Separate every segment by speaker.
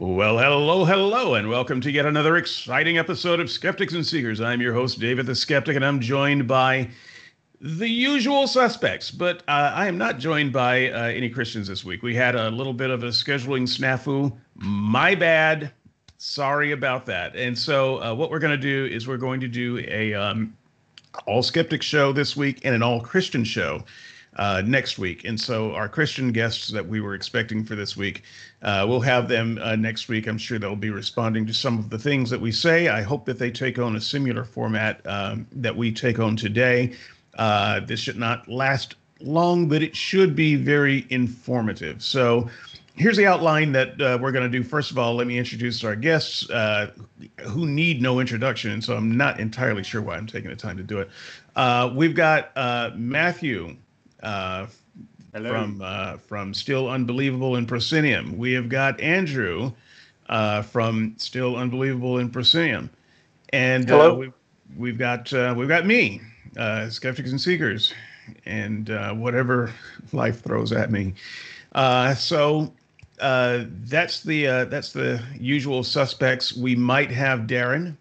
Speaker 1: Well, hello, hello, and welcome to yet another exciting episode of Skeptics and Seekers. I'm your host, David the Skeptic, and I'm joined by the usual suspects, but uh, I am not joined by uh, any Christians this week. We had a little bit of a scheduling snafu. My bad. Sorry about that. And so, uh, what we're going to do is we're going to do a um, all skeptic show this week and an all Christian show uh, next week. And so our Christian guests that we were expecting for this week, uh, we'll have them uh, next week. I'm sure they'll be responding to some of the things that we say. I hope that they take on a similar format um, that we take on today. Uh, this should not last long, but it should be very informative. So here's the outline that uh, we're going to do. First of all, let me introduce our guests uh, who need no introduction. So I'm not entirely sure why I'm taking the time to do it. Uh, we've got uh, Matthew uh, from uh, from Still Unbelievable in Proscenium. We have got Andrew uh, from Still Unbelievable in Proscenium, and uh, we've, we've got uh, we've got me, uh, Skeptics and Seekers, and whatever life throws at me. so that's the that's the usual suspects. We might have Darren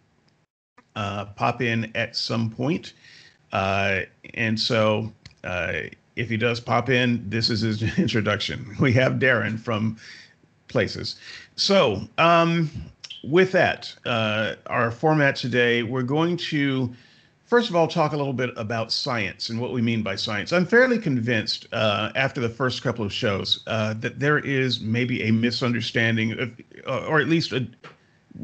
Speaker 1: pop in at some point. and so if he does pop in, this is his introduction. We have Darren from Places. So, um, with that, uh, our format today, we're going to first of all talk a little bit about science and what we mean by science. I'm fairly convinced uh, after the first couple of shows uh, that there is maybe a misunderstanding, of, uh, or at least a,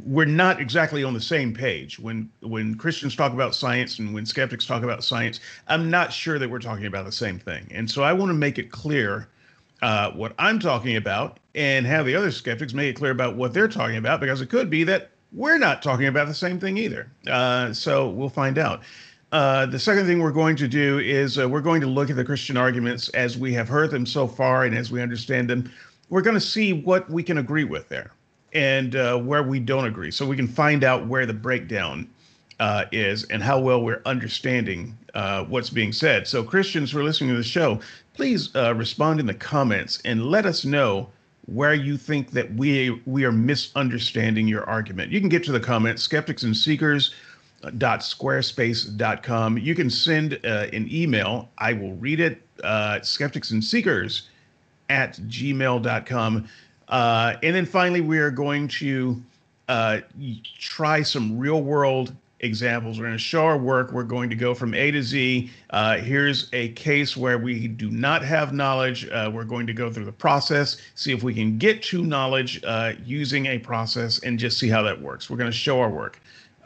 Speaker 1: we're not exactly on the same page when when Christians talk about science and when skeptics talk about science. I'm not sure that we're talking about the same thing, and so I want to make it clear uh, what I'm talking about and have the other skeptics make it clear about what they're talking about because it could be that we're not talking about the same thing either. Uh, so we'll find out. Uh, the second thing we're going to do is uh, we're going to look at the Christian arguments as we have heard them so far and as we understand them. We're going to see what we can agree with there and uh, where we don't agree, so we can find out where the breakdown uh, is and how well we're understanding uh, what's being said. So, Christians who are listening to the show, please uh, respond in the comments and let us know where you think that we we are misunderstanding your argument. You can get to the comments, skeptics and seekers squarespace.com you can send uh, an email i will read it uh, skeptics and seekers at gmail.com uh, and then finally, we are going to uh, try some real world examples. We're going to show our work. We're going to go from A to Z. Uh, here's a case where we do not have knowledge. Uh, we're going to go through the process, see if we can get to knowledge uh, using a process, and just see how that works. We're going to show our work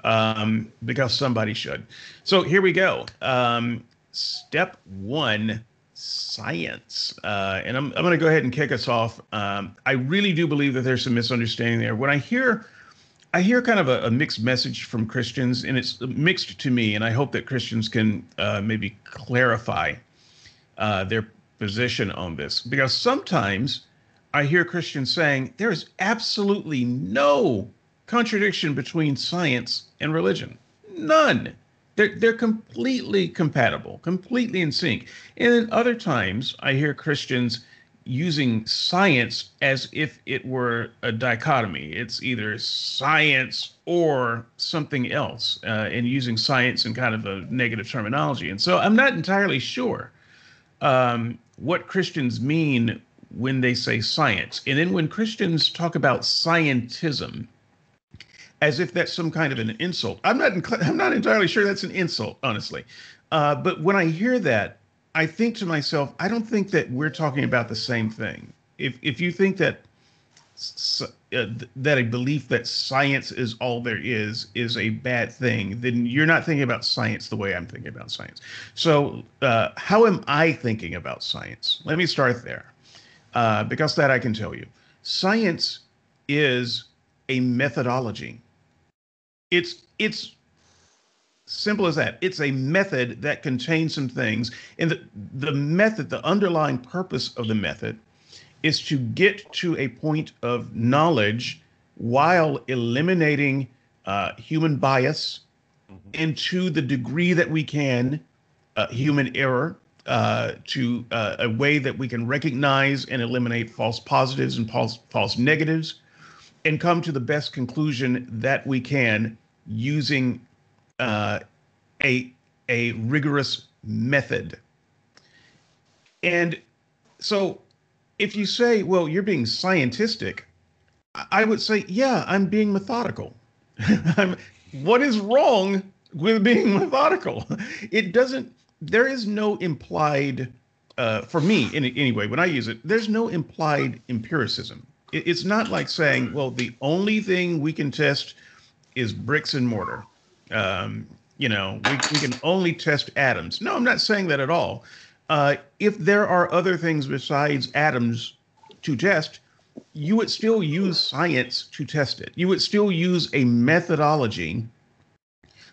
Speaker 1: um, because somebody should. So here we go. Um, step one science. Uh, and I'm, I'm going to go ahead and kick us off. Um, I really do believe that there's some misunderstanding there. When I hear, I hear kind of a, a, mixed message from Christians, and it's mixed to me. And I hope that Christians can uh, maybe clarify uh, their position on this, because sometimes I hear Christians saying there is absolutely no contradiction between science and religion, none. They're they're completely compatible, completely in sync. And then other times I hear Christians using science as if it were a dichotomy. It's either science or something else, uh, and using science in kind of a negative terminology. And so I'm not entirely sure um, what Christians mean when they say science. And then when Christians talk about scientism, as if that's some kind of an insult. I'm not I'm not entirely sure that's an insult, honestly. Uh, but when I hear that, I think to myself, I don't think that we're talking about the same thing. If if you think that uh, that a belief that science is all there is is a bad thing, then you're not thinking about science the way I'm thinking about science. So, uh, how am I thinking about science? Let me start there, uh, because that I can tell you. Science is a methodology it's it's simple as that. It's a method that contains some things, and the the method, the underlying purpose of the method, is to get to a point of knowledge while eliminating uh, human bias mm-hmm. and to the degree that we can, uh, human error, uh, to uh, a way that we can recognize and eliminate false positives and false false negatives and come to the best conclusion that we can using uh, a a rigorous method. And so, if you say, "Well, you're being scientistic," I would say, "Yeah, I'm being methodical." what is wrong with being methodical? It doesn't. There is no implied, uh, for me, in, anyway, when I use it, there's no implied empiricism it's not like saying, well, the only thing we can test is bricks and mortar. Um, you know, we, we can only test atoms. No, I'm not saying that at all. Uh, if there are other things besides atoms to test, you would still use science to test it. You would still use a methodology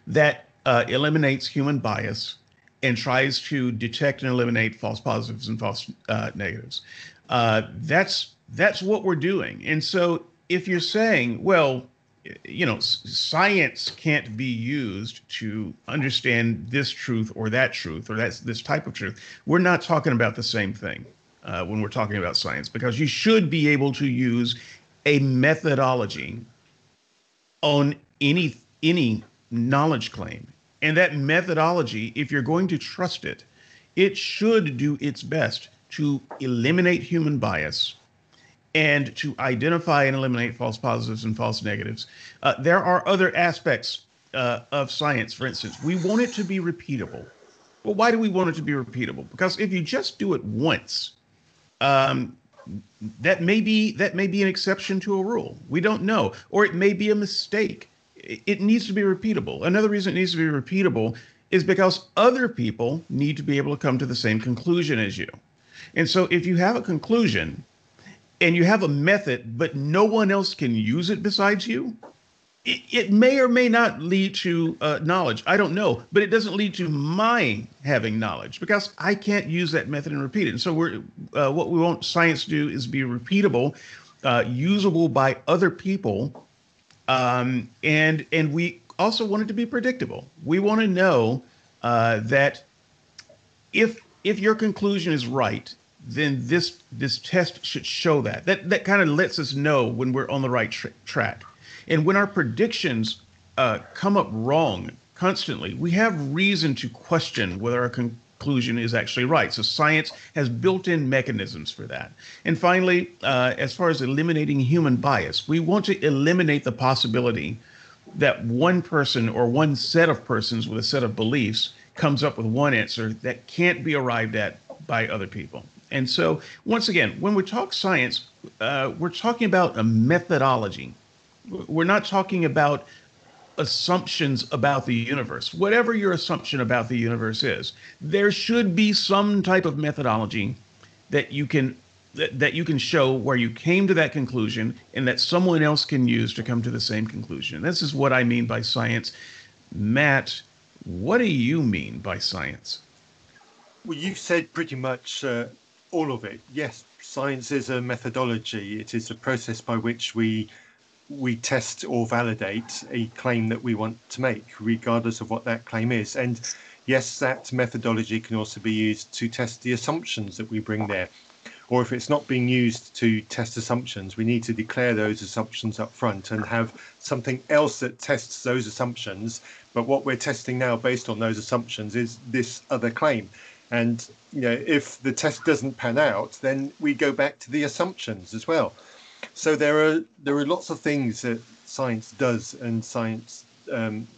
Speaker 1: that uh, eliminates human bias and tries to detect and eliminate false positives and false uh, negatives. Uh, that's that's what we're doing. And so if you're saying, well, you know, science can't be used to understand this truth or that truth or that's this type of truth, we're not talking about the same thing uh, when we're talking about science because you should be able to use a methodology on any any knowledge claim. And that methodology, if you're going to trust it, it should do its best to eliminate human bias and to identify and eliminate false positives and false negatives. Uh, there are other aspects uh, of science, for instance, we want it to be repeatable. Well, why do we want it to be repeatable? Because if you just do it once, um, that may be that may be an exception to a rule. We don't know, or it may be a mistake. It, it needs to be repeatable. Another reason it needs to be repeatable is because other people need to be able to come to the same conclusion as you. And so, if you have a conclusion and you have a method, but no one else can use it besides you, it, it may or may not lead to uh, knowledge. I don't know, but it doesn't lead to my having knowledge because I can't use that method and repeat it. And so we're uh, what we want science to do is be repeatable, uh, usable by other people, um, and and we also want it to be predictable. We want to know uh, that if if your conclusion is right then this this test should show that. That that kind of lets us know when we're on the right tra- track. And when our predictions uh, come up wrong constantly, we have reason to question whether our conclusion is actually right. So science has built-in mechanisms for that. And finally, uh, as far as eliminating human bias, we want to eliminate the possibility that one person or one set of persons with a set of beliefs comes up with one answer that can't be arrived at by other people. And so, once again, when we talk science, uh, we're talking about a methodology. We're not talking about assumptions about the universe. Whatever your assumption about the universe is, there should be some type of methodology that you can that, that you can show where you came to that conclusion and that someone else can use to come to the same conclusion. This is what I mean by science. Matt, what do you mean by science?
Speaker 2: Well, you said pretty much uh, all of it. Yes, science is a methodology. It is a process by which we we test or validate a claim that we want to make, regardless of what that claim is. And yes, that methodology can also be used to test the assumptions that we bring there. Or if it's not being used to test assumptions, we need to declare those assumptions up front and have something else that tests those assumptions. But what we're testing now based on those assumptions is this other claim. And you know, if the test doesn't pan out, then we go back to the assumptions as well. So there are there are lots of things that science does and science um,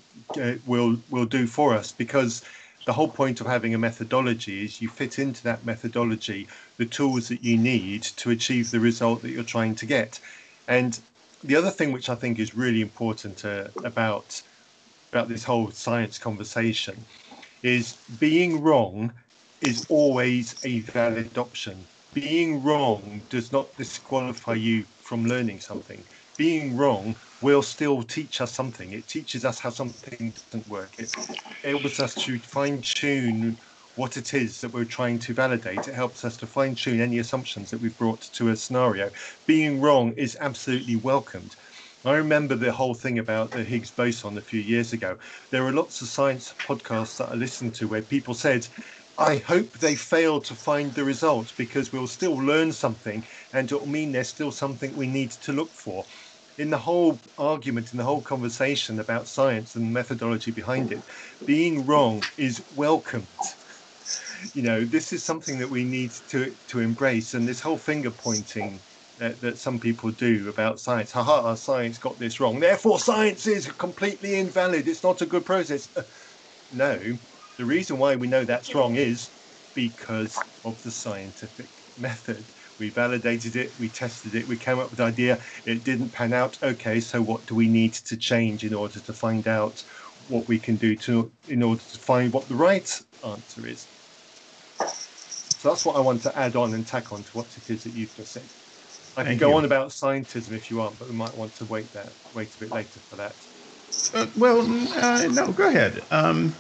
Speaker 2: uh, will will do for us because the whole point of having a methodology is you fit into that methodology the tools that you need to achieve the result that you're trying to get. And the other thing which I think is really important uh, about about this whole science conversation is being wrong is always a valid option. Being wrong does not disqualify you from learning something. Being wrong will still teach us something. It teaches us how something doesn't work. It helps us to fine tune what it is that we're trying to validate. It helps us to fine tune any assumptions that we've brought to a scenario. Being wrong is absolutely welcomed. I remember the whole thing about the Higgs boson a few years ago. There were lots of science podcasts that I listened to where people said, I hope they fail to find the result because we'll still learn something and it'll mean there's still something we need to look for. in the whole argument, in the whole conversation about science and methodology behind it, being wrong is welcomed. You know, this is something that we need to to embrace, and this whole finger pointing that, that some people do about science. Ha ha! Science got this wrong. Therefore, science is completely invalid. It's not a good process. Uh, no, the reason why we know that's wrong is because of the scientific method. We validated it, we tested it, we came up with the idea, it didn't pan out. Okay, so what do we need to change in order to find out what we can do to in order to find what the right answer is? So that's what I want to add on and tack on to what it is that you've just said. I can go you. on about scientism if you want, but we might want to wait that wait a bit later for that.
Speaker 1: Uh, well, uh, no, go ahead. Um,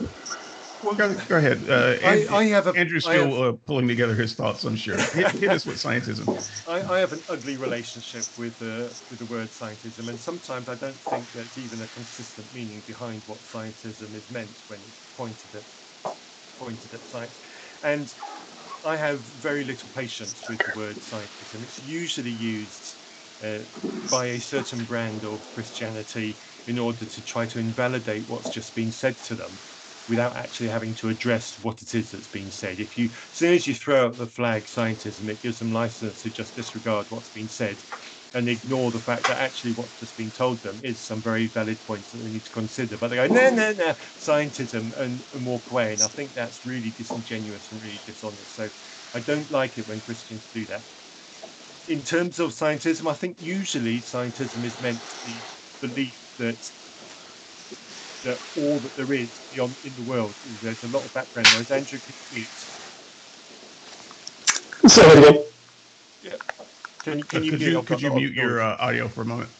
Speaker 1: well, go, go ahead. Uh, I, I, have a, Andrew's still have, uh, pulling together his thoughts. I'm sure. Hit, hit us with scientism.
Speaker 2: I, I, have an ugly relationship with uh, with the word scientism, and sometimes I don't think there's even a consistent meaning behind what scientism is meant when it's pointed at pointed at science. And I have very little patience with the word scientism. It's usually used uh, by a certain brand of Christianity in order to try to invalidate what's just been said to them without actually having to address what it is that's being said. If you, as soon as you throw out the flag scientism, it gives them license to just disregard what's been said and ignore the fact that actually what's just been told them is some very valid points that they need to consider. But they go, no, no, no, scientism, and, and walk away. And I think that's really disingenuous and really dishonest. So I don't like it when Christians do that. In terms of scientism, I think usually scientism is meant to be belief that that all that there is beyond in the world. Is there's a lot of background noise. Andrew, can you
Speaker 3: mute? Say it again.
Speaker 2: Yeah. Can, can
Speaker 1: you, could you, could you mute your uh, audio for a moment?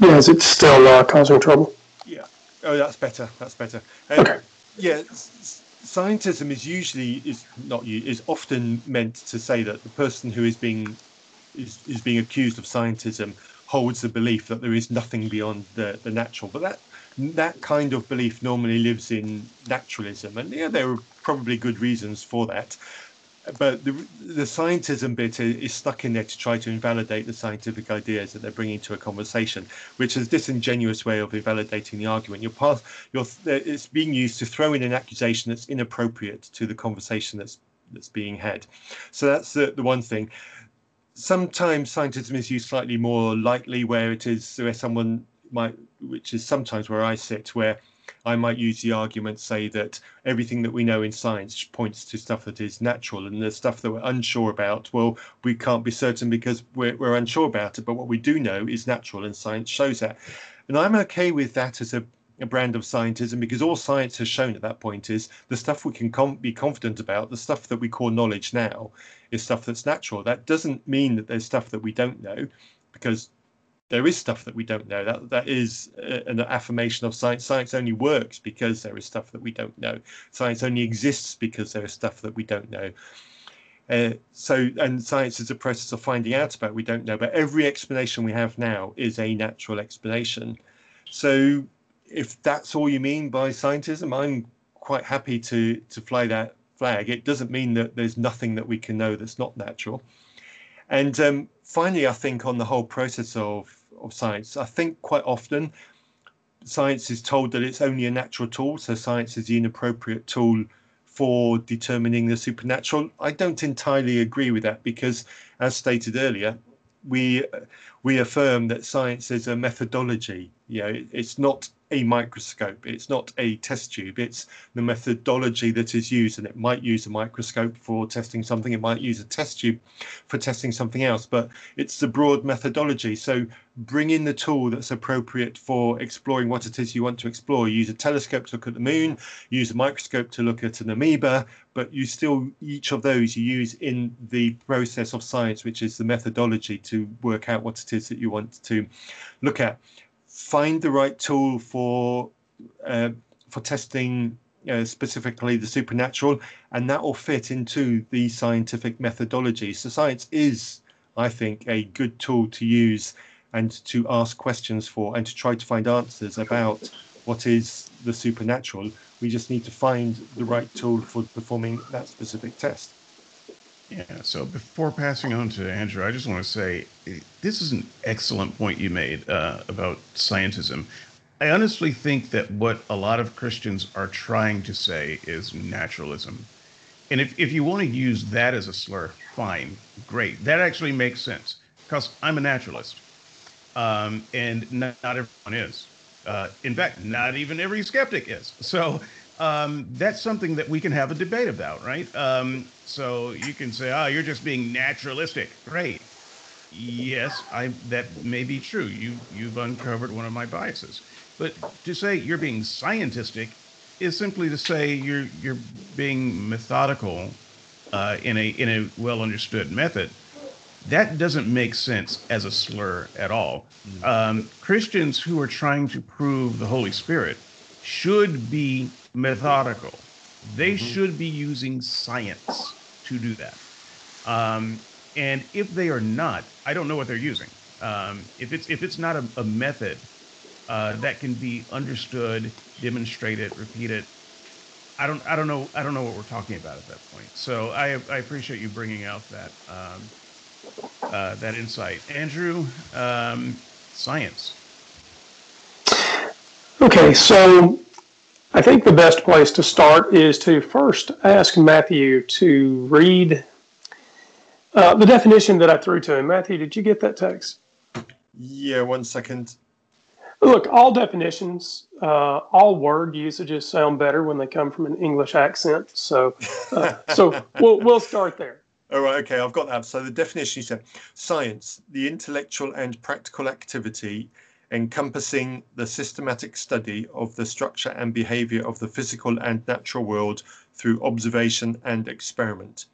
Speaker 3: Yeah, is it still uh, causing trouble?
Speaker 2: Yeah. Oh, that's better. That's better. Um, okay. Yeah, scientism is usually is not is often meant to say that the person who is being is, is being accused of scientism holds the belief that there is nothing beyond the, the natural. But that that kind of belief normally lives in naturalism, and yeah, there are probably good reasons for that but the, the scientism bit is stuck in there to try to invalidate the scientific ideas that they're bringing to a conversation, which is a disingenuous way of invalidating the argument. It's being used to throw in an accusation that's inappropriate to the conversation that's that's being had. So that's the, the one thing. Sometimes scientism is used slightly more lightly, where it is where someone which is sometimes where I sit, where I might use the argument, say that everything that we know in science points to stuff that is natural, and the stuff that we're unsure about, well, we can't be certain because we're, we're unsure about it. But what we do know is natural, and science shows that. And I'm okay with that as a, a brand of scientism because all science has shown at that point is the stuff we can com- be confident about, the stuff that we call knowledge now, is stuff that's natural. That doesn't mean that there's stuff that we don't know because there is stuff that we don't know. That that is an affirmation of science. Science only works because there is stuff that we don't know. Science only exists because there is stuff that we don't know. Uh, so, and science is a process of finding out about we don't know. But every explanation we have now is a natural explanation. So, if that's all you mean by scientism, I'm quite happy to to fly that flag. It doesn't mean that there's nothing that we can know that's not natural. And um, finally, I think on the whole process of of science. I think quite often science is told that it's only a natural tool, so science is the inappropriate tool for determining the supernatural. I don't entirely agree with that because, as stated earlier, we we affirm that science is a methodology. You know, it's not a microscope. It's not a test tube. It's the methodology that is used, and it might use a microscope for testing something. It might use a test tube for testing something else, but it's the broad methodology. So bring in the tool that's appropriate for exploring what it is you want to explore. Use a telescope to look at the moon. Use a microscope to look at an amoeba. But you still each of those you use in the process of science, which is the methodology to work out what it is that you want to look at find the right tool for uh, for testing uh, specifically the supernatural, and that will fit into the scientific methodology. So science is, I think, a good tool to use and to ask questions for, and to try to find answers about what is the supernatural. We just need to find the right tool for performing that specific test.
Speaker 1: Yeah. So before passing on to Andrew, I just want to say this is an excellent point you made uh, about scientism. I honestly think that what a lot of Christians are trying to say is naturalism. And if, if you want to use that as a slur, fine, great. That actually makes sense because I'm a naturalist. Um, and not, not, everyone is. Uh, in fact, not even every skeptic is. So um, that's something that we can have a debate about, right? Um, so you can say, "Oh, you're just being naturalistic." Great. Yes, I that may be true. You you've uncovered one of my biases. But to say you're being scientistic is simply to say you're you're being methodical uh, in a in a well understood method. That doesn't make sense as a slur at all. Mm-hmm. Um, Christians who are trying to prove the Holy Spirit should be methodical. They mm-hmm. should be using science to do that. Um, and if they are not, I don't know what they're using. Um, if it's if it's not a, a method uh, that can be understood, demonstrated, repeated, I don't I don't know I don't know what we're talking about at that point. So I I appreciate you bringing out that um, uh, that insight, Andrew. Um, science.
Speaker 3: Okay, so I think the best place to start is to first ask Matthew to read uh, the definition that I threw to him. Matthew, did you get that text?
Speaker 2: Yeah, one second.
Speaker 3: Look, all definitions, uh, all word usages sound better when they come from an English accent. So, uh, so we'll we'll start there.
Speaker 2: All right, okay, I've got that. So the definition you said, science, the intellectual and practical activity encompassing the systematic study of the structure and behavior of the physical and natural world through observation and experiment.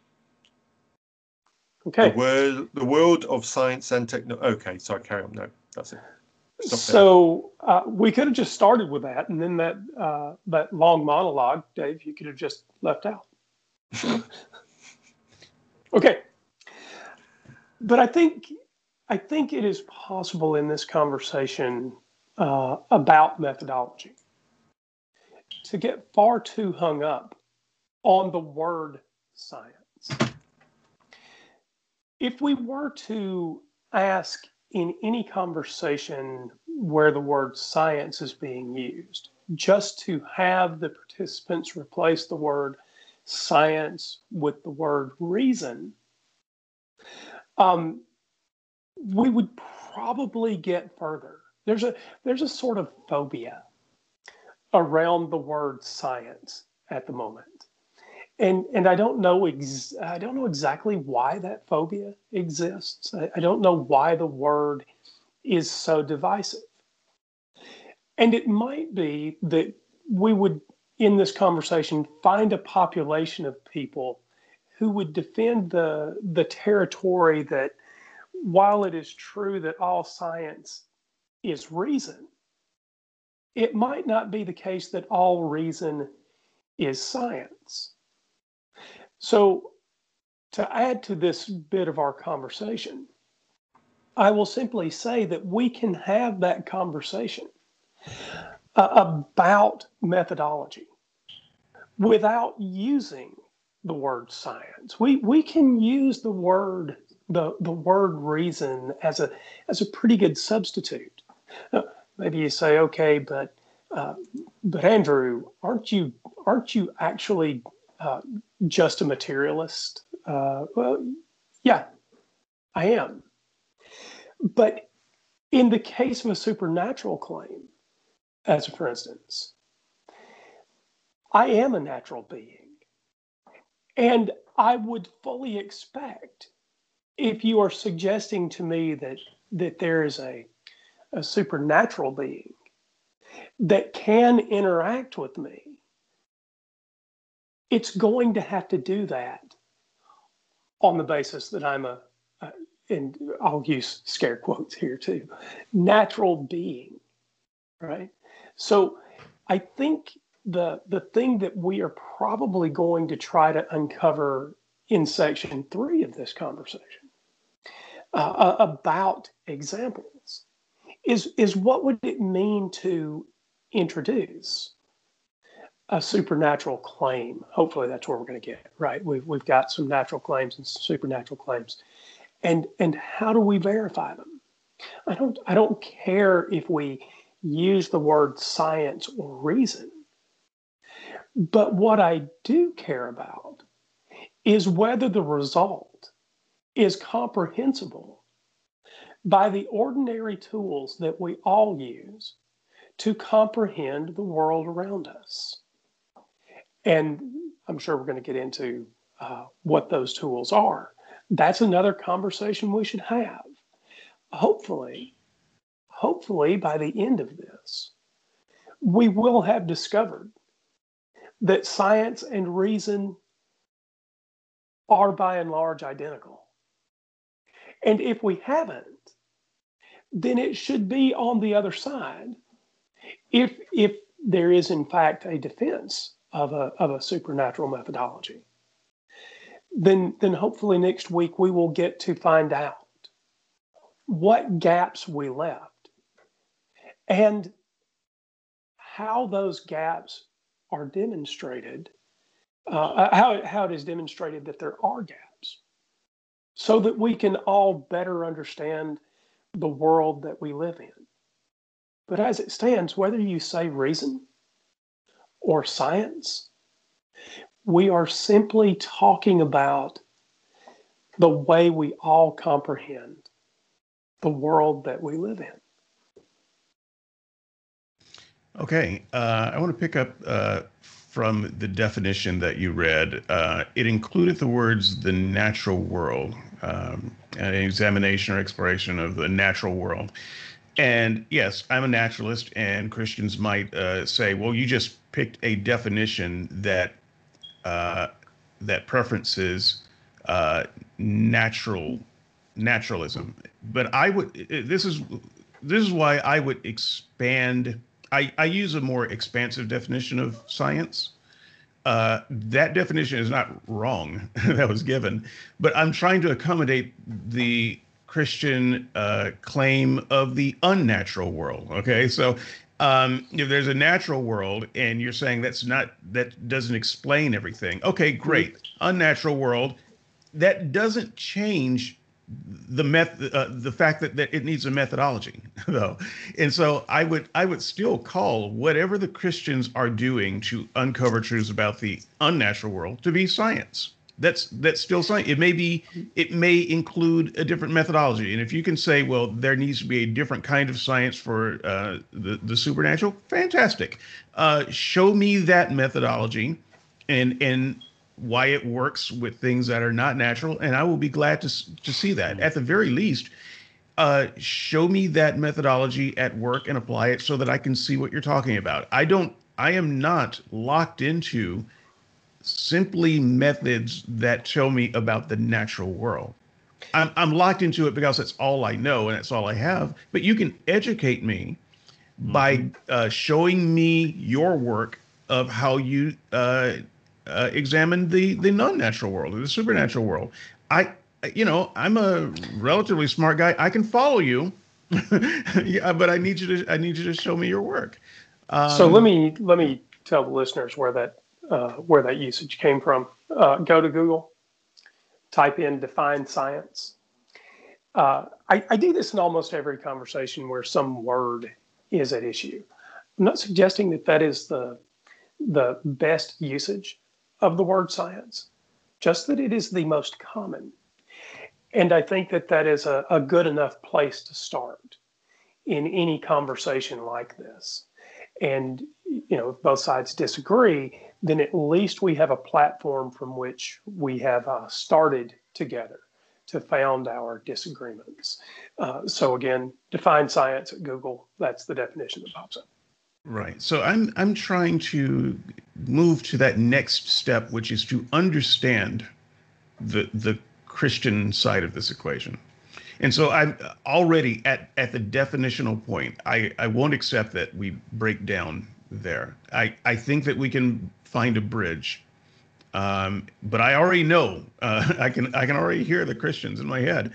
Speaker 3: Okay.
Speaker 2: The world, the world of science and technology. Okay, sorry, carry on. No, that's it.
Speaker 3: Stop so uh, we could have just started with that, and then that uh, that long monologue, Dave, you could have just left out. okay, but I think I think it is possible in this conversation uh, about methodology to get far too hung up on the word science. If we were to ask in any conversation where the word science is being used, just to have the participants replace the word science with the word reason, um, we would probably get further. There's a there's a sort of phobia around the word science at the moment, and and I don't know ex- I don't know exactly why that phobia exists. I, I don't know why the word is so divisive, and it might be that we would in this conversation find a population of people who would defend the the territory that while it is true that all science is reason, it might not be the case that all reason is science. So, to add to this bit of our conversation, I will simply say that we can have that conversation uh, about methodology without using the word science. We, we can use the word the the word reason as a as a pretty good substitute. Uh, maybe you say, okay, but uh, but Andrew, aren't you aren't you actually uh, just a materialist? Uh, well, yeah, I am. But in the case of a supernatural claim, as for instance, I am a natural being, and I would fully expect if you are suggesting to me that that there is a a supernatural being that can interact with me, it's going to have to do that on the basis that I'm a, a and I'll use scare quotes here too, natural being, right? So I think the the thing that we are probably going to try to uncover in section three of this conversation uh, uh, about examples is, is what would it mean to introduce a supernatural claim. Hopefully, that's where we're going to get right. We've we've got some natural claims and supernatural claims, and and how do we verify them? I don't I don't care if we use the word science or reason, but what I do care about is whether the result is comprehensible by the ordinary tools that we all use to comprehend the world around us. And I'm sure we're going to get into uh, what those tools are. That's another conversation we should have. Hopefully, hopefully by the end of this, we will have discovered that science and reason are by and large identical. And if we haven't, then it should be on the other side. If, if there is, in fact, a defense of a, of a supernatural methodology. Then, then hopefully next week we will get to find out what gaps we left and how those gaps are demonstrated, uh, how, how it is demonstrated that there are gaps, so that we can all better understand the world that we live in. But as it stands, whether you say reason or science. We are simply talking about the way we all comprehend the world that we live in.
Speaker 1: Okay, uh, I want to pick up uh, from the definition that you read. Uh, it included the words the natural world, um, an examination or exploration of the natural world. And yes, I'm a naturalist, and Christians might uh, say, well, you just picked a definition that uh, that preferences uh, natural naturalism. But I would this is this is why I would expand. I, I use a more expansive definition of science. Uh, that definition is not wrong that was given, but I'm trying to accommodate the Christian uh, claim of the unnatural world. Okay, so um, if there's a natural world and you're saying that's not that doesn't explain everything, okay, great. Unnatural world that doesn't change the method uh, the fact that, that it needs a methodology though and so i would i would still call whatever the christians are doing to uncover truths about the unnatural world to be science that's that's still science. It may be it may include a different methodology, and if you can say, well, there needs to be a different kind of science for uh, the the supernatural, fantastic. Uh, show me that methodology, and and why it works with things that are not natural, and I will be glad to to see that. At the very least, uh, show me that methodology at work and apply it so that I can see what you're talking about. I don't. I am not locked into simply methods that tell me about the natural world. I'm, I'm locked into it because that's all I know and that's all I have. But you can educate me mm-hmm. by uh, showing me your work of how you uh, uh, examine the the non-natural world, or the supernatural world. I, you know, I'm a relatively smart guy. I can follow you, yeah, but I need you to I need you to show me your work.
Speaker 3: Um, so let me let me tell the listeners where that uh, where that usage came from. Uh, go to Google, type in define science. Uh, I, I, do this in almost every conversation where some word is at issue. I'm not suggesting that that is the, the best usage of the word science, just that it is the most common. And I think that that is a, a good enough place to start in any conversation like this. And, you know, if both sides disagree, then at least we have a platform from which we have uh, started together to found our disagreements. Uh, so again, define science at Google. That's the definition that pops up.
Speaker 1: Right. So I'm I'm trying to move to that next step, which is to understand the the Christian side of this equation. And so I'm already at at the definitional point. I I won't accept that we break down there. I I think that we can find a bridge. Um, but I already know. Uh, I can I can already hear the Christians in my head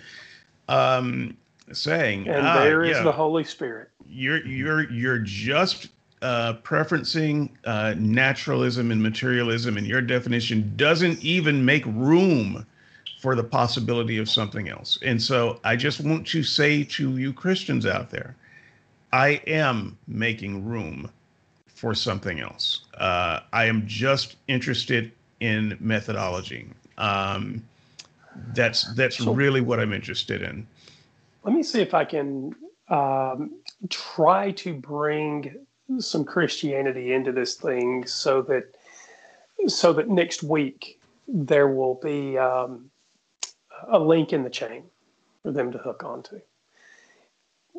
Speaker 1: um, saying,
Speaker 3: "And ah, there is yeah, the Holy Spirit."
Speaker 1: You're you're you're just uh, preferencing uh, naturalism and materialism, in your definition doesn't even make room for the possibility of something else. And so I just want to say to you Christians out there, I am making room for something else. Uh, I am just interested in methodology. Um, that's that's so, really what I'm interested in.
Speaker 3: Let me see if I can um, try to bring some Christianity into this thing, so that so that next week there will be um, a link in the chain for them to hook onto.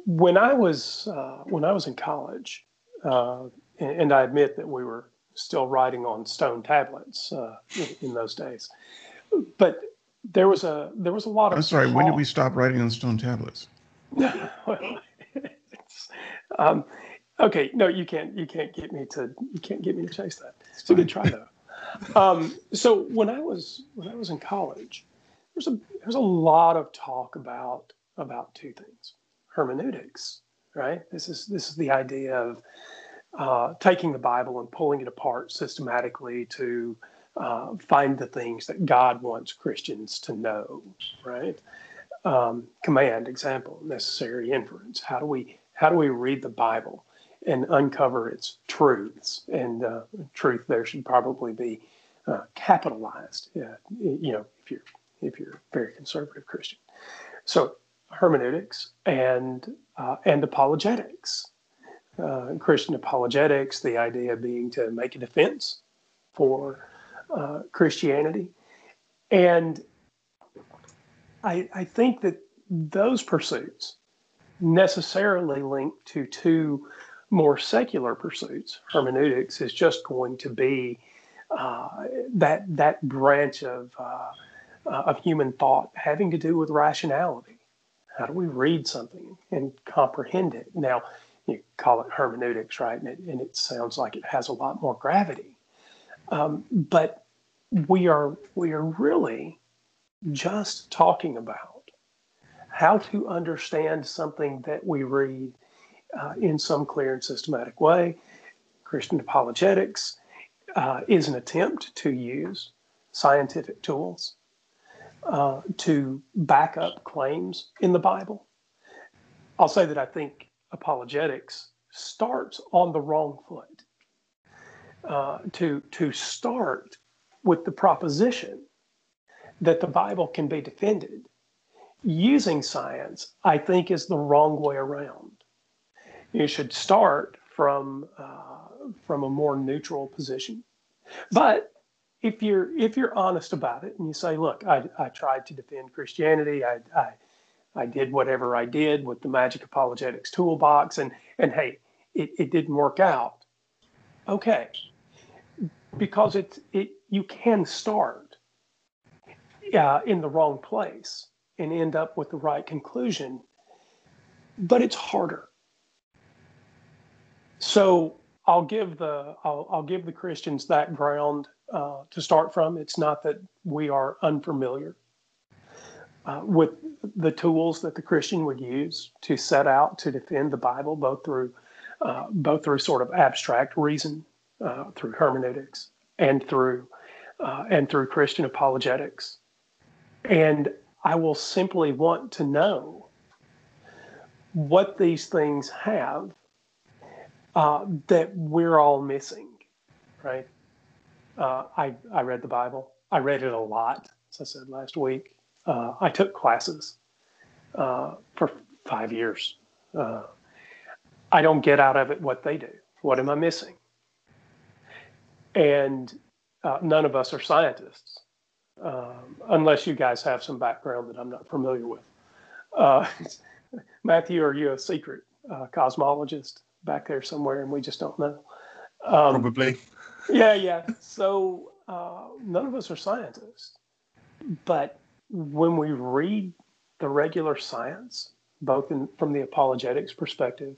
Speaker 3: When I was uh, when I was in college, uh, and, and, I admit that we were still writing on stone tablets uh, in, in, those days, but there was a there was a lot of.
Speaker 1: I'm sorry. Talk. When did we stop writing on stone tablets?
Speaker 3: well, um, okay, no, you can't. You can't get me to. You can't get me to chase that. It's a good try though. Um, so when I was when I was in college, there's a there's a lot of talk about about two things: hermeneutics, right? This is this is the idea of uh, taking the Bible and pulling it apart systematically to uh, find the things that God wants Christians to know, right? Um, command, example, necessary inference. How do we how do we read the Bible and uncover its truths? And uh, truth there should probably be uh, capitalized. Yeah, you know, if you're if you're a very conservative Christian. So hermeneutics and uh, and apologetics. Uh, Christian apologetics, the idea being to make a defense for uh, Christianity, and I, I think that those pursuits necessarily link to two more secular pursuits. Hermeneutics is just going to be uh, that that branch of uh, uh, of human thought having to do with rationality. How do we read something and comprehend it? Now, you call it hermeneutics, right? And it, and it sounds like it has a lot more gravity. Um, but we are we are really just talking about how to understand something that we read uh, in some clear and systematic way. Christian apologetics uh, is an attempt to use scientific tools uh, to back up claims in the Bible. I'll say that I think apologetics starts on the wrong foot. Uh, to to start with the proposition that the Bible can be defended using science, I think is the wrong way around. You should start from uh, from a more neutral position, but if you're if you're honest about it and you say, look, I, I tried to defend Christianity, I, I I did whatever I did with the Magic Apologetics toolbox, and and hey, it, it didn't work out. Okay, because it's it you can start uh, in the wrong place and end up with the right conclusion, but it's harder. So I'll give the I'll, I'll give the Christians that ground uh, to start from. It's not that we are unfamiliar uh, with the tools that the Christian would use to set out to defend the Bible, both through uh, both through sort of abstract reason, uh, through hermeneutics, and through uh, and through Christian apologetics. And I will simply want to know what these things have uh, that we're all missing, right? Uh, I, I read the Bible. I read it a lot, as I said last week. Uh, I took classes uh, for five years. Uh, I don't get out of it what they do. What am I missing? And none of us are scientists, um, unless you guys have some background that I'm not familiar with. Matthew, are you a secret cosmologist? Back there somewhere, and we just don't know.
Speaker 2: Um, Probably.
Speaker 3: Yeah, yeah. So uh, none of us are scientists, but when we read the regular science, both in, from the apologetics perspective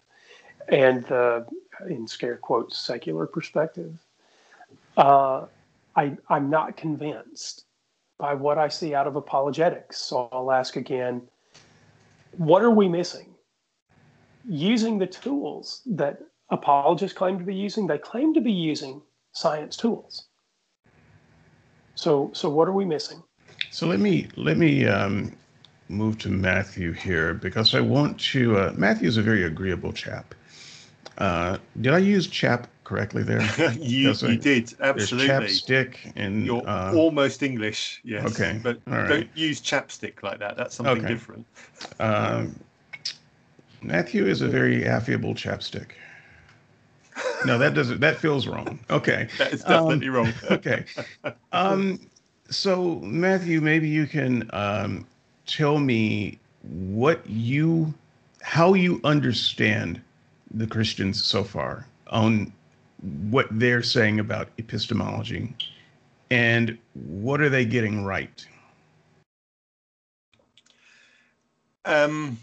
Speaker 3: and the, in scare quotes, secular perspective, uh, I, I'm not convinced by what I see out of apologetics. So I'll ask again what are we missing? Using the tools that apologists claim to be using. They claim to be using science tools. So, so what are we missing?
Speaker 1: So let me let me um, move to Matthew here because I want to. Uh, Matthew's a very agreeable chap. Uh, did I use chap correctly there?
Speaker 2: you, you did absolutely.
Speaker 1: chapstick and
Speaker 2: you're
Speaker 1: uh,
Speaker 2: almost English. Yes.
Speaker 1: Okay.
Speaker 2: But
Speaker 1: All
Speaker 2: don't use chapstick like that. That's something
Speaker 1: Okay.
Speaker 2: different.
Speaker 1: Um, Matthew is a very affable chapstick. No, that doesn't. That feels wrong. Okay.
Speaker 2: That is definitely wrong.
Speaker 1: Okay. Um, so Matthew, maybe you can um, tell me what you, how you understand the Christians so far on what they're saying about epistemology, and what are they getting right?
Speaker 2: um,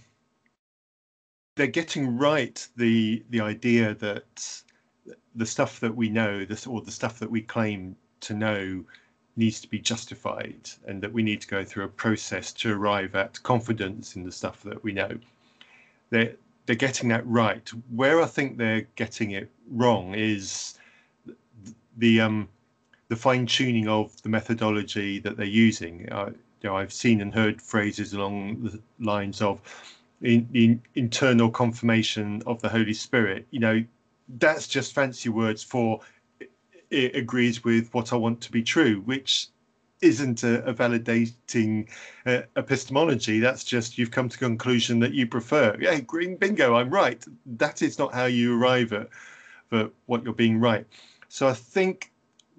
Speaker 2: they're getting right the the idea that the stuff that we know, this or the stuff that we claim to know, needs to be justified, and that we need to go through a process to arrive at confidence in the stuff that we know. They're they're getting that right. Where I think they're getting it wrong is the um, the fine tuning of the methodology that they're using. Uh, you know, I've seen and heard phrases along the lines of in, in internal confirmation of the Holy Spirit. You know, that's just fancy words for it, it agrees with what I want to be true, which isn't a, a validating uh, epistemology. That's just you've come to conclusion that you prefer. Yeah, green bingo, I'm right. That is not how you arrive at, at what you're being right. So I think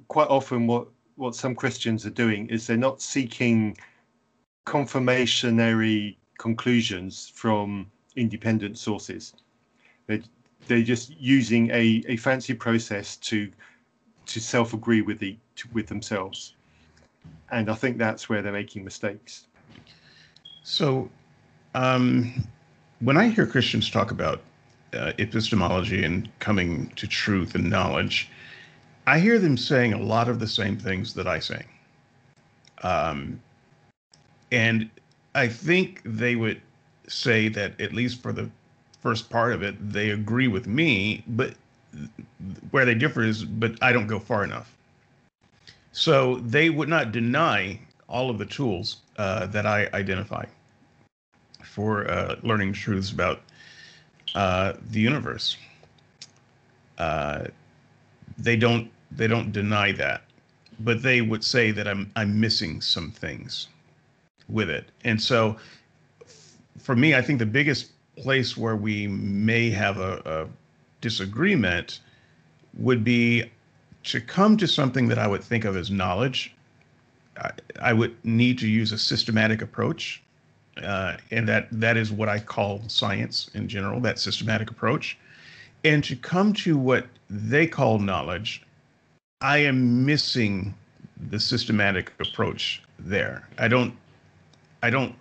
Speaker 2: quite often what what some Christians are doing is they're not seeking confirmationary conclusions from independent sources. They're, they're just using a, a fancy process to to self agree with the to, with themselves, and I think that's where they're making mistakes.
Speaker 1: So, um, when I hear Christians talk about uh, epistemology and coming to truth and knowledge, I hear them saying a lot of the same things that I say. Um, and I think they would say that, at least for the first part of it, they agree with me, but where they differ is, but I don't go far enough. So they would not deny all of the tools uh, that I identify for uh, learning truths about uh, the universe. Uh, they don't they don't deny that, but they would say that I'm I'm missing some things with it. And so, for me, I think the biggest place where we may have a, a disagreement would be to come to something that I would think of as knowledge. I, I would need to use a systematic approach uh, and that that is what I call science in general, that systematic approach. And to come to what they call knowledge, I am missing the systematic approach there. I don't, I don't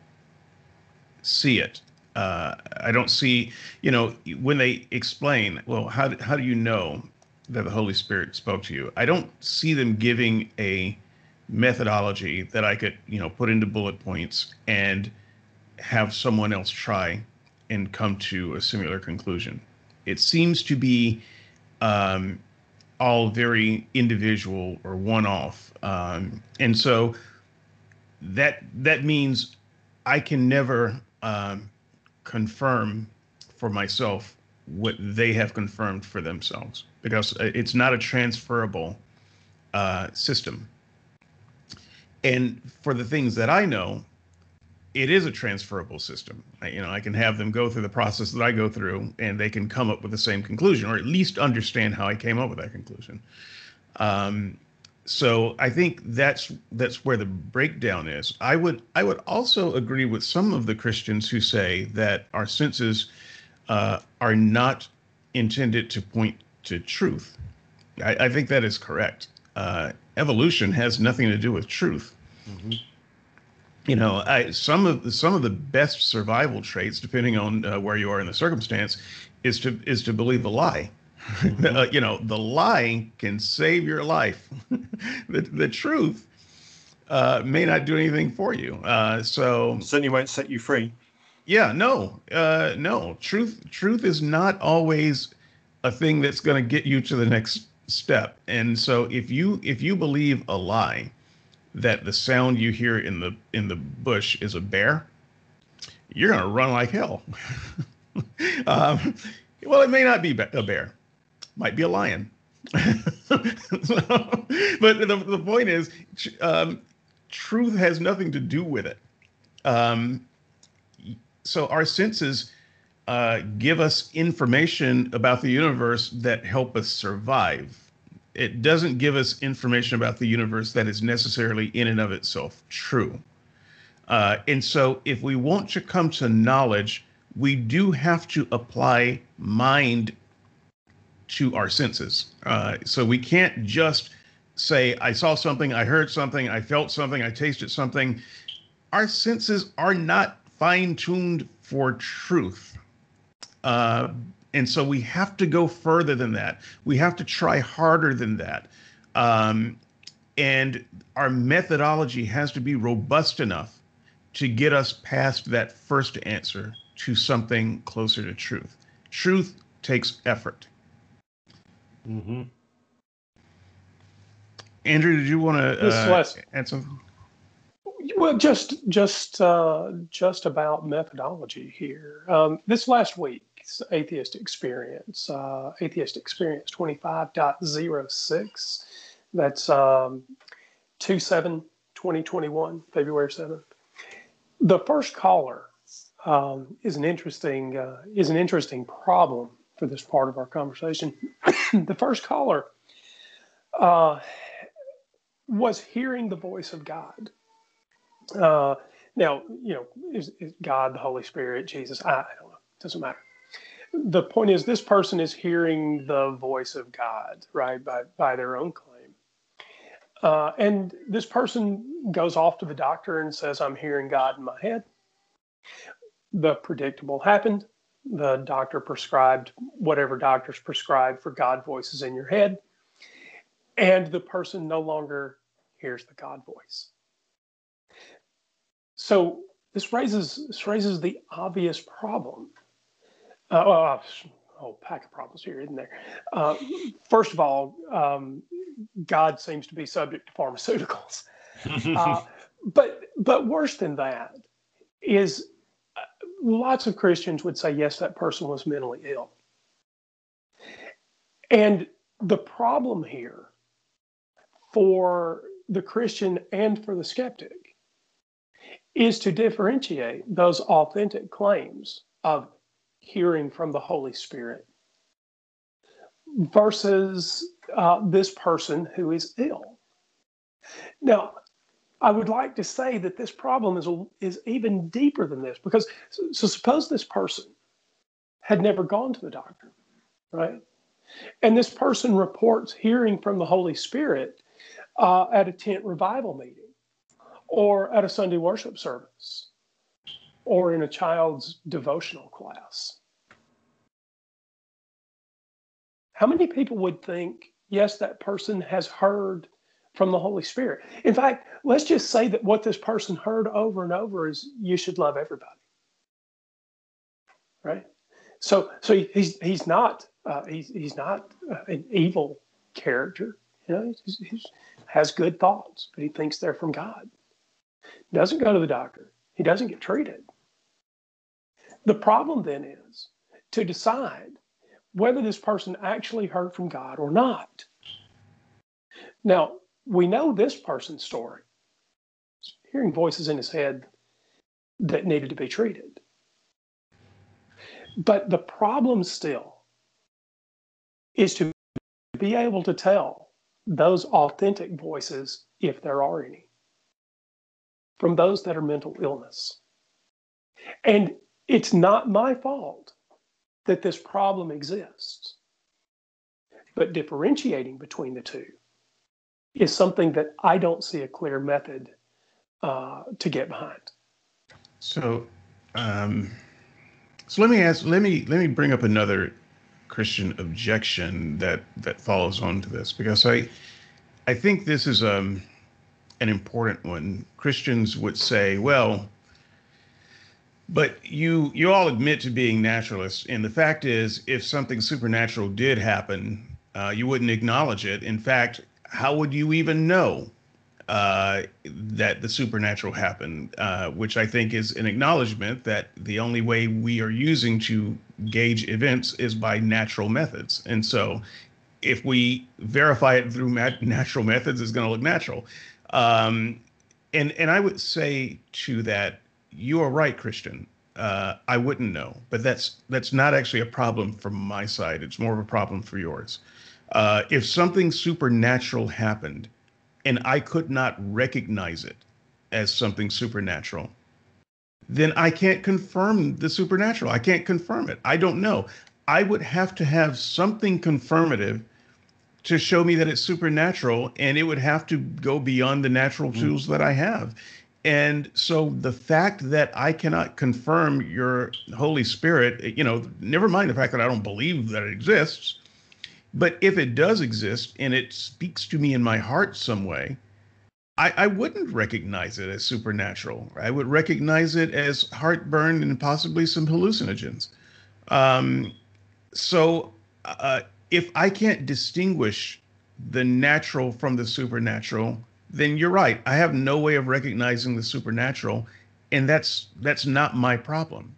Speaker 1: see it. Uh, I don't see, you know, when they explain, well, how how do you know that the Holy Spirit spoke to you? I don't see them giving a methodology that I could, you know, put into bullet points and have someone else try and come to a similar conclusion. It seems to be um, all very individual or one-off, um, and so that that means I can never um, confirm for myself what they have confirmed for themselves because it's not a transferable uh, system. And for the things that I know, it is a transferable system. I, you know, I can have them go through the process that I go through, and they can come up with the same conclusion, or at least understand how I came up with that conclusion. Um, so I think that's that's where the breakdown is. I would I would also agree with some of the Christians who say that our senses uh, are not intended to point to truth. I, I think that is correct. Uh, evolution has nothing to do with truth you know, I, some of the, some of the best survival traits, depending on uh, where you are in the circumstance, is to is to believe a lie. uh, you know, the lie can save your life. the the truth uh, may not do anything for you. Uh, so
Speaker 2: Certainly won't set you free.
Speaker 1: yeah, no, uh, no. Truth truth is not always a thing that's going to get you to the next step. And so if you if you believe a lie that the sound you hear in the in the bush is a bear, you're going to run like hell. um, well, it may not be a bear, might be a lion. so, but the, the point is, um, truth has nothing to do with it. Um, so our senses uh, give us information about the universe that help us survive. It doesn't give us information about the universe that is necessarily in and of itself true. Uh, and so, if we want to come to knowledge, we do have to apply mind to our senses. Uh, so we can't just say, I saw something, I heard something, I felt something, I tasted something. Our senses are not fine tuned for truth. Uh, and so we have to go further than that. We have to try harder than that. Um, and our methodology has to be robust enough to get us past that first answer to something closer to truth. Truth takes effort.
Speaker 2: Mm-hmm.
Speaker 1: Andrew, did you want to uh, last, add something?
Speaker 3: Well, just just uh, just about methodology here. Um, this last week's atheist experience, uh, atheist experience 25.06, that's um, 2 7 2021, February 7th. The first caller um, is an interesting uh, is an interesting problem for this part of our conversation. the first caller uh, was hearing the voice of God. Uh, now, you know, is, is, God, the Holy Spirit, Jesus? I, I don't know. It doesn't matter. The point is, this person is hearing the voice of God, right, by, by their own claim. Uh, and this person goes off to the doctor and says, I'm hearing God in my head. The predictable happened the doctor prescribed whatever doctors prescribe for God voices in your head, and the person no longer hears the God voice. So this raises this raises the obvious problem. Uh, well, oh, pack of problems here, isn't there? Uh, first of all, um, God seems to be subject to pharmaceuticals, uh, but but worse than that is lots of Christians would say, yes, that person was mentally ill. And the problem here for the Christian and for the skeptic is to differentiate those authentic claims of hearing from the Holy Spirit versus uh, this person who is ill. Now, I would like to say that this problem is, is even deeper than this because so, suppose this person had never gone to the doctor, right? And this person reports hearing from the Holy Spirit uh, at a tent revival meeting or at a Sunday worship service or in a child's devotional class. How many people would think, yes, that person has heard from the Holy Spirit. In fact, let's just say that what this person heard over and over is you should love everybody. Right? So so he's he's not uh, he's he's not uh, an evil character. You know, he has good thoughts, but he thinks they're from God. He Doesn't go to the doctor. He doesn't get treated. The problem then is to decide whether this person actually heard from God or not. Now, we know this person's story. Hearing voices in his head that needed to be treated. But the problem still is to be able to tell those authentic voices, if there are any, from those that are mental illness. And it's not my fault that this problem exists. But differentiating between the two is something that I don't see a clear method uh, to get behind.
Speaker 1: So, um, so let me ask. Let me let me bring up another Christian objection that that follows on to this because I I think this is um an important one. Christians would say, well, But you you all admit to being naturalists, and the fact is, if something supernatural did happen, uh, you wouldn't acknowledge it. In fact, how would you even know uh, that the supernatural happened? Uh, which I think is an acknowledgement that the only way we are using to gauge events is by natural methods. And so, if we verify it through mat- natural methods, it's going to look natural. Um, and and I would say to that you are right, Christian. Uh, I wouldn't know, but that's that's not actually a problem from my side. It's more of a problem for yours. Uh, if something supernatural happened, and I could not recognize it as something supernatural, then I can't confirm the supernatural. I can't confirm it. I don't know. I would have to have something confirmative to show me that it's supernatural, and it would have to go beyond the natural mm. tools that I have. And so the fact that I cannot confirm your Holy Spirit, you know, never mind the fact that I don't believe that it exists, but if it does exist and it speaks to me in my heart some way, I, I wouldn't recognize it as supernatural. I would recognize it as heartburn and possibly some hallucinogens. Um, so uh, if I can't distinguish the natural from the supernatural, then you're right. I have no way of recognizing the supernatural, and that's that's not my problem.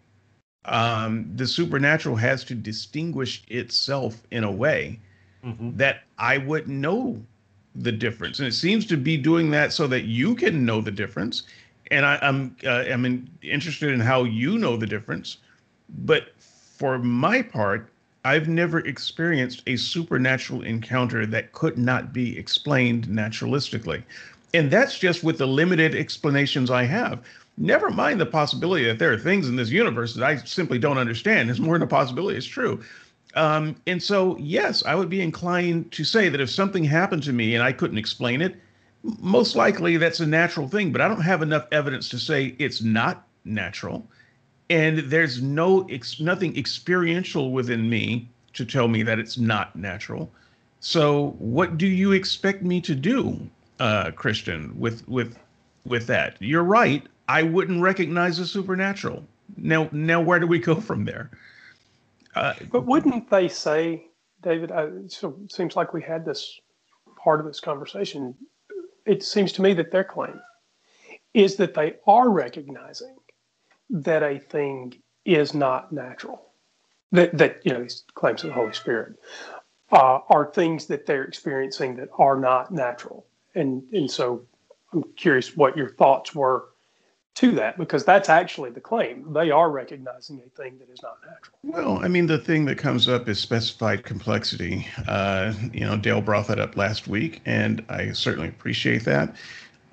Speaker 1: Um, the supernatural has to distinguish itself in a way mm-hmm. that I would know the difference, and it seems to be doing that so that you can know the difference. And I, am I'm, uh, I'm in, interested in how you know the difference, but for my part, I've never experienced a supernatural encounter that could not be explained naturalistically. And that's just with the limited explanations I have. Never mind the possibility that there are things in this universe that I simply don't understand. It's more than a possibility, it's true. Um, and so, yes, I would be inclined to say that if something happened to me and I couldn't explain it, most likely that's a natural thing, but I don't have enough evidence to say it's not natural and there's no ex- nothing experiential within me to tell me that it's not natural. So what do you expect me to do, uh, Christian, with with with that? You're right. I wouldn't recognize the supernatural. Now, now, where do we go from there?
Speaker 3: Uh, but wouldn't they say, David? I, so it seems like we had this part of this conversation. It seems to me that their claim is that they are recognizing that a thing is not natural. That that you know these claims of the Holy Spirit uh, are things that they're experiencing that are not natural, and and so I'm curious what your thoughts were to that because that's actually the claim. They are recognizing a thing that is not natural.
Speaker 1: Well, I mean, the thing that comes up is specified complexity. Uh, you know, Dale brought that up last week, and I certainly appreciate that.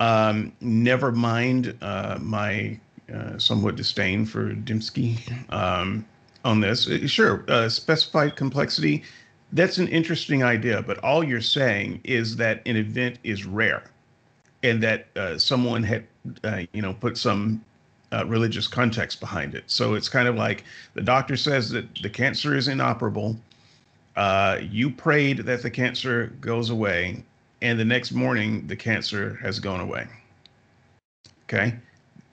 Speaker 1: Um, never mind uh, my uh, somewhat disdain for Dembski um, on this. Uh, sure, uh, specified complexity, that's an interesting idea, but all you're saying is that an event is rare and that uh, someone had, uh, you know, put some religious context behind it. So it's kind of like the doctor says that the cancer is inoperable. you prayed that the cancer goes away, and the next morning the cancer has gone away. Okay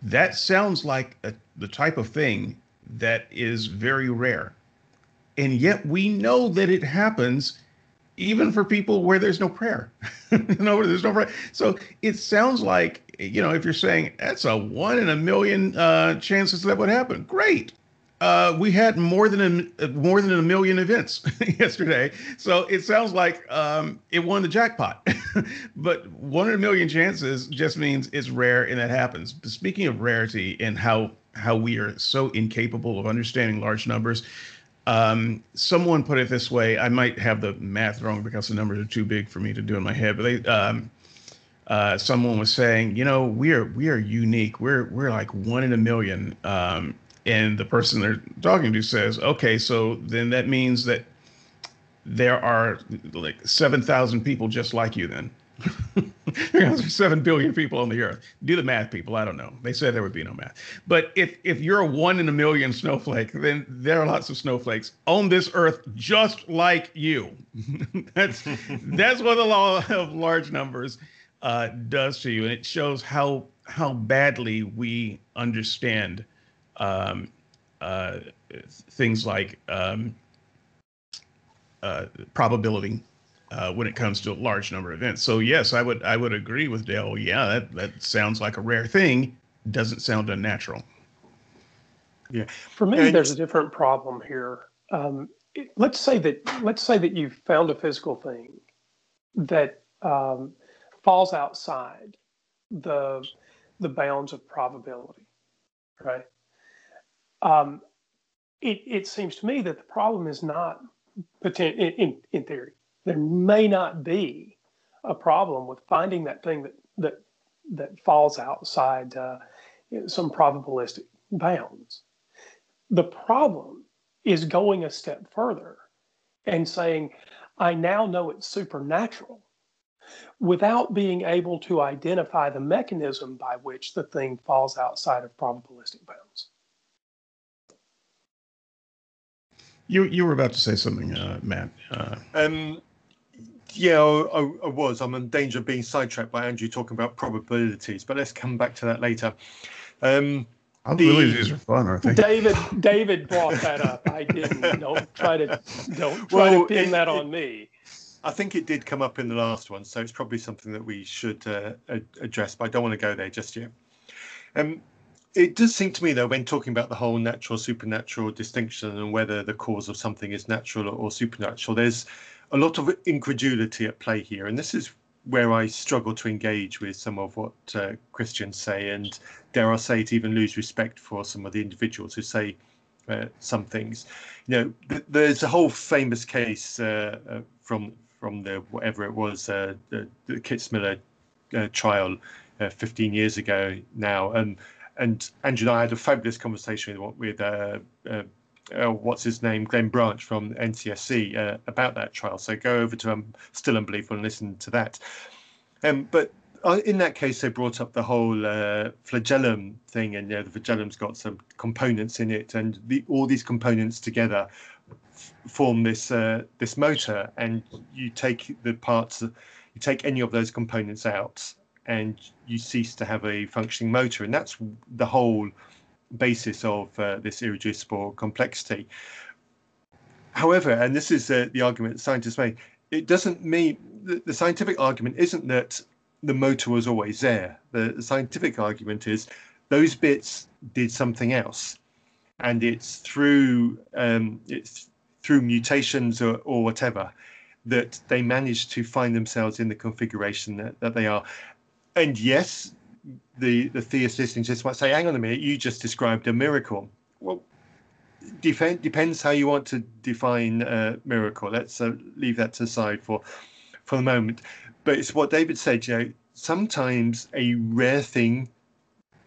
Speaker 1: that sounds like a, the type of thing that is very rare. And yet we know that it happens even for people where there's no prayer. know, there's no prayer. So it sounds like, you know, if you're saying that's a one in a million uh, chances that would happen, great uh, we had more than a, more than a million events yesterday. So it sounds like um, it won the jackpot. but one in a million chances just means it's rare and that happens. But speaking of rarity and how how we are so incapable of understanding large numbers, um, someone put it this way. I might have the math wrong because the numbers are too big for me to do in my head. But they, um, uh, someone was saying, you know, we are we are unique. We're we're like one in a million. Um, and the person they're talking to says, okay, so then that means that there are like 7,000 people just like you then. There's 7 billion people on the earth. Do the math, people. I don't know. They said there would be no math. But if, if you're a one in a million snowflake, then there are lots of snowflakes on this earth just like you. that's, that's what the law of large numbers uh, does to you. And it shows how, how badly we understand um, uh, things like um, uh, probability uh, when it comes to a large number of events. So yes, I would I would agree with Dale. Yeah, that that sounds like a rare thing. Doesn't sound unnatural.
Speaker 3: Yeah. For me, and there's a different problem here. Um, let's say that let's say that you found a physical thing that um, falls outside the the bounds of probability, right? Um, it, it seems to me that the problem is not potent, in, in theory. There may not be a problem with finding that thing that that that falls outside uh, some probabilistic bounds. The problem is going a step further and saying, I now know it's supernatural without being able to identify the mechanism by which the thing falls outside of probabilistic bounds.
Speaker 1: You you were about to say something, uh, Matt. Uh,
Speaker 2: um, yeah, I, I, was. I'm in danger of being sidetracked by Andrew talking about probabilities, but let's come back to that later. Um,
Speaker 1: I the, believe these are fun, aren't they?
Speaker 3: David David brought that up. I didn't. Don't try to don't try well, to pin it, that on it, me.
Speaker 2: I think it did come up in the last one, so it's probably something that we should uh, address. But I don't want to go there just yet. Um, it does seem to me, though, when talking about the whole natural supernatural distinction and whether the cause of something is natural or supernatural, there's a lot of incredulity at play here, and this is where I struggle to engage with some of what uh, Christians say, and dare I say it, even lose respect for some of the individuals who say uh, some things. You know, th- there's a whole famous case uh, uh from from the whatever it was, uh, the, the Kitzmiller uh, trial 15 years ago now, and and Andrew and I had a fabulous conversation with, with uh, what's his name, Glenn Branch from NCSE uh, about that trial. So go over to um, Still Unbelievable and listen to that. Um, but uh, in that case, they brought up the whole uh, flagellum thing, and yeah, the flagellum's got some components in it, and the, all these components together f- form this uh, this motor. And you take the parts, you take any of those components out, and you cease to have a functioning motor, and that's the whole basis of uh, this irreducible complexity. However, and this is uh, the argument scientists make, it doesn't mean the, the, scientific argument isn't that the motor was always there. The, the scientific argument is those bits did something else, and it's through um, it's through mutations or, or whatever that they managed to find themselves in the configuration that, that they are. And yes, the the theist listening just might say, "Hang on a minute, you just described a miracle." Well, depend, depends how you want to define a miracle. Let's uh, leave that to side for for the moment. But it's what David said. You know, sometimes a rare thing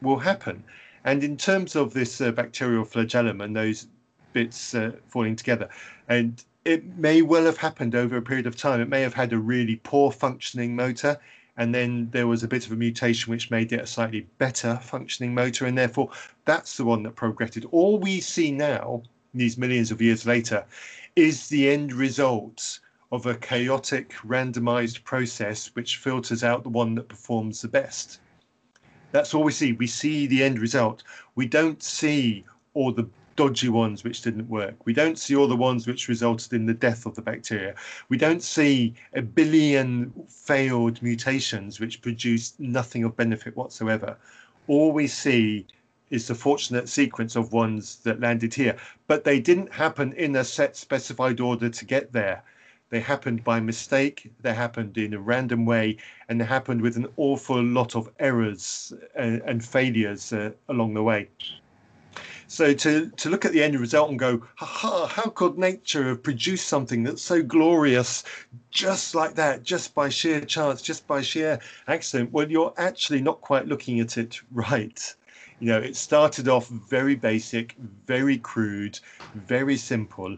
Speaker 2: will happen, and in terms of this uh, bacterial flagellum and those bits uh, falling together, and it may well have happened over a period of time. It may have had a really poor functioning motor and then there was a bit of a mutation which made it a slightly better functioning motor, and therefore that's the one that progressed. All we see now, these millions of years later, is the end result of a chaotic randomized process which filters out the one that performs the best. That's all we see. We see the end result. We don't see all the dodgy ones which didn't work. We don't see all the ones which resulted in the death of the bacteria. We don't see a billion failed mutations which produced nothing of benefit whatsoever. All we see is the fortunate sequence of ones that landed here, but they didn't happen in a set specified order to get there. They happened by mistake, they happened in a random way, and they happened with an awful lot of errors and, and failures uh, along the way. So to to look at the end result and go, ha how could nature have produced something that's so glorious just like that, just by sheer chance, just by sheer accident? Well, you're actually not quite looking at it right. You know, it started off very basic, very crude, very simple,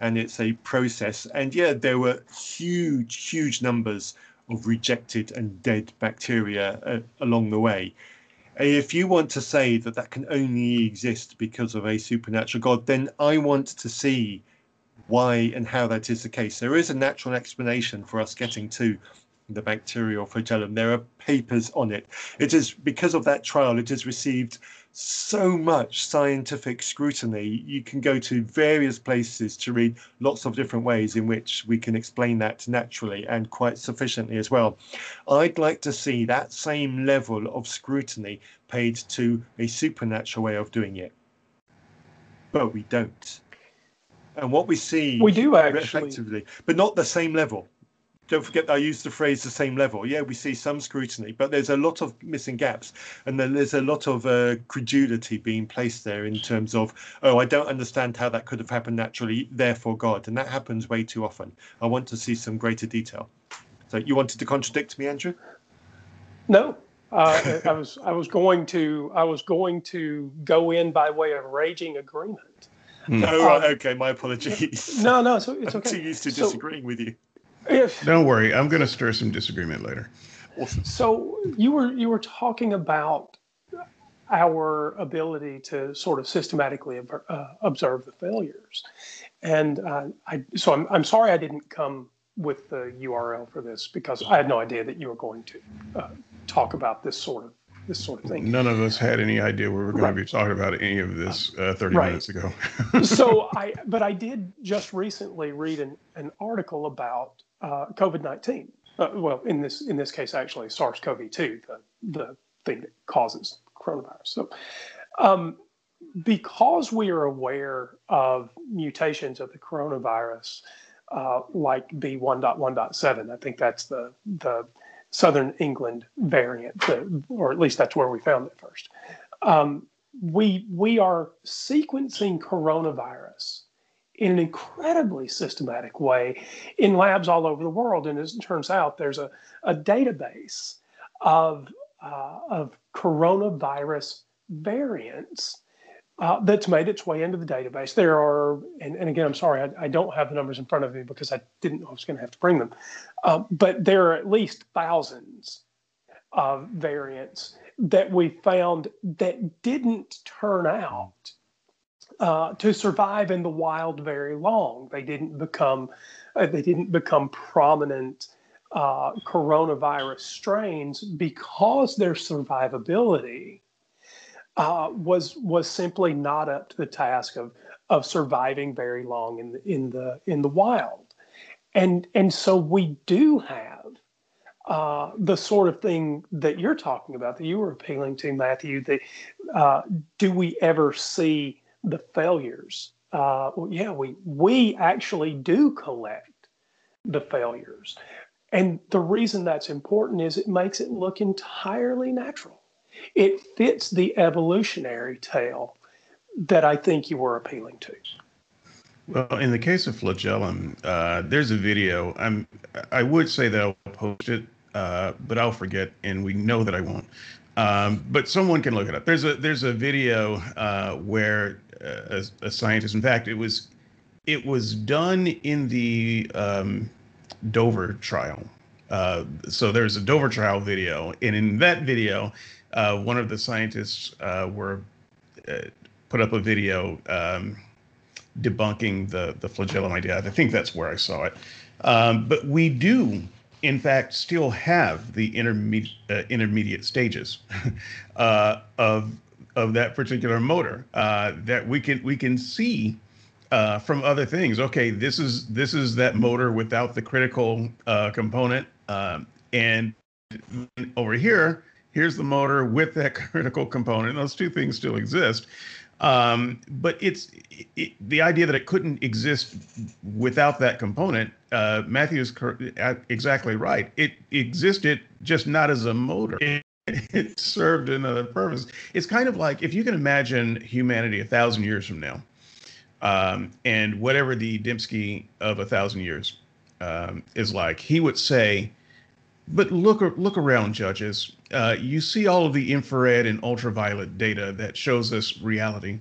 Speaker 2: and it's a process. And yeah, there were huge, huge numbers of rejected and dead bacteria uh, along the way if you want to say that that can only exist because of a supernatural God, then I want to see why and how that is the case. There is a natural explanation for us getting to the bacterial flagellum. There are papers on it. It is because of that trial, it has received so much scientific scrutiny. You can go to various places to read lots of different ways in which we can explain that naturally and quite sufficiently as well. I'd like to see that same level of scrutiny paid to a supernatural way of doing it. But we don't. And what we see
Speaker 3: we do actually
Speaker 2: but not the same level don't forget that I used the phrase the same level. Yeah, we see some scrutiny, but there's a lot of missing gaps, and then there's a lot of uh, credulity being placed there in terms of, oh, I don't understand how that could have happened naturally, therefore God, and that happens way too often. I want to see some greater detail. So you wanted to contradict me, Andrew?
Speaker 3: No, uh, I was I was going to I was going to go in by way of raging agreement.
Speaker 2: No, Oh um, okay. My apologies.
Speaker 3: No, no, so it's okay.
Speaker 2: I'm too used to disagreeing so, with you.
Speaker 1: If don't worry, I'm going to stir some disagreement later.
Speaker 3: So you were you were talking about our ability to sort of systematically uh, observe the failures, and uh, I so I'm I'm sorry I didn't come with the URL for this because I had no idea that you were going to uh, talk about this sort of this sort of thing.
Speaker 1: None of us had any idea we were going right. to be talking about any of this uh, 30 right. minutes ago.
Speaker 3: so I, but I did just recently read an, an article about uh, COVID nineteen. Uh, well, in this in this case, actually SARS-CoV-2, the the thing that causes coronavirus. So, um, because we are aware of mutations of the coronavirus, uh, like B1.1.7, I think that's the the Southern England variant, the, or at least that's where we found it first. Um, we we are sequencing coronavirus in an incredibly systematic way in labs all over the world. And as it turns out, there's a, a database of, uh, of coronavirus variants uh, that's made its way into the database. There are, and, and again, I'm sorry, I, I, don't have the numbers in front of me because I didn't know I was going to have to bring them. Uh, but there are at least thousands of variants that we found that didn't turn out uh, to survive in the wild very long. They didn't become uh, they didn't become prominent uh, coronavirus strains because their survivability uh, was was simply not up to the task of of surviving very long in the in the in the wild, and and so we do have uh, the sort of thing that you're talking about that you were appealing to, Matthew. That do we ever see the failures. Uh, well, yeah, we we actually do collect the failures, and the reason that's important is it makes it look entirely natural. It fits the evolutionary tale that I think you were appealing to.
Speaker 1: Well, in the case of flagellum, uh, there's a video. I'm I would say that I'll post it, uh, but I'll forget, and we know that I won't. Um, but someone can look it up. There's a there's a video uh, where a, a, scientist. In fact, it was it was done in the um, Dover trial. Uh, so there's a Dover trial video, and in that video, uh, one of the scientists uh, were uh, put up a video um, debunking the the flagellum idea. I think that's where I saw it. Um, but we do, in fact, still have the intermediate uh, intermediate stages uh, of of that particular motor uh, that we can we can see uh, from other things. Okay, this is this is that motor without the critical uh, component, um, and over here, here's the motor with that critical component. Those two things still exist, um, but it's it, the idea that it couldn't exist without that component. Uh, Matthew is uh, exactly right. It existed just not as a motor. It, it served another purpose. It's kind of like if you can imagine humanity a thousand years from now, um, and whatever the Dembski of a thousand years um, is like, he would say, "But look, look around, judges. Uh, you see all of the infrared and ultraviolet data that shows us reality.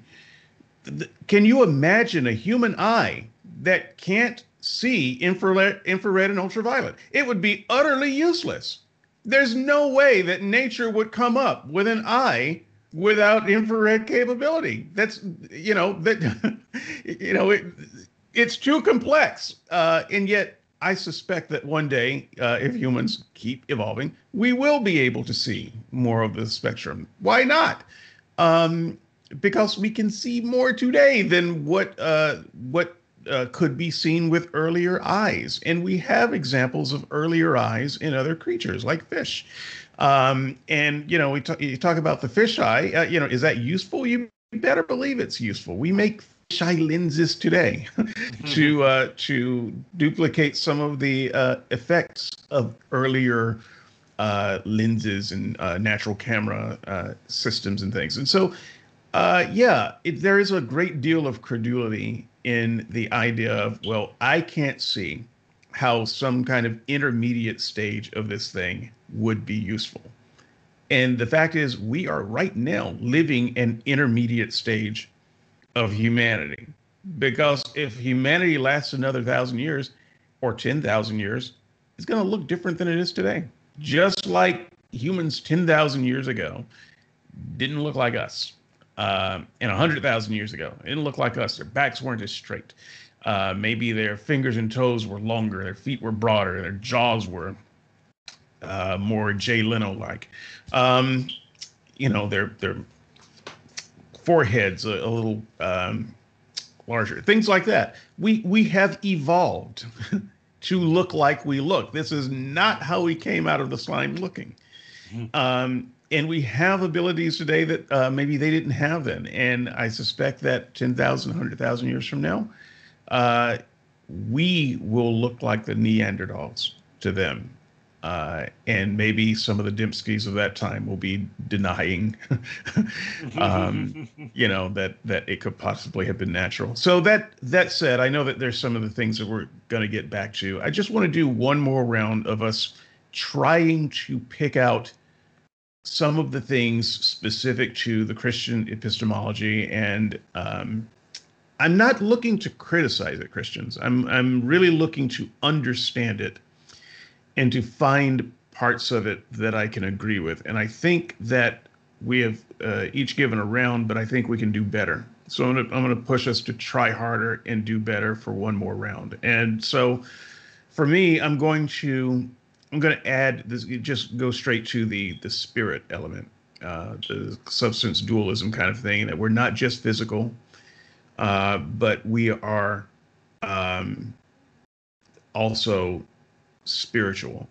Speaker 1: Can you imagine a human eye that can't see infrared, infrared and ultraviolet? It would be utterly useless." There's no way that nature would come up with an eye without infrared capability. That's you know that you know it, it's too complex, uh, and yet I suspect that one day, uh, if humans keep evolving, we will be able to see more of the spectrum. Why not? Um, because we can see more today than what uh, what uh, could be seen with earlier eyes, and we have examples of earlier eyes in other creatures like fish. Um, and you know, we talk, you talk about the fisheye. Uh, you know, is that useful? You better believe it's useful. We make fisheye lenses today to uh, to duplicate some of the uh, effects of earlier uh, lenses and uh, natural camera uh, systems and things. And so, uh, yeah, it, there is a great deal of credulity in the idea of, well, I can't see how some kind of intermediate stage of this thing would be useful. And the fact is, we are right now living an intermediate stage of humanity. Because if humanity lasts another thousand years or 10,000 years, it's going to look different than it is today. Just like humans 10,000 years ago didn't look like us. Uh, and 100,000 years ago, it didn't look like us. Their backs weren't as straight. Uh, maybe their fingers and toes were longer, their feet were broader, their jaws were uh, more Jay Leno like. Um, you know, their their foreheads a, a little um, larger, things like that. We we have evolved to look like we look. This is not how we came out of the slime looking. Mm-hmm. Um, and we have abilities today that uh, maybe they didn't have then. And I suspect that 10,000, 100,000 years from now, uh, we will look like the Neanderthals to them. Uh, and maybe some of the Dembskis of that time will be denying, um, you know, that that it could possibly have been natural. So that that said, I know that there's some of the things that we're going to get back to. I just want to do one more round of us trying to pick out some of the things specific to the Christian epistemology, and um, I'm not looking to criticize it, Christians. I'm I'm really looking to understand it and to find parts of it that I can agree with. And I think that we have uh, each given a round, but I think we can do better. So I'm gonna, I'm gonna push us to try harder and do better for one more round. And so for me, I'm going to I'm going to add this. Just go straight to the the spirit element, uh, the substance dualism kind of thing. That we're not just physical, uh, but we are um, also spiritual.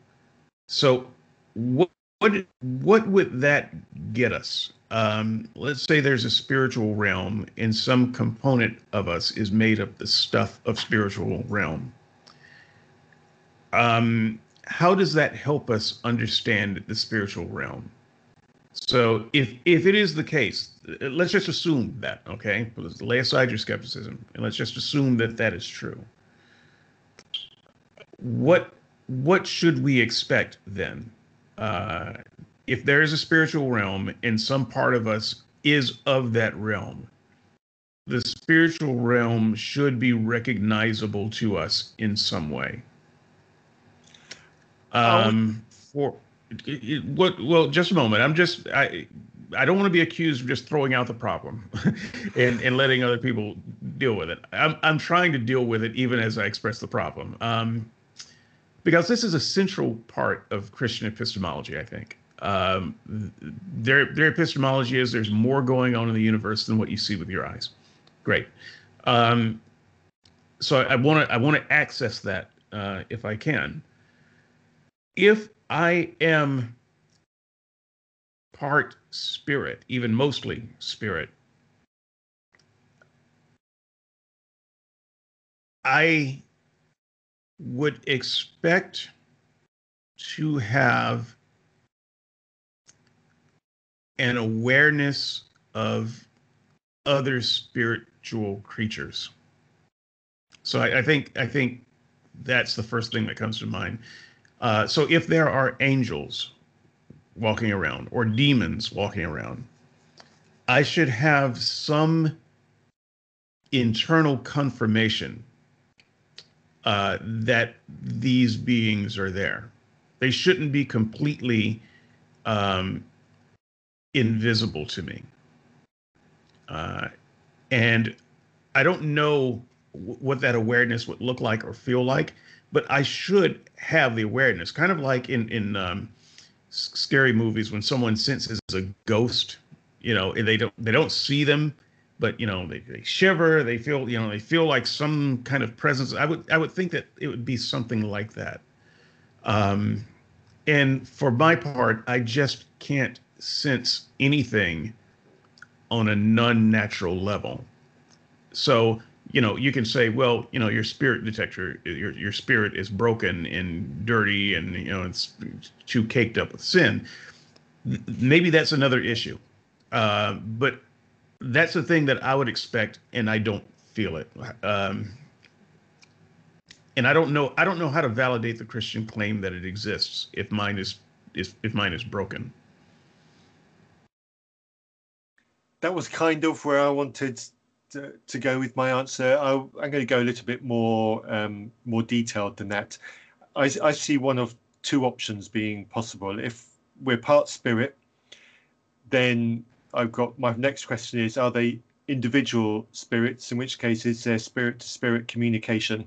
Speaker 1: So what what what would that get us? Um, let's say there's a spiritual realm, and some component of us is made of the stuff of spiritual realm. Um, how does that help us understand the spiritual realm? So if if it is the case, let's just assume that, okay? Let's lay aside your skepticism and let's just assume that that is true. What what should we expect then? Uh, if there is a spiritual realm and some part of us is of that realm, the spiritual realm should be recognizable to us in some way. Um, for what? Well, just a moment. I'm just I. I don't want to be accused of just throwing out the problem and, and letting other people deal with it. I'm, I'm trying to deal with it even as I express the problem. Um, because this is a central part of Christian epistemology, I think. Um, their their epistemology is there's more going on in the universe than what you see with your eyes. Great. Um, so I want to I want to access that uh, if I can. If I am part spirit, even mostly spirit, I would expect to have an awareness of other spiritual creatures. So I, I, think I think that's the first thing that comes to mind. Uh, so if there are angels walking around or demons walking around, I should have some internal confirmation uh, that these beings are there. They shouldn't be completely um, invisible to me. Uh, and I don't know w- what that awareness would look like or feel like, but I should have the awareness, kind of like in in um, scary movies when someone senses a ghost, you know, and they don't they don't see them, but you know they, they shiver, they feel you know they feel like some kind of presence. I would I would think that it would be something like that. Um, and for my part, I just can't sense anything on a non-natural level. So you know, you can say, well, you know, your spirit detector, your your spirit is broken and dirty, and you know, it's too caked up with sin. Maybe that's another issue, uh, but that's the thing that I would expect, and I don't feel it. Um, and I don't know. I don't know how to validate the Christian claim that it exists if mine is, is if mine is broken.
Speaker 2: That was kind of where I wanted to, to go with my answer. I, am going to go a little bit more um, more detailed than that. I, I see one of two options being possible. If we're part spirit, then I've got my next question is: Are they individual spirits? In which case, is there spirit to spirit communication?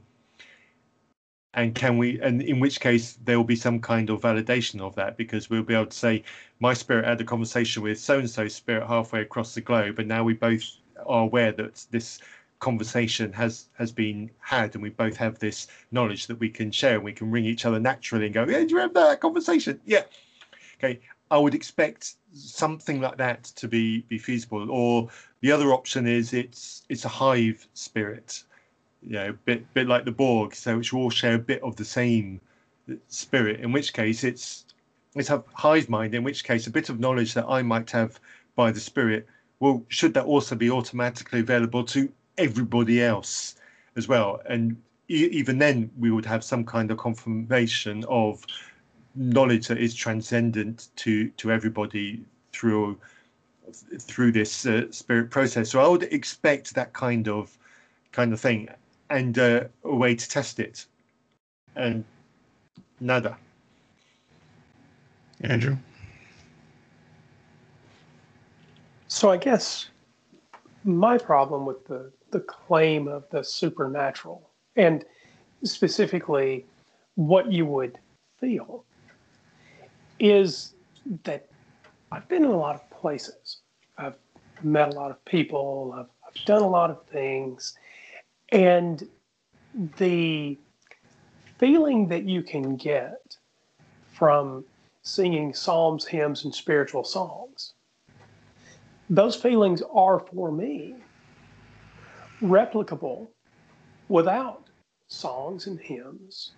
Speaker 2: And can we? And in which case, there will be some kind of validation of that because we'll be able to say, my spirit had a conversation with so and so spirit halfway across the globe, and now we both are aware that this conversation has has been had and we both have this knowledge that we can share and we can ring each other naturally and go yeah do you remember that conversation? Yeah. Okay i would expect something like that to be be feasible or the other option is it's it's a hive spirit you know bit bit like the borg so which all share a bit of the same spirit in which case it's it's a hive mind in which case a bit of knowledge that i might have by the spirit well, should that also be automatically available to everybody else as well? And e- even then, we would have some kind of confirmation of knowledge that is transcendent to to everybody through through this uh, spirit process. So I would expect that kind of kind of thing, and uh, a way to test it, and nada.
Speaker 1: Andrew.
Speaker 3: So I guess my problem with the, the claim of the supernatural and specifically what you would feel is that I've been in a lot of places. I've met a lot of people, I've, I've done a lot of things, and the feeling that you can get from singing psalms, hymns, and spiritual songs those feelings are for me replicable without songs and hymns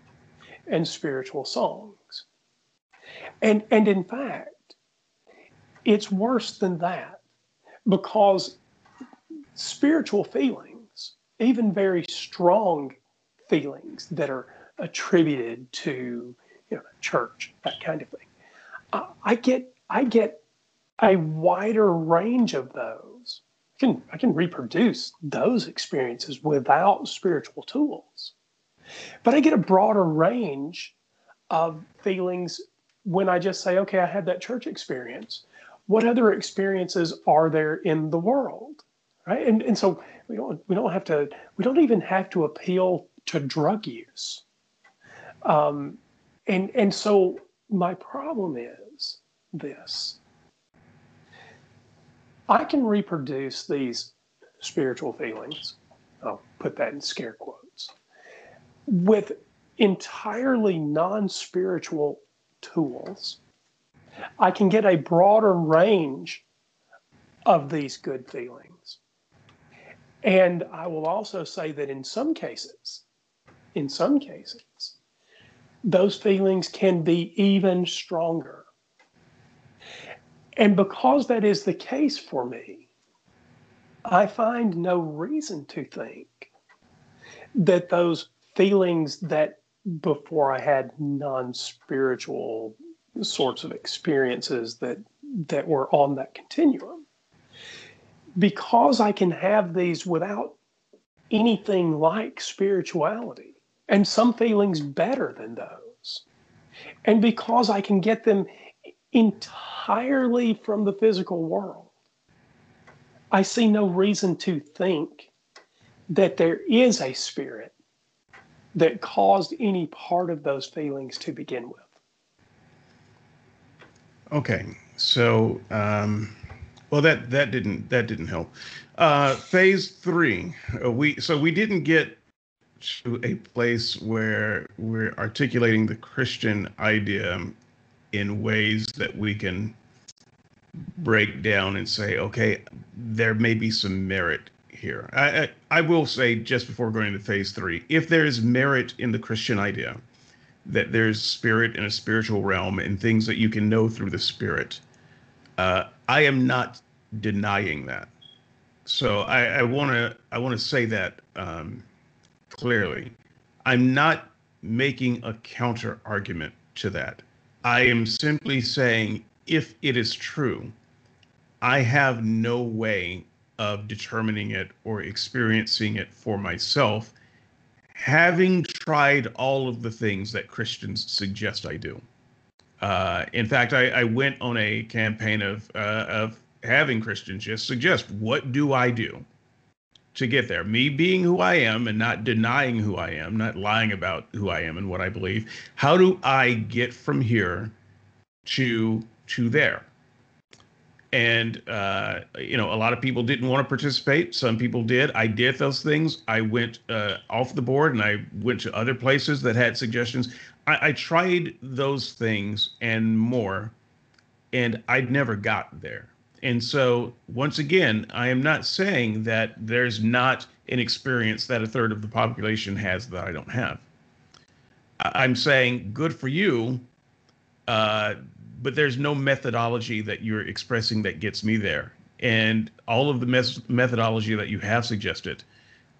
Speaker 3: and spiritual songs. And, and in fact, it's worse than that because spiritual feelings, even very strong feelings that are attributed to you know, church, that kind of thing, I, I get I get a wider range of those. I can, I can reproduce those experiences without spiritual tools. But I get a broader range of feelings when I just say, okay, I had that church experience. What other experiences are there in the world? Right. And, and so we don't we don't have to we don't even have to appeal to drug use. Um, and and so my problem is this I can reproduce these spiritual feelings, I'll put that in scare quotes, with entirely non spiritual tools. I can get a broader range of these good feelings. And I will also say that in some cases, in some cases, those feelings can be even stronger and because that is the case for me, I find no reason to think that those feelings that before I had non spiritual sorts of experiences that that were on that continuum because I can have these without anything like spirituality and some feelings better than those and because I can get them entirely from the physical world. I see no reason to think that there is a spirit that caused any part of those feelings to begin with.
Speaker 1: Okay, so um, well that that didn't that didn't help. Uh, phase three, uh, we so we didn't get to a place where we're articulating the Christian idea in ways that we can break down and say, okay, there may be some merit here. I, I, I will say just before going to phase three, if there is merit in the Christian idea, that there's spirit in a spiritual realm and things that you can know through the spirit, uh, I am not denying that. So I want to I want to say that um, clearly. I'm not making a counter argument to that. I am simply saying if it is true, I have no way of determining it or experiencing it for myself, having tried all of the things that Christians suggest I do. Uh, in fact, I, I, went on a campaign of uh, of having Christians just suggest what do I do to get there. Me being who I am and not denying who I am, not lying about who I am and what I believe. How do I get from here to to there? and uh, you know a lot of people didn't want to participate some people did i did those things i went uh, off the board and i went to other places that had suggestions I, I, tried those things and more and I'd never got there and so once again i am not saying that there's not an experience that a third of the population has that i don't have i'm saying good for you uh, but there's no methodology that you're expressing that gets me there. And all of the mes- methodology that you have suggested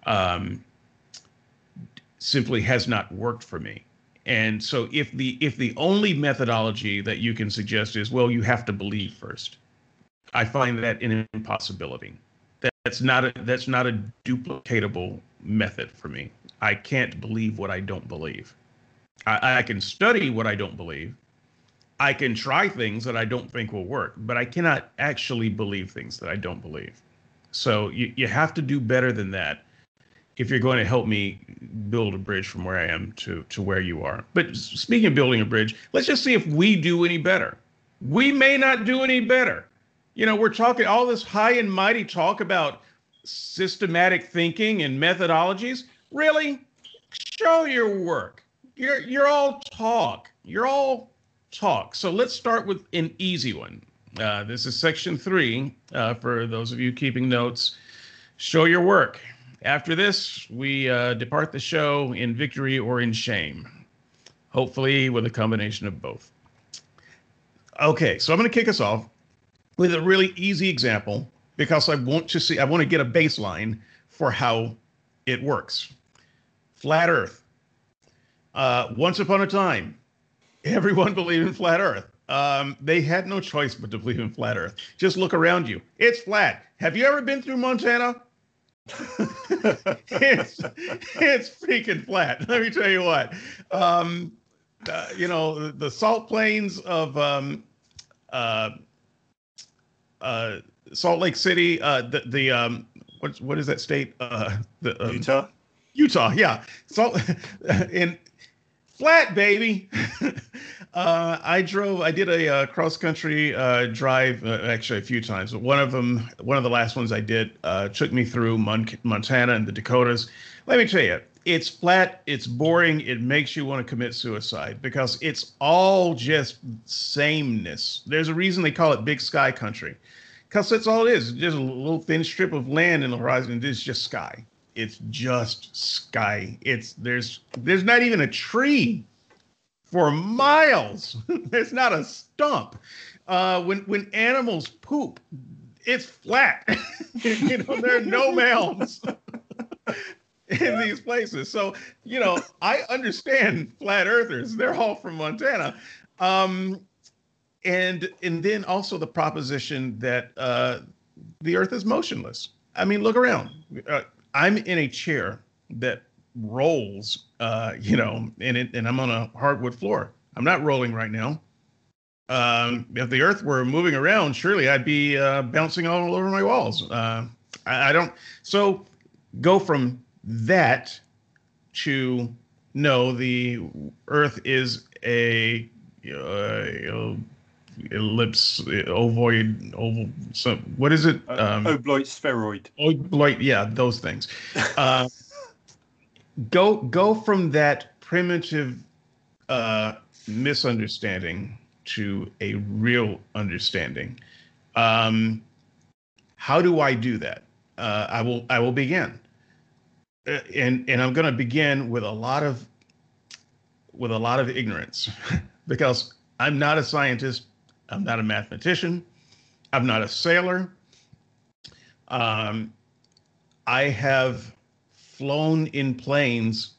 Speaker 1: um, simply has not worked for me. And so if the if the only methodology that you can suggest is well you have to believe first, I find that an impossibility. That's not a that's not a duplicatable method for me. I can't believe what I don't believe. I, I can study what I don't believe, I can try things that I don't think will work, but I cannot actually believe things that I don't believe. So you, you have to do better than that if you're going to help me build a bridge from where I am to, to where you are. But speaking of building a bridge, let's just see if we do any better. We may not do any better. You know, we're talking all this high and mighty talk about systematic thinking and methodologies. Really? Show your work. You're you're all talk. You're all talk. So let's start with an easy one. Uh, this is section three uh, for those of you keeping notes. Show your work. After this, we uh, depart the show in victory or in shame, hopefully with a combination of both. Okay, so I'm going to kick us off with a really easy example because I want to see, I want to get a baseline for how it works. Flat Earth. Uh, once upon a time, everyone believed in flat Earth. Um, they had no choice but to believe in flat Earth. Just look around you; it's flat. Have you ever been through Montana? it's it's freaking flat. Let me tell you what. Um, uh, you know the salt plains of um, uh, uh, Salt Lake City. Uh, the the um, what what is that state? Uh, the,
Speaker 2: um, Utah.
Speaker 1: Utah, yeah. Salt in flat, baby. uh, I drove. I did a uh, cross country uh, drive, uh, actually a few times. But one of them, one of the last ones I did, uh, took me through Mon- Montana and the Dakotas. Let me tell you, it's flat. It's boring. It makes you want to commit suicide because it's all just sameness. There's a reason they call it Big Sky Country, because that's all it is. Just a little thin strip of land in the horizon. It's just sky it's just sky. It's there's there's not even a tree for miles. there's not a stump. Uh, when when animals poop, it's flat. you know, there are no mounds in these places. So you know, I understand flat earthers. They're all from Montana. Um, and and then also the proposition that uh, the Earth is motionless. I mean, look around. Uh, I'm in a chair that rolls, uh, you know, and it, and I'm on a hardwood floor. I'm not rolling right now. Um, if the earth were moving around, surely I'd be uh, bouncing all over my walls. Uh, I, I don't. So go from that to no, the Earth is a uh, ellipse, ovoid, oval. So what is it?
Speaker 2: Uh, um, obloit spheroid.
Speaker 1: Obloit, yeah, those things. Uh, go go from that primitive uh, misunderstanding to a real understanding. Um, how do I do that? Uh, I will I will begin, and and I'm going to begin with a lot of with a lot of ignorance, because I'm not a scientist. I'm not a mathematician. I'm not a sailor. Um, I have flown in planes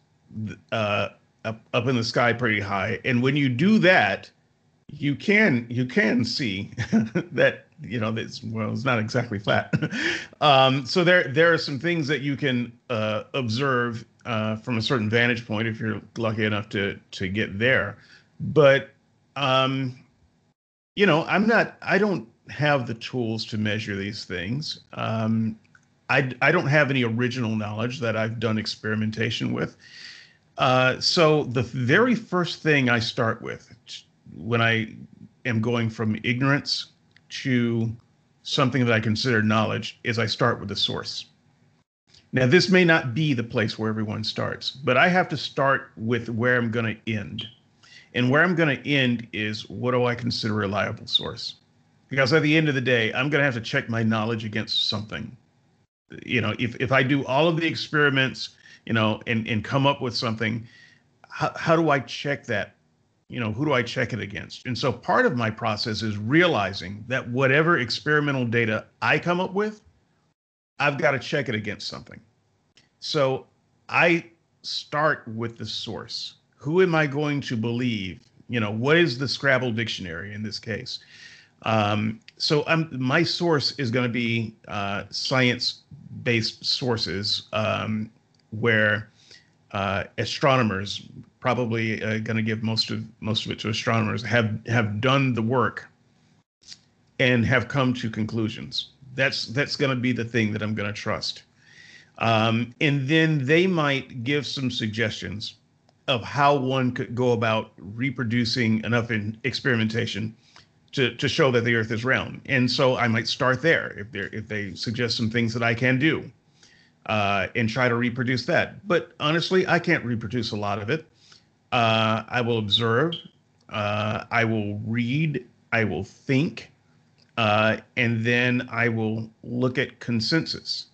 Speaker 1: uh, up, up in the sky pretty high, and when you do that, you can you can see that you know it's well it's not exactly flat. um, so there there are some things that you can uh, observe uh, from a certain vantage point if you're lucky enough to to get there, but um, you know, I'm not, I don't have the tools to measure these things. Um, I, I don't have any original knowledge that I've done experimentation with. Uh, so the very first thing I start with when I am going from ignorance to something that I consider knowledge is I start with the source. Now, this may not be the place where everyone starts, but I have to start with where I'm going to end. And where I'm going to end is what do I consider a reliable source? Because at the end of the day, I'm going to have to check my knowledge against something. You know, if, if I do all of the experiments, you know, and, and come up with something, how, how do I check that? You know, who do I check it against? And so part of my process is realizing that whatever experimental data I come up with, I've got to check it against something. So I start with the source who am I going to believe? You know, what is the Scrabble dictionary in this case? Um, so I'm, my source is going to be uh, science-based sources um, where uh, astronomers probably uh, going to give most of most of it to astronomers have have done the work and have come to conclusions. That's that's going to be the thing that I'm going to trust. Um, and then they might give some suggestions of how one could go about reproducing enough in experimentation to, to show that the earth is round. And so I might start there if they if they suggest some things that I can do uh, and try to reproduce that. But honestly, I can't reproduce a lot of it. Uh, I will observe, uh, I will read, I will think, uh, and then I will look at consensus.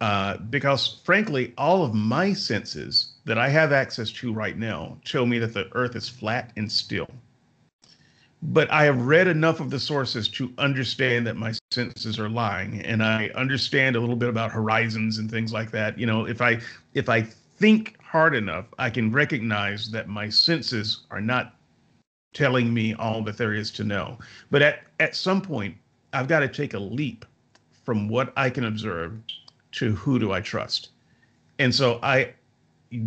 Speaker 1: Uh, because frankly, all of my senses that I have access to right now show me that the earth is flat and still. But I have read enough of the sources to understand that my senses are lying and I understand a little bit about horizons and things like that. You know, if I if I think hard enough, I can recognize that my senses are not telling me all that there is to know. But at, at some point, I've got to take a leap from what I can observe to who do I trust. And so I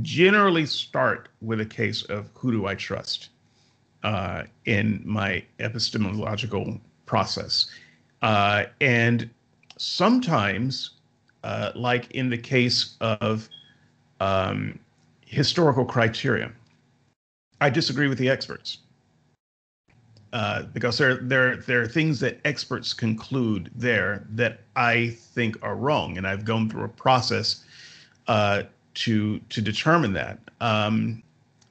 Speaker 1: generally start with a case of who do I trust uh, in my epistemological process. Uh, and sometimes, uh, like in the case of um, historical criteria, I disagree with the experts. Uh, because there, there, there are things that experts conclude there that I think are wrong, and I've gone through a process uh, to to determine that. Um,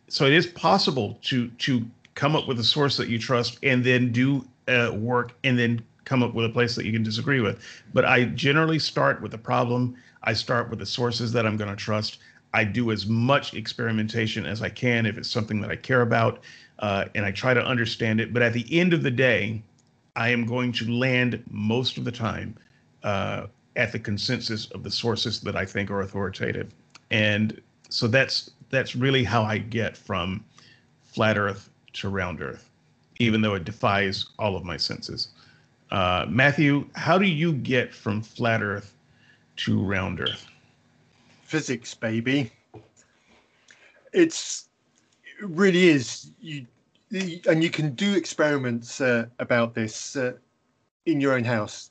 Speaker 1: so it is possible to to come up with a source that you trust and then do uh, work and then come up with a place that you can disagree with. But I generally start with the problem. I start with the sources that I'm going to trust. I do as much experimentation as I can if it's something that I care about, uh, and I try to understand it. But at the end of the day, I am going to land most of the time uh, at the consensus of the sources that I think are authoritative and so that's that's really how I get from flat Earth to round Earth, even though it defies all of my senses. Uh, Matthew, how do you get from flat Earth to round Earth?
Speaker 2: Physics, baby. It's it really is you, and you can do experiments uh, about this uh, in your own house.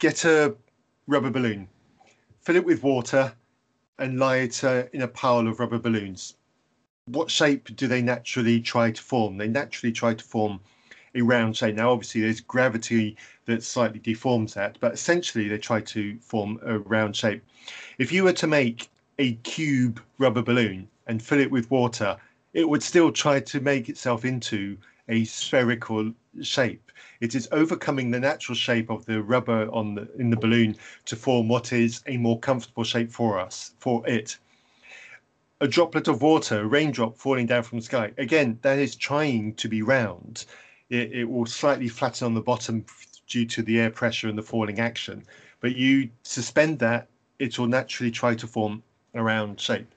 Speaker 2: Get a rubber balloon, fill it with water, and lie it uh, in a pile of rubber balloons. what shape do they naturally try to form? They naturally try to form a round shape. Now, obviously, there's gravity that slightly deforms that, but essentially, they try to form a round shape. If you were to make a cube rubber balloon and fill it with water, it would still try to make itself into a spherical shape. It is overcoming the natural shape of the rubber on the, in the balloon to form what is a more comfortable shape for us, for it. A droplet of water, a raindrop falling down from the sky, again, that is trying to be round. It, it will slightly flatten on the bottom due to the air pressure and the falling action. But you suspend that, it will naturally try to form a round shape.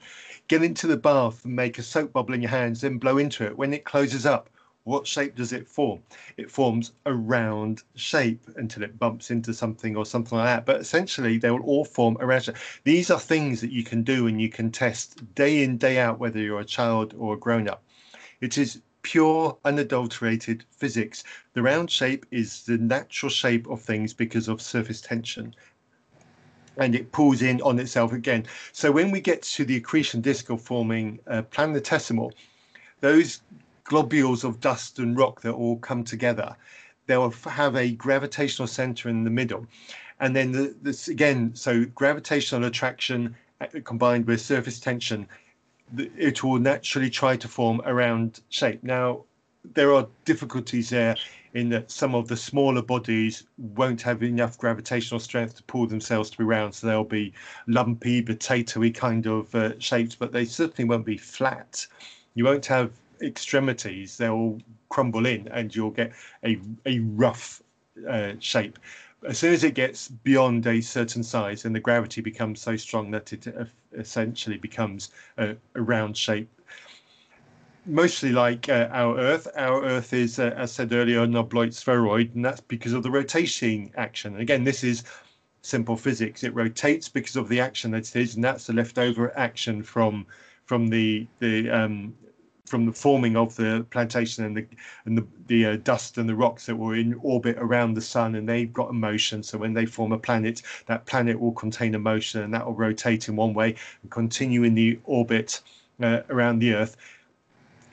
Speaker 2: Get into the bath and make a soap bubble in your hands, then blow into it. When it closes up, what shape does it form? It forms a round shape until it bumps into something or something like that. But essentially, they will all form a round shape. These are things that you can do and you can test day in, day out, whether you're a child or a grown up. It is pure, unadulterated physics. The round shape is the natural shape of things because of surface tension and it pulls in on itself again. So when we get to the accretion disk of forming a planetesimal, those globules of dust and rock that all come together. They'll have a gravitational center in the middle. And then the, this again, so gravitational attraction uh, combined with surface tension, it will naturally try to form a round shape. Now, there are difficulties there in that some of the smaller bodies won't have enough gravitational strength to pull themselves to be round, so they'll be lumpy, potatoy kind of uh, shapes, but they certainly won't be flat. You won't have extremities, they'll crumble in and you'll get a, a rough uh, shape. As soon as it gets beyond a certain size and the gravity becomes so strong that it essentially becomes a, a round shape mostly like uh, our Earth. Our Earth is, uh, as said earlier, an oblate spheroid, and that's because of the rotating action. And again, this is simple physics. It rotates because of the action that it is, and that's the leftover action from from the the um, from the forming of the plantation and the and the, the uh, dust and the rocks that were in orbit around the sun and they've got a motion. So when they form a planet that planet will contain a motion and that will rotate in one way and continue in the orbit uh, around the earth.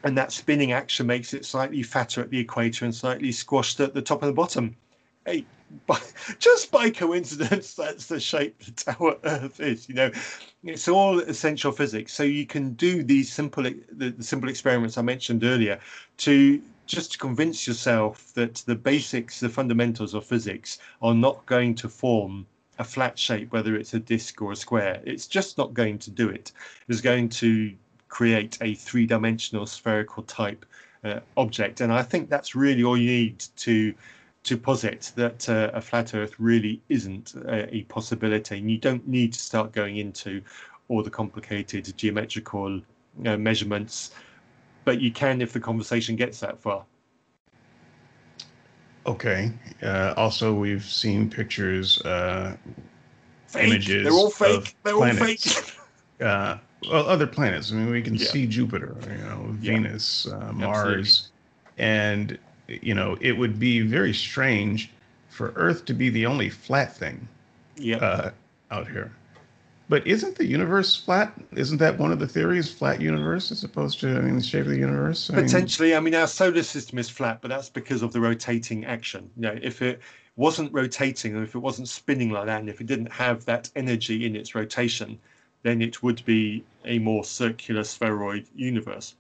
Speaker 2: And that spinning action makes it slightly fatter at the equator and slightly squashed at the top and the bottom. Hey by, just by coincidence, that's the shape that our Earth is. You know, it's all essential physics. So you can do these simple, the, the simple experiments I mentioned earlier, to just to convince yourself that the basics, the fundamentals of physics, are not going to form a flat shape, whether it's a disc or a square. It's just not going to do it. It's going to create a three-dimensional spherical type uh, object, and I think that's really all you need to to posit that uh, a flat Earth really isn't a, a, possibility, and you don't need to start going into all the complicated geometrical uh, measurements, but you can if the conversation gets that far.
Speaker 1: Okay. Uh, also, we've seen pictures, uh,
Speaker 2: fake. images. They're all fake. They're planets. all fake.
Speaker 1: Uh, well, other planets. I mean, we can yeah. see Jupiter, you know, Venus, uh, Mars, Absolutely. and you know, it would be very strange for Earth to be the only flat thing
Speaker 2: yep. uh,
Speaker 1: out here. But isn't the universe flat? Isn't that one of the theories? Flat universe as opposed to I mean the shape of the universe.
Speaker 2: I Potentially, mean, I mean our solar system is flat, but that's because of the rotating action. You know, if it wasn't rotating, or if it wasn't spinning like that, and if it didn't have that energy in its rotation, then it would be a more circular spheroid universe.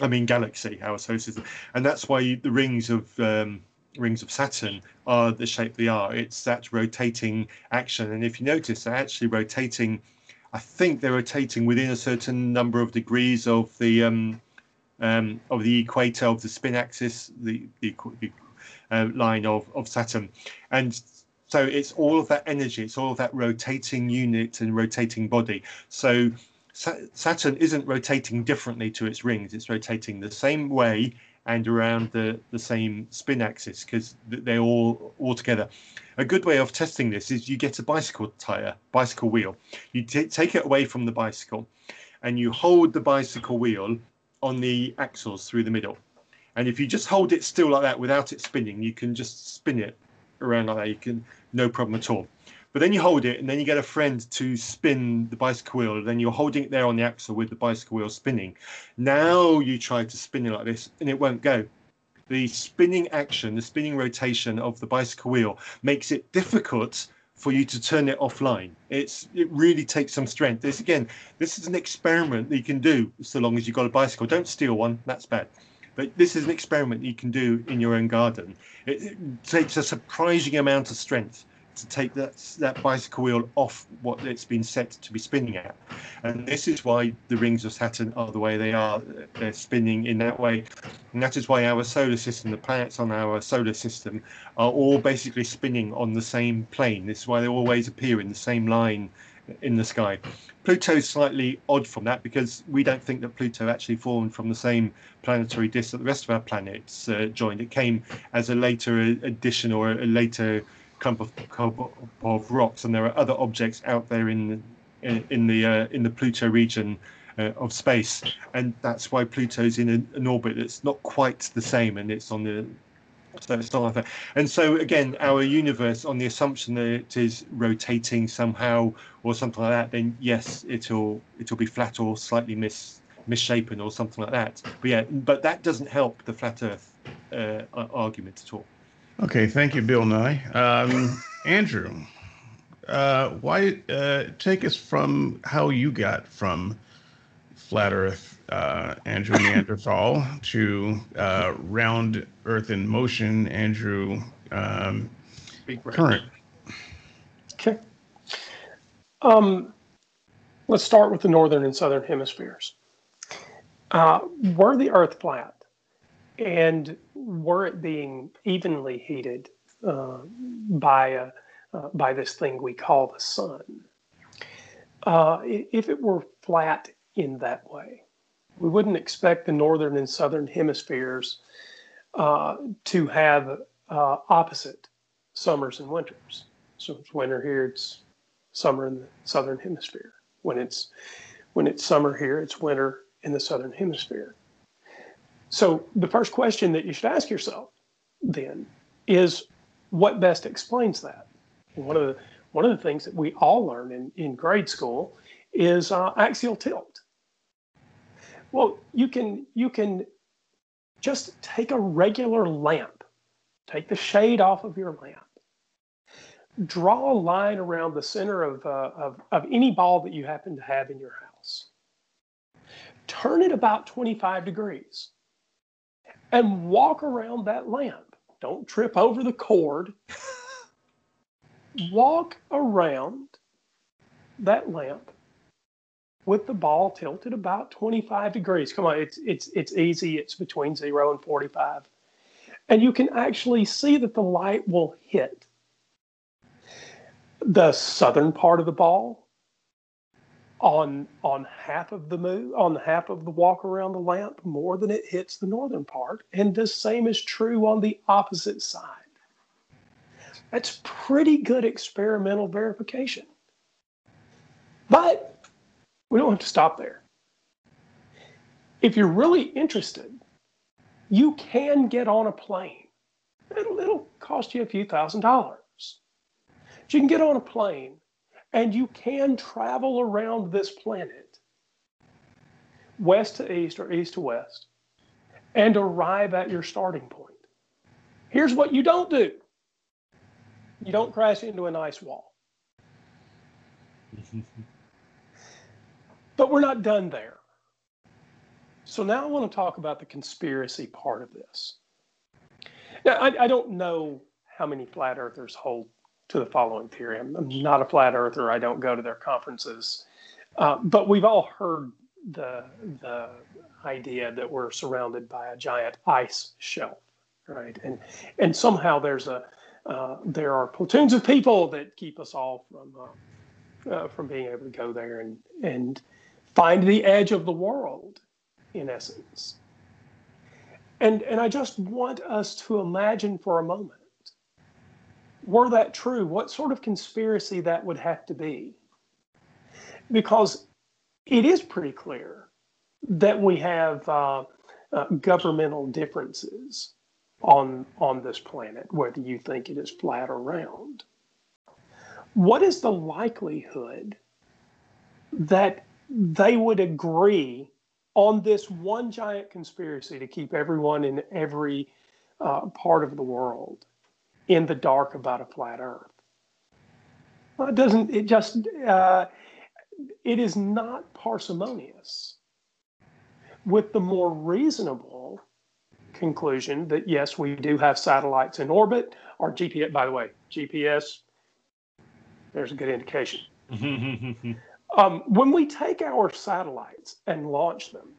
Speaker 2: I mean galaxy, our system, and that's why the rings of um, rings of Saturn are the shape they are. It's that rotating action, and if you notice, they're actually rotating. I think they're rotating within a certain number of degrees of the um, um, of the equator of the spin axis, the the, the uh, line of of Saturn, and so it's all of that energy, it's all of that rotating unit and rotating body. So Saturn isn't rotating differently to its rings. It's rotating the same way and around the, the same spin axis because they're all all together. A good way of testing this is you get a bicycle tire, bicycle wheel. You t- take it away from the bicycle and you hold the bicycle wheel on the axles through the middle. And if you just hold it still like that without it spinning, you can just spin it around like that. You can no problem at all. But then you hold it, and then you get a friend to spin the bicycle wheel. And then you're holding it there on the axle with the bicycle wheel spinning. Now you try to spin it like this, and it won't go. The spinning action, the spinning rotation of the bicycle wheel makes it difficult for you to turn it offline. It's it really takes some strength. This again, this is an experiment that you can do so long as you've got a bicycle. Don't steal one, that's bad. But this is an experiment you can do in your own garden. It, it takes a surprising amount of strength to take that that bicycle wheel off what it's been set to be spinning at. And this is why the rings of Saturn are the way they are. They're spinning in that way. And that is why our solar system, the planets on our solar system, are all basically spinning on the same plane. This is why they always appear in the same line in the sky. Pluto is slightly odd from that because we don't think that Pluto actually formed from the same planetary disk that the rest of our planets uh, joined. It came as a later addition or a later clump of, rocks, and there are other objects out there in in, in the uh, in the Pluto region uh, of space, and that's why Pluto's in an, an orbit that's not quite the same, and it's on the so it's not like that. And so again, our universe, on the assumption that it is rotating somehow or something like that, then yes, it'll it'll be flat or slightly mis misshapen or something like that. But yeah, but that doesn't help the flat Earth uh, argument at all.
Speaker 1: Okay, thank you, Bill Nye. Um, Andrew, uh, why uh, take us from how you got from flat Earth, uh, Andrew Neanderthal, to uh, round Earth in motion, Andrew um, current.
Speaker 3: Okay. Um, let's start with the northern and southern hemispheres. Uh, were the Earth flat? And were it being evenly heated uh, by a, uh, by this thing we call the sun, uh, if it were flat in that way, we wouldn't expect the northern and southern hemispheres uh, to have uh, opposite summers and winters. So it's winter here, it's summer in the southern hemisphere. When it's when it's summer here, it's winter in the southern hemisphere. So the first question that you should ask yourself then is what best explains that? One of the one of the things that we all learn in, in grade school is uh, axial tilt. Well, you can you can just take a regular lamp, take the shade off of your lamp, draw a line around the center of, uh, of, of any ball that you happen to have in your house. Turn it about 25 degrees and walk around that lamp. Don't trip over the cord. walk around that lamp with the ball tilted about 25 degrees. Come on, it's it's it's easy. It's between 0 and 45. And you can actually see that the light will hit the southern part of the ball on on half of the move on half of the walk around the lamp more than it hits the northern part and the same is true on the opposite side. That's pretty good experimental verification. But we don't have to stop there. If you're really interested you can get on a plane. It'll, it'll cost you a few thousand dollars. But you can get on a plane and you can travel around this planet, west to east or east to west, and arrive at your starting point. Here's what you don't do you don't crash into an ice wall. but we're not done there. So now I want to talk about the conspiracy part of this. Now, I, I don't know how many flat earthers hold to the following theory. I'm, I'm not a flat earther. I don't go to their conferences, uh, but we've all heard the the idea that we're surrounded by a giant ice shelf, right? And and somehow there's a uh, there are platoons of people that keep us all from uh, uh, from being able to go there and and find the edge of the world, in essence. And and I just want us to imagine for a moment were that true, what sort of conspiracy that would have to be. Because it is pretty clear that we have uh, uh, governmental differences on, on this planet, whether you think it is flat or round. what is the likelihood that they would agree on this one giant conspiracy to keep everyone in every uh, part of the world in the dark about a flat Earth? Well, it doesn't. It just. Uh, it is not parsimonious. With the more reasonable conclusion that yes, we do have satellites in orbit. Our GPS, by the way, GPS. There's a good indication. um, when we take our satellites and launch them,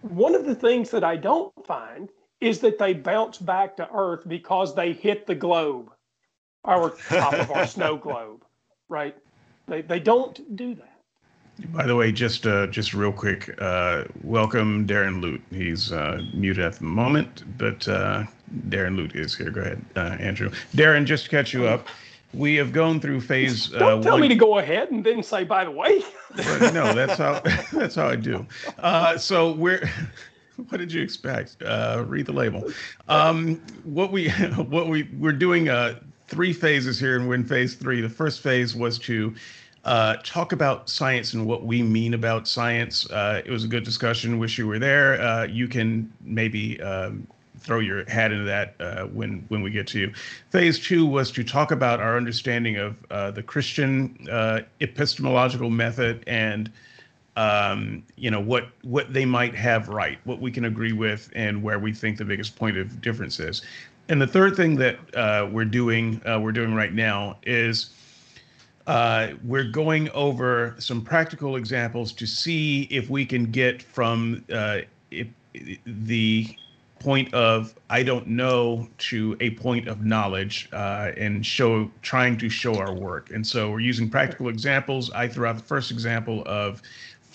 Speaker 3: one of the things that I don't find is that they bounce back to Earth because they hit the globe, our top of our snow globe, right? They, they don't do that.
Speaker 1: By the way, just uh, just real quick, uh, welcome Darren Lute. He's uh, muted at the moment, but uh, Darren Lute is here. Go ahead, uh, Andrew. Darren, just to catch you up, we have gone through phase.
Speaker 3: Uh, Don't tell one... me to go ahead and then say, by the way.
Speaker 1: no, that's how that's how I do. so we're. What did you expect? read the label. Um, what we what we we're doing three phases here, and we're in phase three. The first phase was to uh, talk about science and what we mean about science. Uh, it was a good discussion. Wish you were there. Uh, you can maybe um, throw your hat into that uh, when when we get to you. Phase two was to talk about our understanding of uh, the Christian uh, epistemological method and um, you know what what they might have right, what we can agree with, and where we think the biggest point of difference is. And the third thing that uh, we're doing uh, we're doing right now is uh, we're going over some practical examples to see if we can get from uh, if, the point of I don't know to a point of knowledge uh, and show trying to show our work. And so we're using practical examples. I threw out the first example of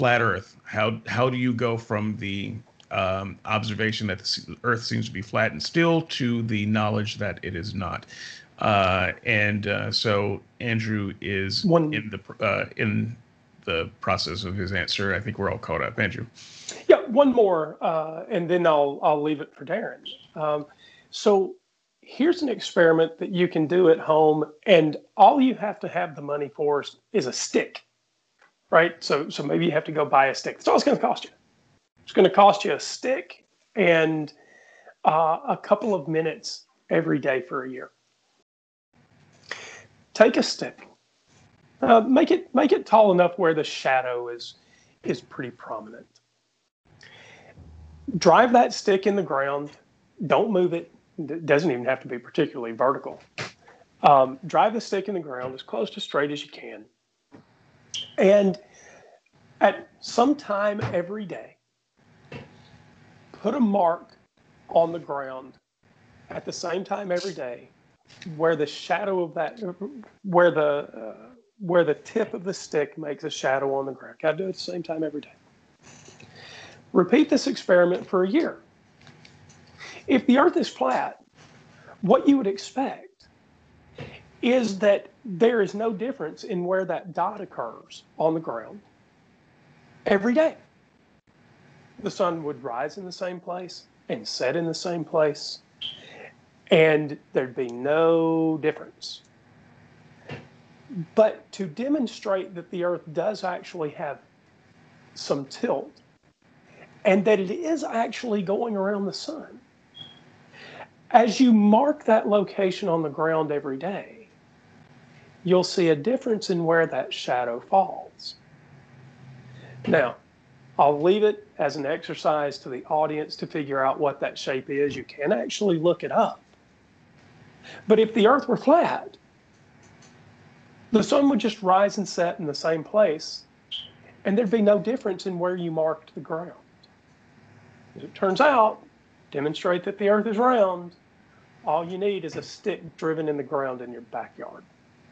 Speaker 1: flat Earth. How how do you go from the um, observation that the Earth seems to be flat and still to the knowledge that it is not. Uh, and uh, so Andrew is One, in the uh, in the process of his answer. I think we're all caught up. Andrew.
Speaker 3: Yeah, one more, uh, and then I'll I'll leave it for Darren. Um, so here's an experiment that you can do at home, and all you have to have the money for is a stick, right? So so maybe you have to go buy a stick. That's all it's going to cost you. It's going to cost you a stick and uh, a couple of minutes every day for a year. Take a stick, uh, make it make it tall enough where the shadow is is pretty prominent. Drive that stick in the ground. Don't move it. It doesn't even have to be particularly vertical. Um, drive the stick in the ground as close to straight as you can. And at some time every day, put a mark on the ground at the same time every day where the shadow of that where the uh, where the tip of the stick makes a shadow on the ground. Got to do it at the same time every day. Repeat this experiment for a year. If the earth is flat what you would expect is that there is no difference in where that dot occurs on the ground every day the sun would rise in the same place and set in the same place, and there'd be no difference. But to demonstrate that the Earth does actually have some tilt and that it is actually going around the sun, as you mark that location on the ground every day, you'll see a difference in where that shadow falls. Now, I'll leave it as an exercise to the audience to figure out what that shape is. You can actually look it up. But if the earth were flat, the sun would just rise and set in the same place, and there'd be no difference in where you marked the ground. As it turns out, demonstrate that the earth is round, all you need is a stick driven in the ground in your backyard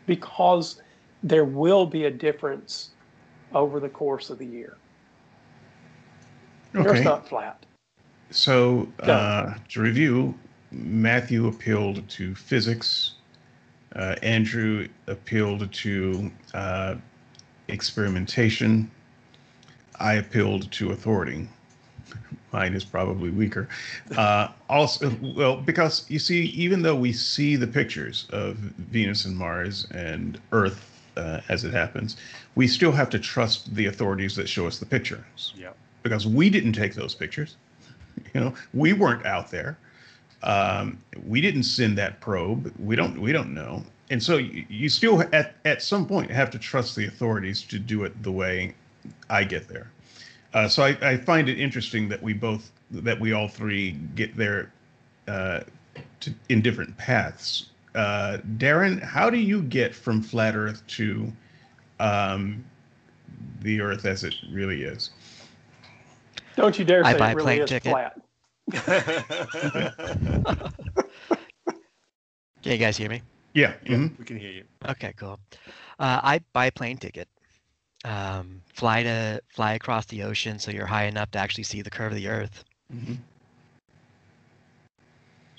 Speaker 3: because there will be a difference over the course of the year. Okay. Not flat.
Speaker 1: So, uh, to review, Matthew appealed to physics. Uh, Andrew appealed to uh, experimentation. I appealed to authority. Mine is probably weaker. Uh, also, well, because you see, even though we see the pictures of Venus and Mars and Earth uh, as it happens, we still have to trust the authorities that show us the pictures.
Speaker 2: Yeah.
Speaker 1: Because we didn't take those pictures. You know, we weren't out there. Um, we didn't send that probe. We don't. We don't know. And so you, you still, at at some point, have to trust the authorities to do it the way I get there. Uh, so I, I find it interesting that we both, that we all three get there uh, to, in different paths. Uh, Darren, how do you get from flat Earth to um, the Earth as it really is?
Speaker 3: Don't you dare
Speaker 4: I
Speaker 3: say
Speaker 4: buy
Speaker 3: it really
Speaker 4: plane
Speaker 3: is
Speaker 4: ticket.
Speaker 3: flat.
Speaker 4: Can you guys hear me?
Speaker 1: Yeah.
Speaker 2: Yeah,
Speaker 1: mhm.
Speaker 2: we can hear you.
Speaker 4: Okay, cool. Uh, I buy a plane ticket. Um, fly to fly across the ocean so you're high enough to actually see the curve of the Earth.
Speaker 1: Mhm.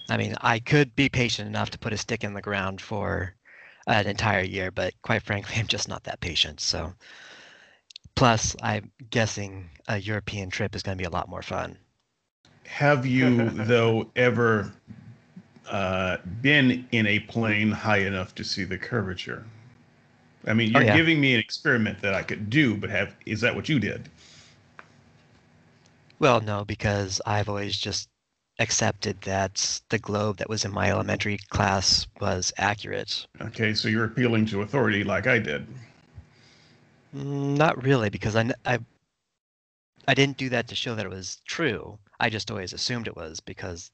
Speaker 4: I mean, I could be patient enough to put a stick in the ground for an entire year, but quite frankly, I'm just not that patient. So, plus, I'm guessing a European trip is going to be a lot more fun.
Speaker 1: Have you, though, ever uh, been in a plane high enough to see the curvature? I mean,
Speaker 4: Oh,
Speaker 1: you're
Speaker 4: yeah.
Speaker 1: giving me an experiment that I could do, but have is that what you did?
Speaker 4: Well, no, because I've always just accepted that the globe that was in my elementary class was accurate.
Speaker 1: Okay, so you're appealing to authority like I did.
Speaker 4: Mm, Not really, because I, I, I didn't do that to show that it was true. I just always assumed it was because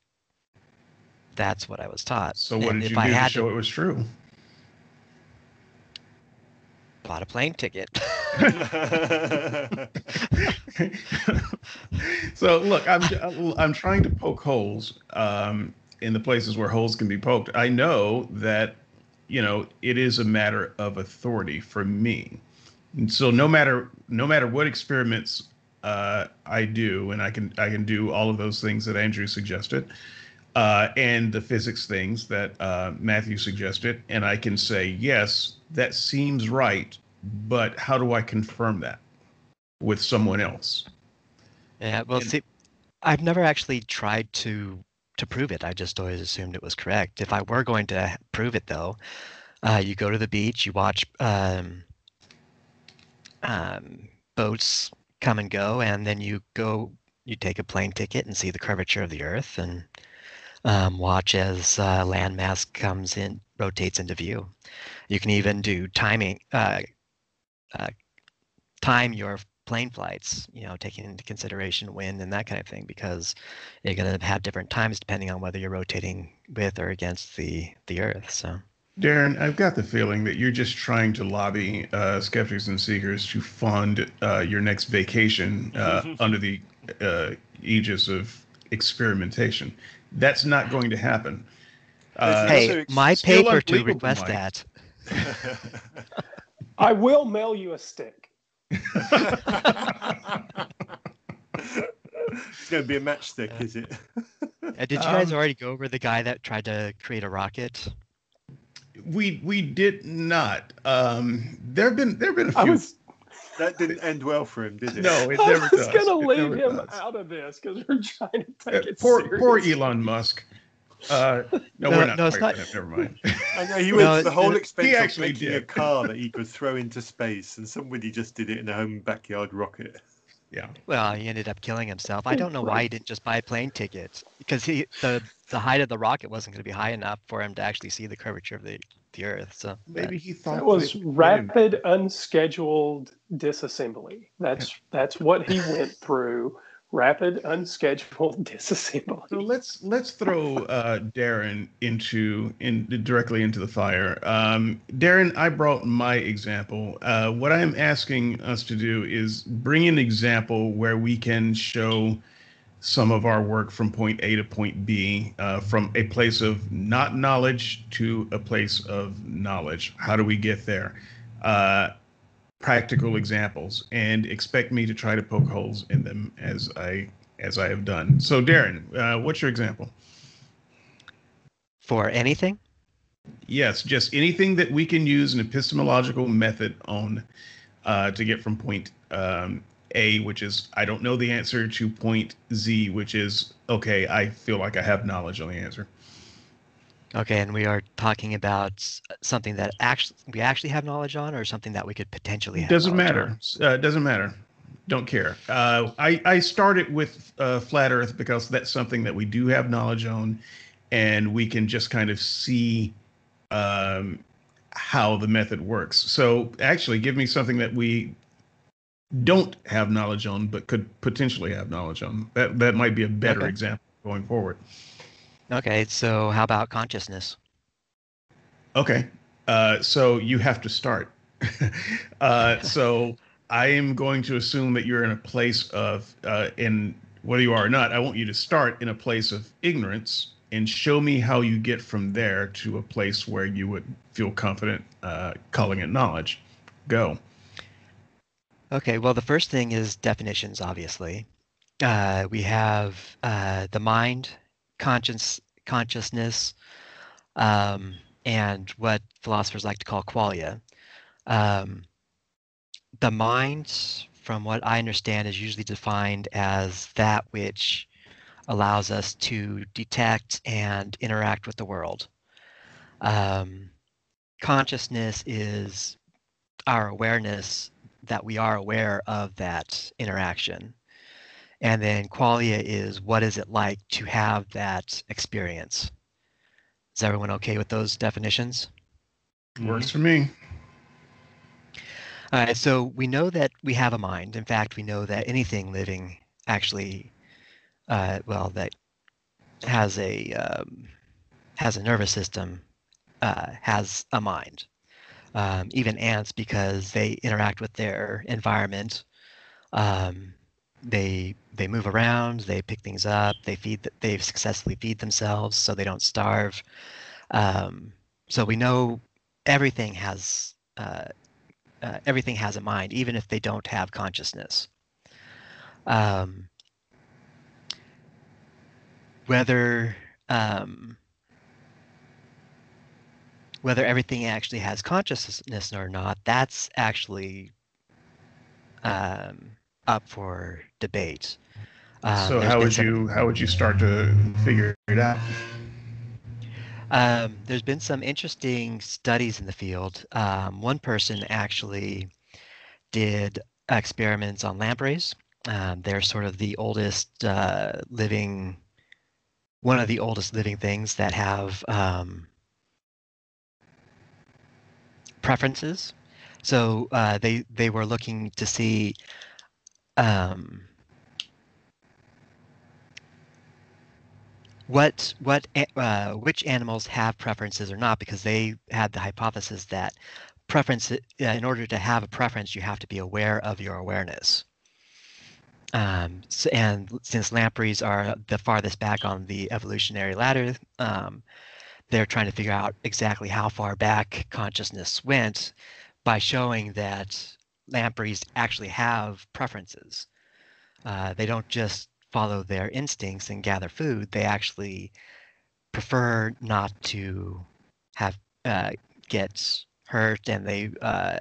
Speaker 4: that's what I was taught.
Speaker 1: So what
Speaker 4: And
Speaker 1: did
Speaker 4: if
Speaker 1: you
Speaker 4: I
Speaker 1: do to show it was true?
Speaker 4: Bought a plane ticket.
Speaker 1: so look, I'm I'm trying to poke holes um, in the places where holes can be poked. I know that you know it is a matter of authority for me, and so no matter no matter what experiments uh, I do, and I can I can do all of those things that Andrew suggested. Uh, and the physics things that uh, Matthew suggested, and I can say yes, that seems right, but how do I confirm that with someone else?
Speaker 4: Yeah, well,
Speaker 1: And-
Speaker 4: see, I've never actually tried to to prove it. I just always assumed it was correct. If I were going to prove it, though, uh, you go to the beach, you watch um, um, boats come and go, and then you go, you take a plane ticket and see the curvature of the Earth, and um, watch as uh, landmass comes in, rotates into view. You can even do timing, uh, uh, time your plane flights, you know, taking into consideration wind and that kind of thing, because you're going to have different times depending on whether you're rotating with or against the the Earth. So
Speaker 1: Darren, I've got the feeling that you're just trying to lobby uh, skeptics and seekers to fund uh, your next vacation uh, under the uh, aegis of experimentation. That's not going to happen. Uh,
Speaker 2: Hey,
Speaker 4: hey, my paper to request
Speaker 1: Mike.
Speaker 4: that.
Speaker 3: I will mail you a stick.
Speaker 2: it's going to be a matchstick, is it?
Speaker 4: Uh, did you guys
Speaker 1: Um,
Speaker 4: already go over the guy that tried to create a rocket?
Speaker 1: we we did not. Um, there have been there have been a few.
Speaker 3: I was,
Speaker 2: That didn't end well for him, did it?
Speaker 1: no, it never
Speaker 3: I
Speaker 1: was
Speaker 3: going to
Speaker 1: It
Speaker 3: leave him
Speaker 1: does.
Speaker 3: out of this because we're trying to take it
Speaker 1: poor
Speaker 3: serious.
Speaker 1: poor Elon Musk. Uh, no,
Speaker 4: No,
Speaker 1: we're not.
Speaker 4: no, it's not-
Speaker 1: there. Never mind.
Speaker 2: I know he went to the whole expense
Speaker 1: He
Speaker 2: of
Speaker 1: actually
Speaker 2: making a car that he could throw into space, and somebody just did it in a home backyard rocket.
Speaker 1: Yeah.
Speaker 4: Well, he ended up killing himself. I don't know why he didn't just buy a plane ticket because he the the height of the rocket wasn't going to be high enough for him to actually see the curvature of the the Earth. So
Speaker 1: Maybe he thought
Speaker 3: That was
Speaker 1: they- they didn't-
Speaker 3: rapid, unscheduled disassembly. That's that's what he went through. Rapid, unscheduled disassembly.
Speaker 1: So let's let's throw uh, Darren into in directly into the fire. Um, Darren, I brought my example. Uh, what I'm asking us to do is bring an example where we can show some of our work from point A to point B, uh, from a place of not knowledge to a place of knowledge. How do we get there? Uh, practical examples, and expect me to try to poke holes in them as I as I have done. So, Darren, uh, what's your example?
Speaker 4: for anything,
Speaker 1: Yes, just anything that we can use an epistemological method on uh, to get from point um, A, which is I don't know the answer, to point Z, which is okay, I feel like I have knowledge on the answer.
Speaker 4: Okay, and we are talking about something that actually we actually have knowledge on, or something that we could potentially have.
Speaker 1: Doesn't matter. Uh, doesn't matter. Don't care. Uh, I I started with uh, flat Earth because that's something that we do have knowledge on, and we can just kind of see um, how the method works. So actually, give me something that we don't have knowledge on, but could potentially have knowledge on. That that might be a better okay. example going forward.
Speaker 4: Okay, so how about consciousness?
Speaker 1: Okay, uh, so you have to start. uh, so I am going to assume that you're in a place of, uh, in whether you are or not, I want you to start in a place of ignorance and show me how you get from there to a place where you would feel confident uh, calling it knowledge. Go.
Speaker 4: Okay, well, the first thing is definitions, obviously. Uh, we have uh, the mind, conscience, consciousness, um, and what philosophers like to call qualia. Um, the mind, from what I understand, is usually defined as that which allows us to detect and interact with the world. Um, consciousness is our awareness that we are aware of that interaction. And then qualia is what is it like to have that experience? Is everyone okay with those definitions?
Speaker 1: Works for me.
Speaker 4: All right, so we know that we have a mind. In fact, we know that anything living actually uh, well, that has a um, has a nervous system, uh, has a mind. Um, even ants, because they interact with their environment, um, they they move around, they pick things up, they feed, they successfully feed themselves, so they don't starve. Um, so we know everything has uh, uh, everything has a mind, even if they don't have consciousness. Um, whether um, whether everything actually has consciousness or not, that's actually um, up for debate.
Speaker 1: Um, so how would some, you how would you start to figure it out?
Speaker 4: Um, there's been some interesting studies in the field. Um, one person actually did experiments on lampreys. Um, they're sort of the oldest uh, living one of the oldest living things that have um, preferences. So uh, they they were looking to see um, what what uh, which animals have preferences or not, because they had the hypothesis that preference uh, in order to have a preference, you have to be aware of your awareness. Um, so, and since lampreys are the farthest back on the evolutionary ladder, um, they're trying to figure out exactly how far back consciousness went by showing that lampreys actually have preferences. Uh, they don't just follow their instincts and gather food. They actually prefer not to have uh, get hurt, and they uh,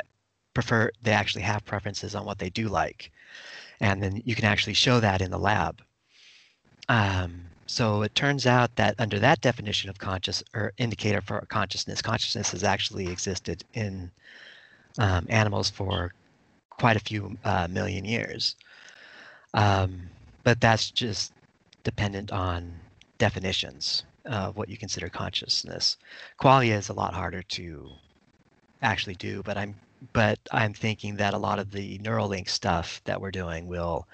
Speaker 4: prefer they actually have preferences on what they do like and then you can actually show that in the lab. Um, so it turns out that under that definition of conscious or indicator for consciousness, consciousness has actually existed in um, animals for quite a few uh, million years. Um, but that's just dependent on definitions of what you consider consciousness. Qualia is a lot harder to actually do, but I'm but I'm thinking that a lot of the Neuralink stuff that we're doing will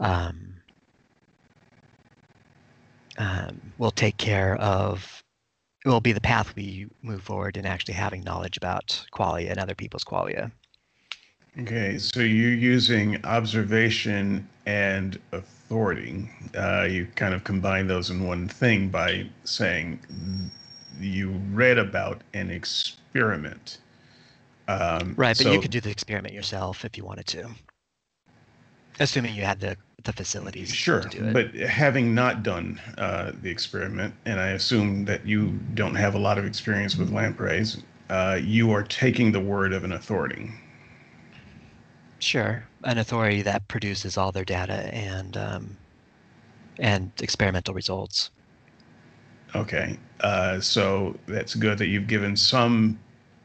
Speaker 4: um, um, will take care of will be the path we move forward in actually having knowledge about qualia and other people's qualia.
Speaker 1: Okay, so you're using observation and authority. Uh, you kind of combine those in one thing by saying you read about an experiment
Speaker 4: um, right, but so, you could do the experiment yourself if you wanted to, assuming you had the the facilities.
Speaker 1: Sure, but having not done uh, the experiment, and I assume that you don't have a lot of experience with lampreys, uh, you are taking the word of an authority.
Speaker 4: Sure, an authority that produces all their data and um, and experimental results.
Speaker 1: Okay, uh, so that's good that you've given some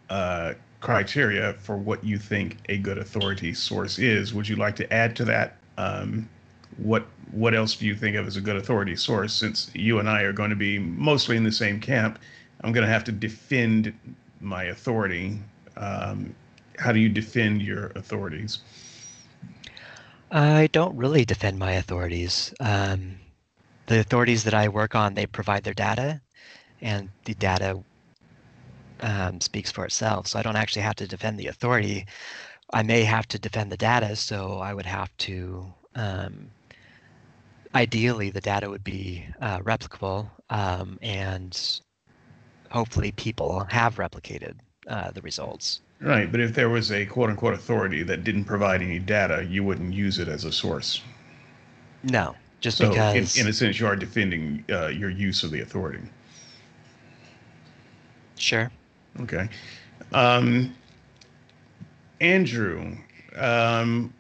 Speaker 1: uh, criteria for what you think a good authority source is. Would you like to add to that? Um, what what else do you think of as a good authority source? Since you and I are going to be mostly in the same camp, I'm going to have to defend my authority. Um, how do you defend your authorities?
Speaker 4: I don't really defend my authorities. Um, the authorities that I work on, they provide their data, and the data um, speaks for itself. So I don't actually have to defend the authority. I may have to defend the data, so I would have to. Um, ideally, the data would be uh, replicable, um, and hopefully, people have replicated uh, the results.
Speaker 1: Right, but if there was a quote unquote authority that didn't provide any data, you wouldn't use it as a source.
Speaker 4: No, just
Speaker 1: so
Speaker 4: because.
Speaker 1: In, in a sense, you are defending uh, your use of the authority.
Speaker 4: Sure.
Speaker 1: Okay. Um, Andrew, um,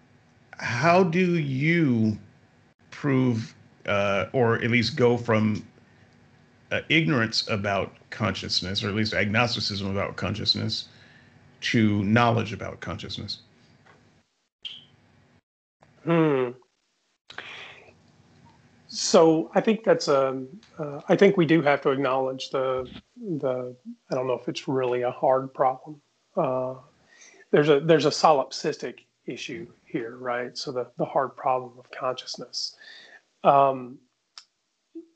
Speaker 1: how do you prove, uh, or at least go from uh, ignorance about consciousness, or at least agnosticism about consciousness, to knowledge about consciousness?
Speaker 3: Hmm. So I think that's a. Uh, I think we do have to acknowledge the the. I don't know if it's really a hard problem. Uh, there's a there's a solipsistic issue here, right? So the the hard problem of consciousness. Um,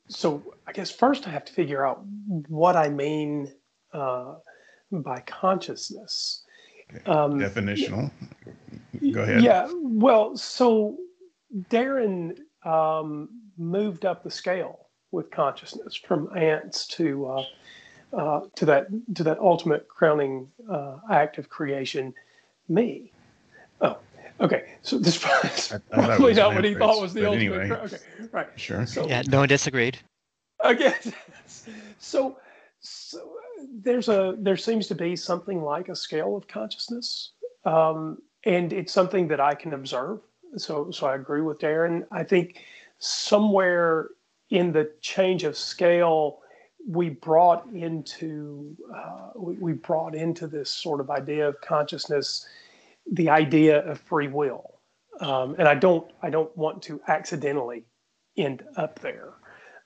Speaker 3: so I guess first I have to figure out what I mean uh, by consciousness.
Speaker 1: Um, Definitional. Go ahead.
Speaker 3: Yeah. Well, so Darren um, moved up the scale with consciousness from ants to uh, uh, to that to that ultimate crowning uh, act of creation, me. Okay. So this is probably not what he thought was the ultimate.
Speaker 1: Anyway.
Speaker 3: Okay, right.
Speaker 1: Sure.
Speaker 4: So, yeah, no one disagreed.
Speaker 3: Again, so so there's a there seems to be something like a scale of consciousness, um, and it's something that I can observe. So so I agree with Darren. I think somewhere in the change of scale, we brought into uh, we, we brought into this sort of idea of consciousness the idea of free will, um, and I don't I don't want to accidentally end up there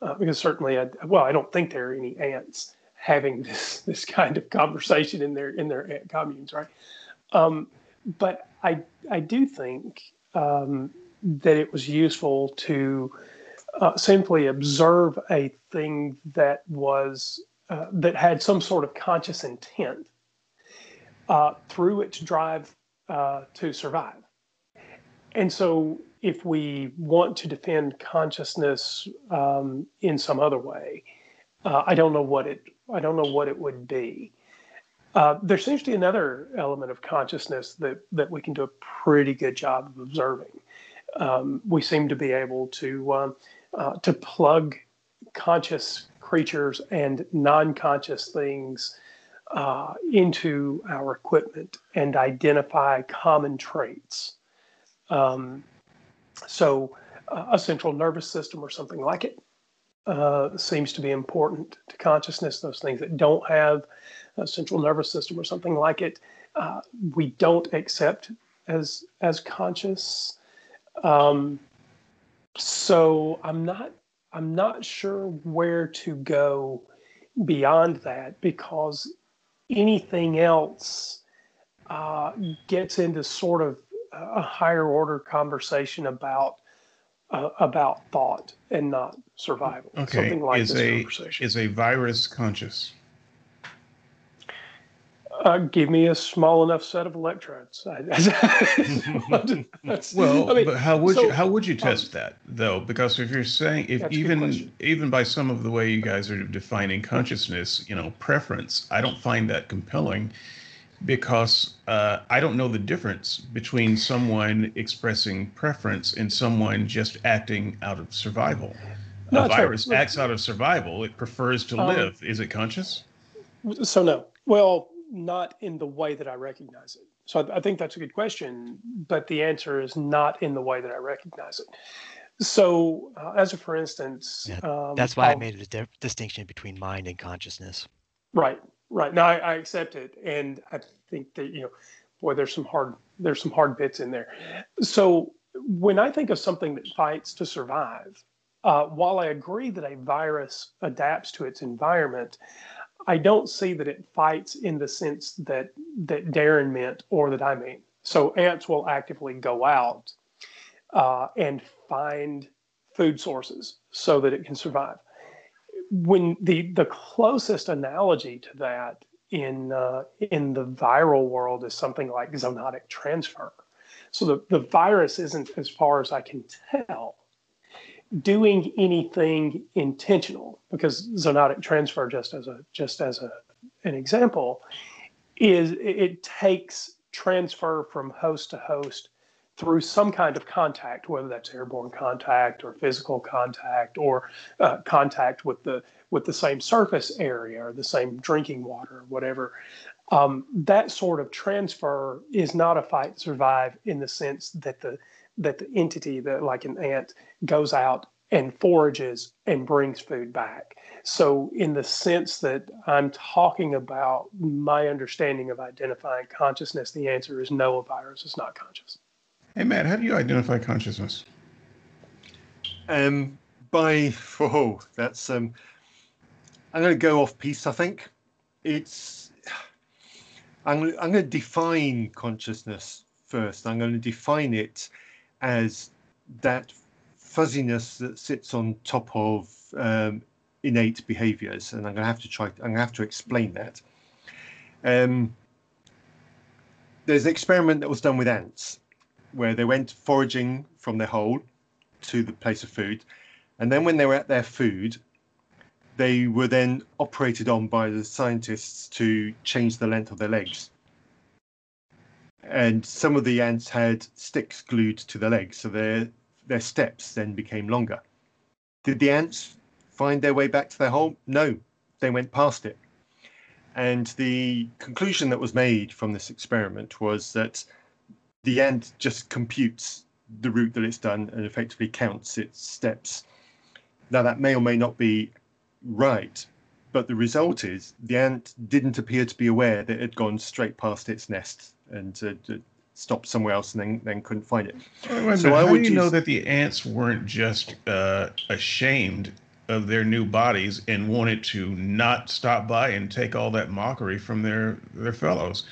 Speaker 3: uh, because certainly I, well I don't think there are any ants having this this kind of conversation in their in their ant communes, right? Um, but I I do think um, that it was useful to uh, simply observe a thing that was uh, that had some sort of conscious intent uh, through its drive uh, to survive. And so, if we want to defend consciousness um, in some other way, uh, I don't know what it I don't know what it would be. Uh, there seems to be another element of consciousness that that we can do a pretty good job of observing, um, we seem to be able to um, uh, to plug conscious creatures and non-conscious things uh, into our equipment and identify common traits. Um, so, uh, a central nervous system or something like it uh, seems to be important to consciousness. Those things that don't have a central nervous system or something like it, uh, we don't accept as as conscious. Um, so I'm not I'm not sure where to go beyond that because anything else uh, gets into sort of a higher order conversation about uh, about thought and not survival.
Speaker 1: Okay,
Speaker 3: Something like
Speaker 1: is
Speaker 3: this
Speaker 1: a
Speaker 3: conversation.
Speaker 1: is a virus conscious?
Speaker 3: Uh, give me a small enough set of electrodes. I,
Speaker 1: that's, well, I mean, but how would so, you how would you um, test um, that though? Because if you're saying if even even by some of the way you guys are defining consciousness, you know, preference, I don't find that compelling because uh, I don't know the difference between someone expressing preference and someone just acting out of survival. No, a virus right. acts out of survival; it prefers to um, live. Is it conscious?
Speaker 3: So no. Well, not in the way that I recognize it. So I, I, think that's a good question, but the answer is not in the way that I recognize it. So, uh, as a for instance,
Speaker 4: yeah, um, that's why I'll, i made a di- distinction between mind and consciousness.
Speaker 3: Right, right. Now I, I accept it, and I think that you know, boy, there's some hard there's some hard bits in there. So when I think of something that fights to survive, uh, while I agree that a virus adapts to its environment, I don't see that it fights in the sense that that Darren meant or that I mean. So ants will actively go out uh, and find food sources so that it can survive. When the the closest analogy to that in uh, in the viral world is something like zoonotic transfer. So the, the virus isn't, as far as I can tell, doing anything intentional because zoonotic transfer, just as a just as a an example, is it takes transfer from host to host through some kind of contact, whether that's airborne contact or physical contact or uh, contact with the with the same surface area or the same drinking water or whatever. Um, that sort of transfer is not a fight to survive in the sense that the that the entity that like an ant goes out and forages and brings food back. So, in the sense that I'm talking about my understanding of identifying consciousness, the answer is no, a virus is not conscious.
Speaker 1: Hey, Matt, how do you identify consciousness?
Speaker 2: Um, by oh, that's um, I'm going to go off piece. I think it's I'm I'm going to define consciousness first. I'm going to define it as that fuzziness that sits on top of um, innate behaviors, and I'm going to have to try. I'm going to have to explain that. Um, there's an experiment that was done with ants, where they went foraging from their hole to the place of food, and then when they were at their food, they were then operated on by the scientists to change the length of their legs. And some of the ants had sticks glued to their legs, so their their steps then became longer. Did the ants find their way back to their hole? No, they went past it. And the conclusion that was made from this experiment was that the ant just computes the route that it's done and effectively counts its steps. Now, that may or may not be right. But the result is the ant didn't appear to be aware that it had gone straight past its nest and to stop somewhere else and then, then couldn't find it.
Speaker 1: So how do you use... know that the ants weren't just uh, ashamed of their new bodies and wanted to not stop by and take all that mockery from their their fellows?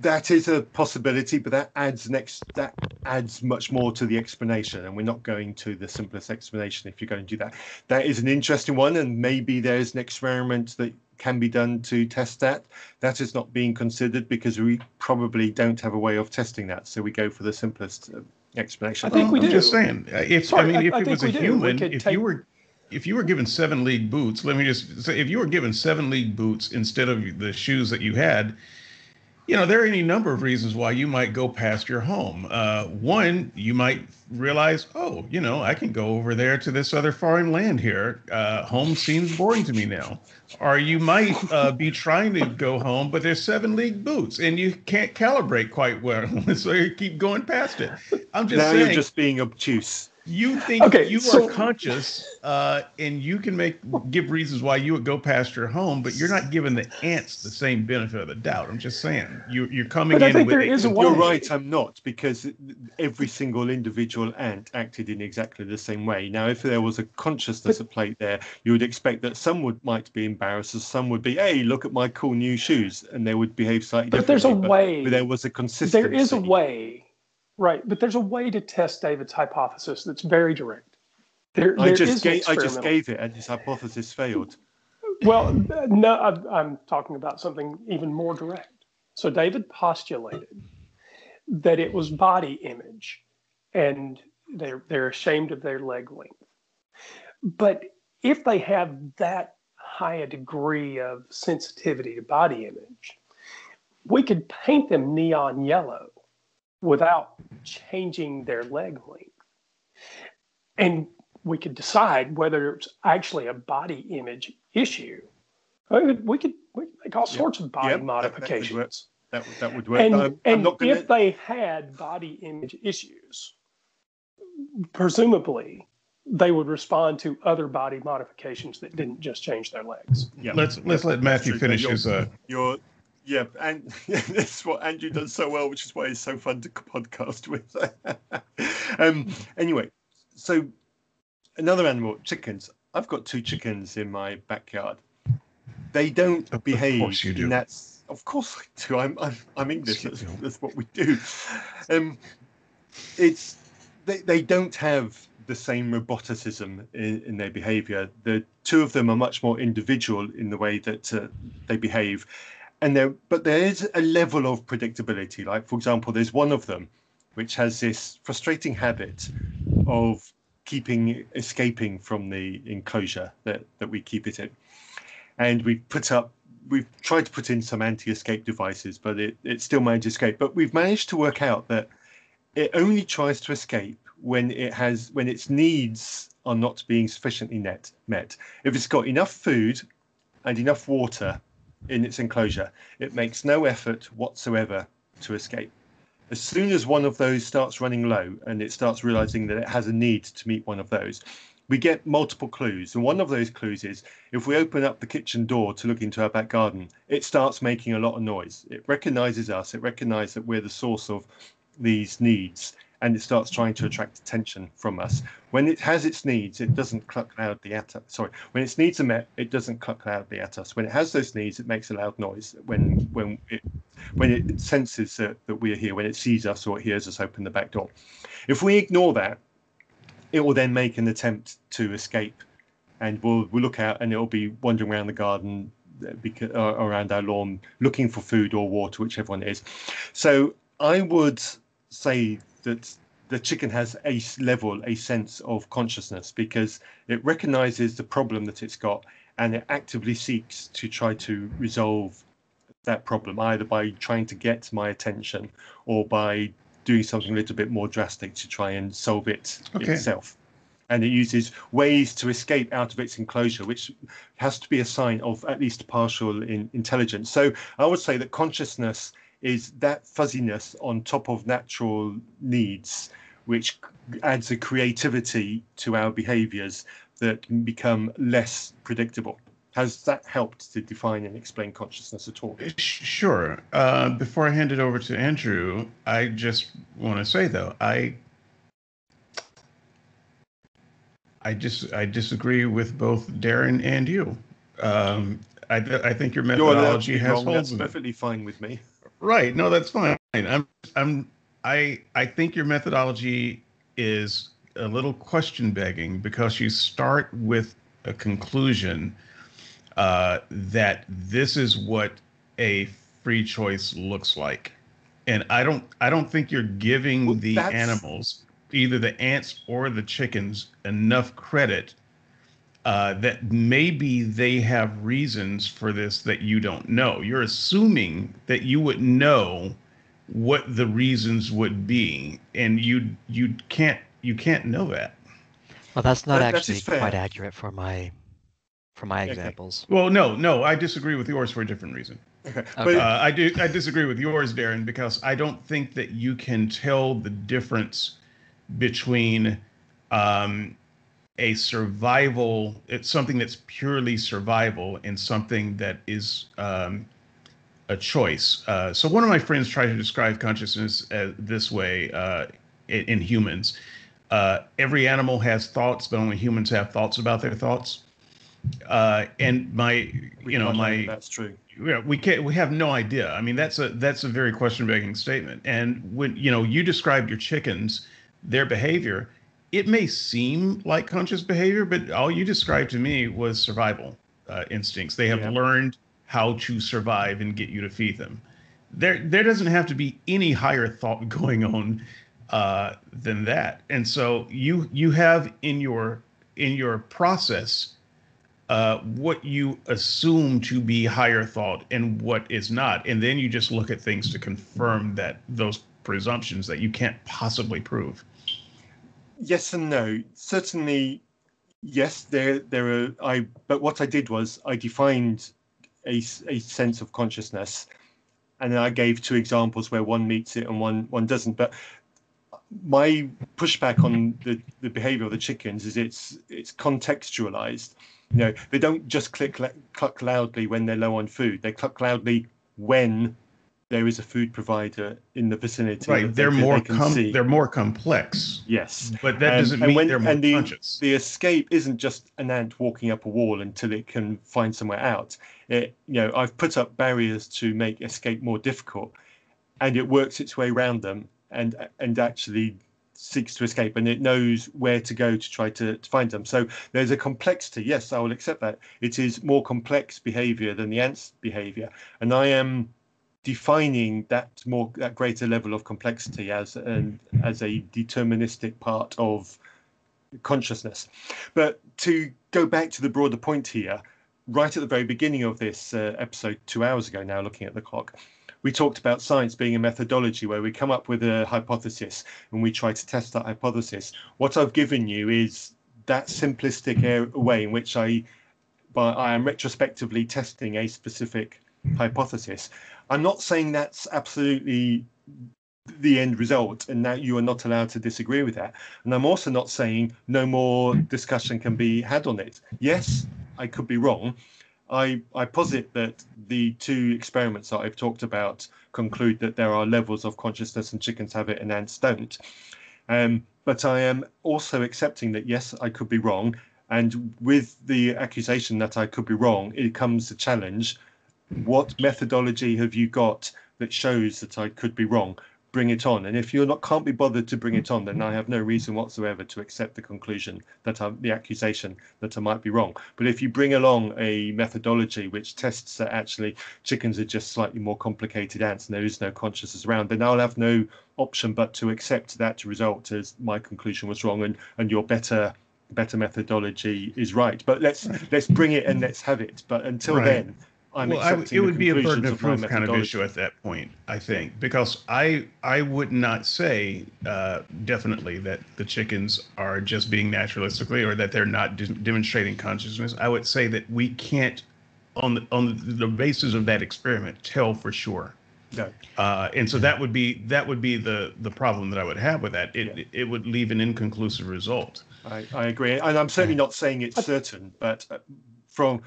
Speaker 2: that is a possibility, but that adds next that adds much more to the explanation, and we're not going to the simplest explanation if you're going to do that. That is an interesting one, and maybe there's an experiment that can be done to test that. That is not being considered because we probably don't have a way of testing that, so we go for the simplest uh, explanation.
Speaker 3: I think we
Speaker 1: I'm
Speaker 3: do.
Speaker 1: just saying, uh, if Sorry, I mean, if I, it was a human, if take... you were if you were given seven league boots, let me just say, if you were given seven league boots instead of the shoes that you had, you know, there are any number of reasons why you might go past your home. Uh, one, you might realize, oh, you know, I can go over there to this other foreign land here. Uh, home seems boring to me now. Or you might uh, be trying to go home, but there's seven league boots and you can't calibrate quite well, so you keep going past it. I'm just
Speaker 2: now
Speaker 1: saying,
Speaker 2: you're just being obtuse
Speaker 1: you think okay, you so, are conscious uh, and you can make give reasons why you would go past your home, but you're not giving the ants the same benefit of the doubt. I'm just saying you, you're coming
Speaker 3: but
Speaker 1: in.
Speaker 3: I think there is a
Speaker 2: You're right. I'm not because every single individual ant acted in exactly the same way. Now, if there was a consciousness but, at play there, you would expect that some would might be embarrassed, and some would be, "Hey, look at my cool new shoes," and they would behave slightly
Speaker 3: but differently. But there's a way.
Speaker 2: But there was a consistency.
Speaker 3: There is a way Right, but there's a way to test David's hypothesis that's very direct.
Speaker 2: There, I just gave, I just gave it, and his hypothesis failed.
Speaker 3: Well, no, I'm talking about something even more direct. So David postulated that it was body image, and they're they're ashamed of their leg length. But if they have that high a degree of sensitivity to body image, we could paint them neon yellow without changing their leg length. And we could decide whether it's actually a body image issue. We could, we could, we could make all sorts of body yep, modifications.
Speaker 2: that that would work.
Speaker 3: And,
Speaker 2: I'm,
Speaker 3: and
Speaker 2: I'm not gonna,
Speaker 3: if they had body image issues, presumably they would respond to other body modifications that didn't just change their legs.
Speaker 2: yeah,
Speaker 1: Let's let's let Matthew finish his. Uh,
Speaker 2: you're yeah, and that's what Andrew does so well, which is why he's so fun to podcast with. um, anyway, so another animal, chickens. I've got two chickens in my backyard. They don't
Speaker 1: Of- of
Speaker 2: behave.
Speaker 1: course you do.
Speaker 2: And that's of course I do. I'm I'm, I'm English. That's, that's what we do. Um, it's they, they don't have the same roboticism in, in their behavior. The two of them are much more individual in the way that uh, they behave, and there but there is a level of predictability. Like for example, there's one of them which has this frustrating habit of keeping escaping from the enclosure that, that we keep it in. And we've put up we've tried to put in some anti-escape devices, but it, it still manages to escape. But we've managed to work out that it only tries to escape when it has when its needs are not being sufficiently net, met. If it's got enough food and enough water in its enclosure, it makes no effort whatsoever to escape. As soon as one of those starts running low and it starts realizing that it has a need to meet one of those, we get multiple clues. And one of those clues is if we open up the kitchen door to look into our back garden, it starts making a lot of noise. It recognizes us, it recognizes that we're the source of these needs, and it starts trying to attract attention from us. When it has its needs, it doesn't cluck loudly at us. Sorry, when its needs are met, it doesn't cluck loudly at us. When it has those needs, it makes a loud noise. When when it when it senses that, that we are here, when it sees us or it hears us open the back door. If we ignore that, it will then make an attempt to escape, and we'll we'll look out and it'll be wandering around the garden, because, uh, around our lawn, looking for food or water, whichever one it is. So I would say that the chicken has a level, a sense of consciousness because it recognizes the problem that it's got and it actively seeks to try to resolve that problem either by trying to get my attention or by doing something a little bit more drastic to try and solve it
Speaker 1: Okay.
Speaker 2: itself. And it uses ways to escape out of its enclosure, which has to be a sign of at least partial in, intelligence. So I would say that consciousness is that fuzziness on top of natural needs, which adds a creativity to our behaviors that become less predictable. Has that helped to define and explain consciousness at all?
Speaker 1: Sure. Uh, before I hand it over to Andrew, I just want to say though, I I just I disagree with both Darren and you. Um, I I think your
Speaker 2: You're
Speaker 1: methodology
Speaker 2: be
Speaker 1: has holes
Speaker 2: That's perfectly fine with me.
Speaker 1: Right. No, that's fine. I'm I'm I I think your methodology is a little question begging because you start with a conclusion uh, that this is what a free choice looks like. And I don't I don't think you're giving
Speaker 2: Well,
Speaker 1: the
Speaker 2: that's-
Speaker 1: animals, either the ants or the chickens, enough credit uh, that maybe they have reasons for this that you don't know. You're assuming that you would know what the reasons would be, and you you can't you can't know that.
Speaker 4: Well, that's not
Speaker 2: That- that
Speaker 4: actually
Speaker 2: is
Speaker 4: quite accurate for my for my
Speaker 2: Okay.
Speaker 4: examples.
Speaker 1: Well, no, no, I disagree with yours for a different reason.
Speaker 2: Okay.
Speaker 4: Okay.
Speaker 2: But
Speaker 1: Uh, I do I disagree with yours, Darren, because I don't think that you can tell the difference between um, a survival, it's something that's purely survival, and something that is um, a choice. Uh, so one of my friends tried to describe consciousness as this way uh, in, in humans. Uh, every animal has thoughts, but only humans have thoughts about their thoughts. Uh, and my,
Speaker 2: we
Speaker 1: you know, my
Speaker 2: that's true.
Speaker 1: yeah, we can't. We have no idea. I mean, that's a that's a very question begging statement. And when you know you described your chickens, their behavior, it may seem like conscious behavior, but all you described to me was survival uh, instincts. They have
Speaker 2: Yeah.
Speaker 1: learned how to survive and get you to feed them. There there doesn't have to be any higher thought going on uh, than that. And so you you have in your in your process uh, what you assume to be higher thought and what is not, and then you just look at things to confirm that those presumptions that you can't possibly prove.
Speaker 2: Yes and no. Certainly, yes. There, there are. I. But what I did was I defined a, a sense of consciousness and then I gave two examples where one meets it and one one doesn't. But my pushback on the, the behavior of the chickens is it's it's contextualized. You know, they don't just click cluck loudly when they're low on food. They cluck loudly when there is a food provider in the vicinity.
Speaker 1: Right, they're they, more they com- they're more complex.
Speaker 2: Yes,
Speaker 1: but that doesn't mean when, they're more
Speaker 2: the,
Speaker 1: conscious.
Speaker 2: The escape isn't just an ant walking up a wall until it can find somewhere out. It, you know, I've put up barriers to make escape more difficult, and it works its way around them and and actually seeks to escape and it knows where to go to try to, to, find them. So there's a complexity. Yes, I will accept that. It is more complex behavior than the ant's behavior. And I am defining that more that greater level of complexity as an as a deterministic part of consciousness. But to go back to the broader point here, right at the very beginning of this uh, episode, two hours ago now, looking at the clock, we talked about science being a methodology where we come up with a hypothesis and we try to test that hypothesis. What I've given you is that simplistic way in which I, by, I am retrospectively testing a specific hypothesis. I'm not saying that's absolutely the end result and that you are not allowed to disagree with that. And I'm also not saying no more discussion can be had on it. Yes, I could be wrong. I, I posit that the two experiments that I've talked about conclude that there are levels of consciousness and chickens have it and ants don't. Um, but I am also accepting that, yes, I could be wrong. And with the accusation that I could be wrong, it comes a challenge what methodology have you got that shows that I could be wrong? Bring it on. And if you're not can't be bothered to bring it on, then I have no reason whatsoever to accept the conclusion that I'm the accusation that I might be wrong. But if you bring along a methodology which tests that actually chickens are just slightly more complicated ants and there is no consciousness around, then I'll have no option but to accept that result as my conclusion was wrong and, and your better better methodology is right. But let's let's bring it and let's have it. But until right. then, I'm well, I,
Speaker 1: it would be a burden of proof kind of issue at that point, I think, because I I would not say uh, definitely that the chickens are just being naturalistically or that they're not de- demonstrating consciousness. I would say that we can't, on the on the basis of that experiment, tell for sure.
Speaker 2: No.
Speaker 1: Uh, and so that would be that would be the the problem that I would have with that. It yeah. it would leave an inconclusive result.
Speaker 2: I, I agree, and I'm certainly not saying it's certain, but uh, from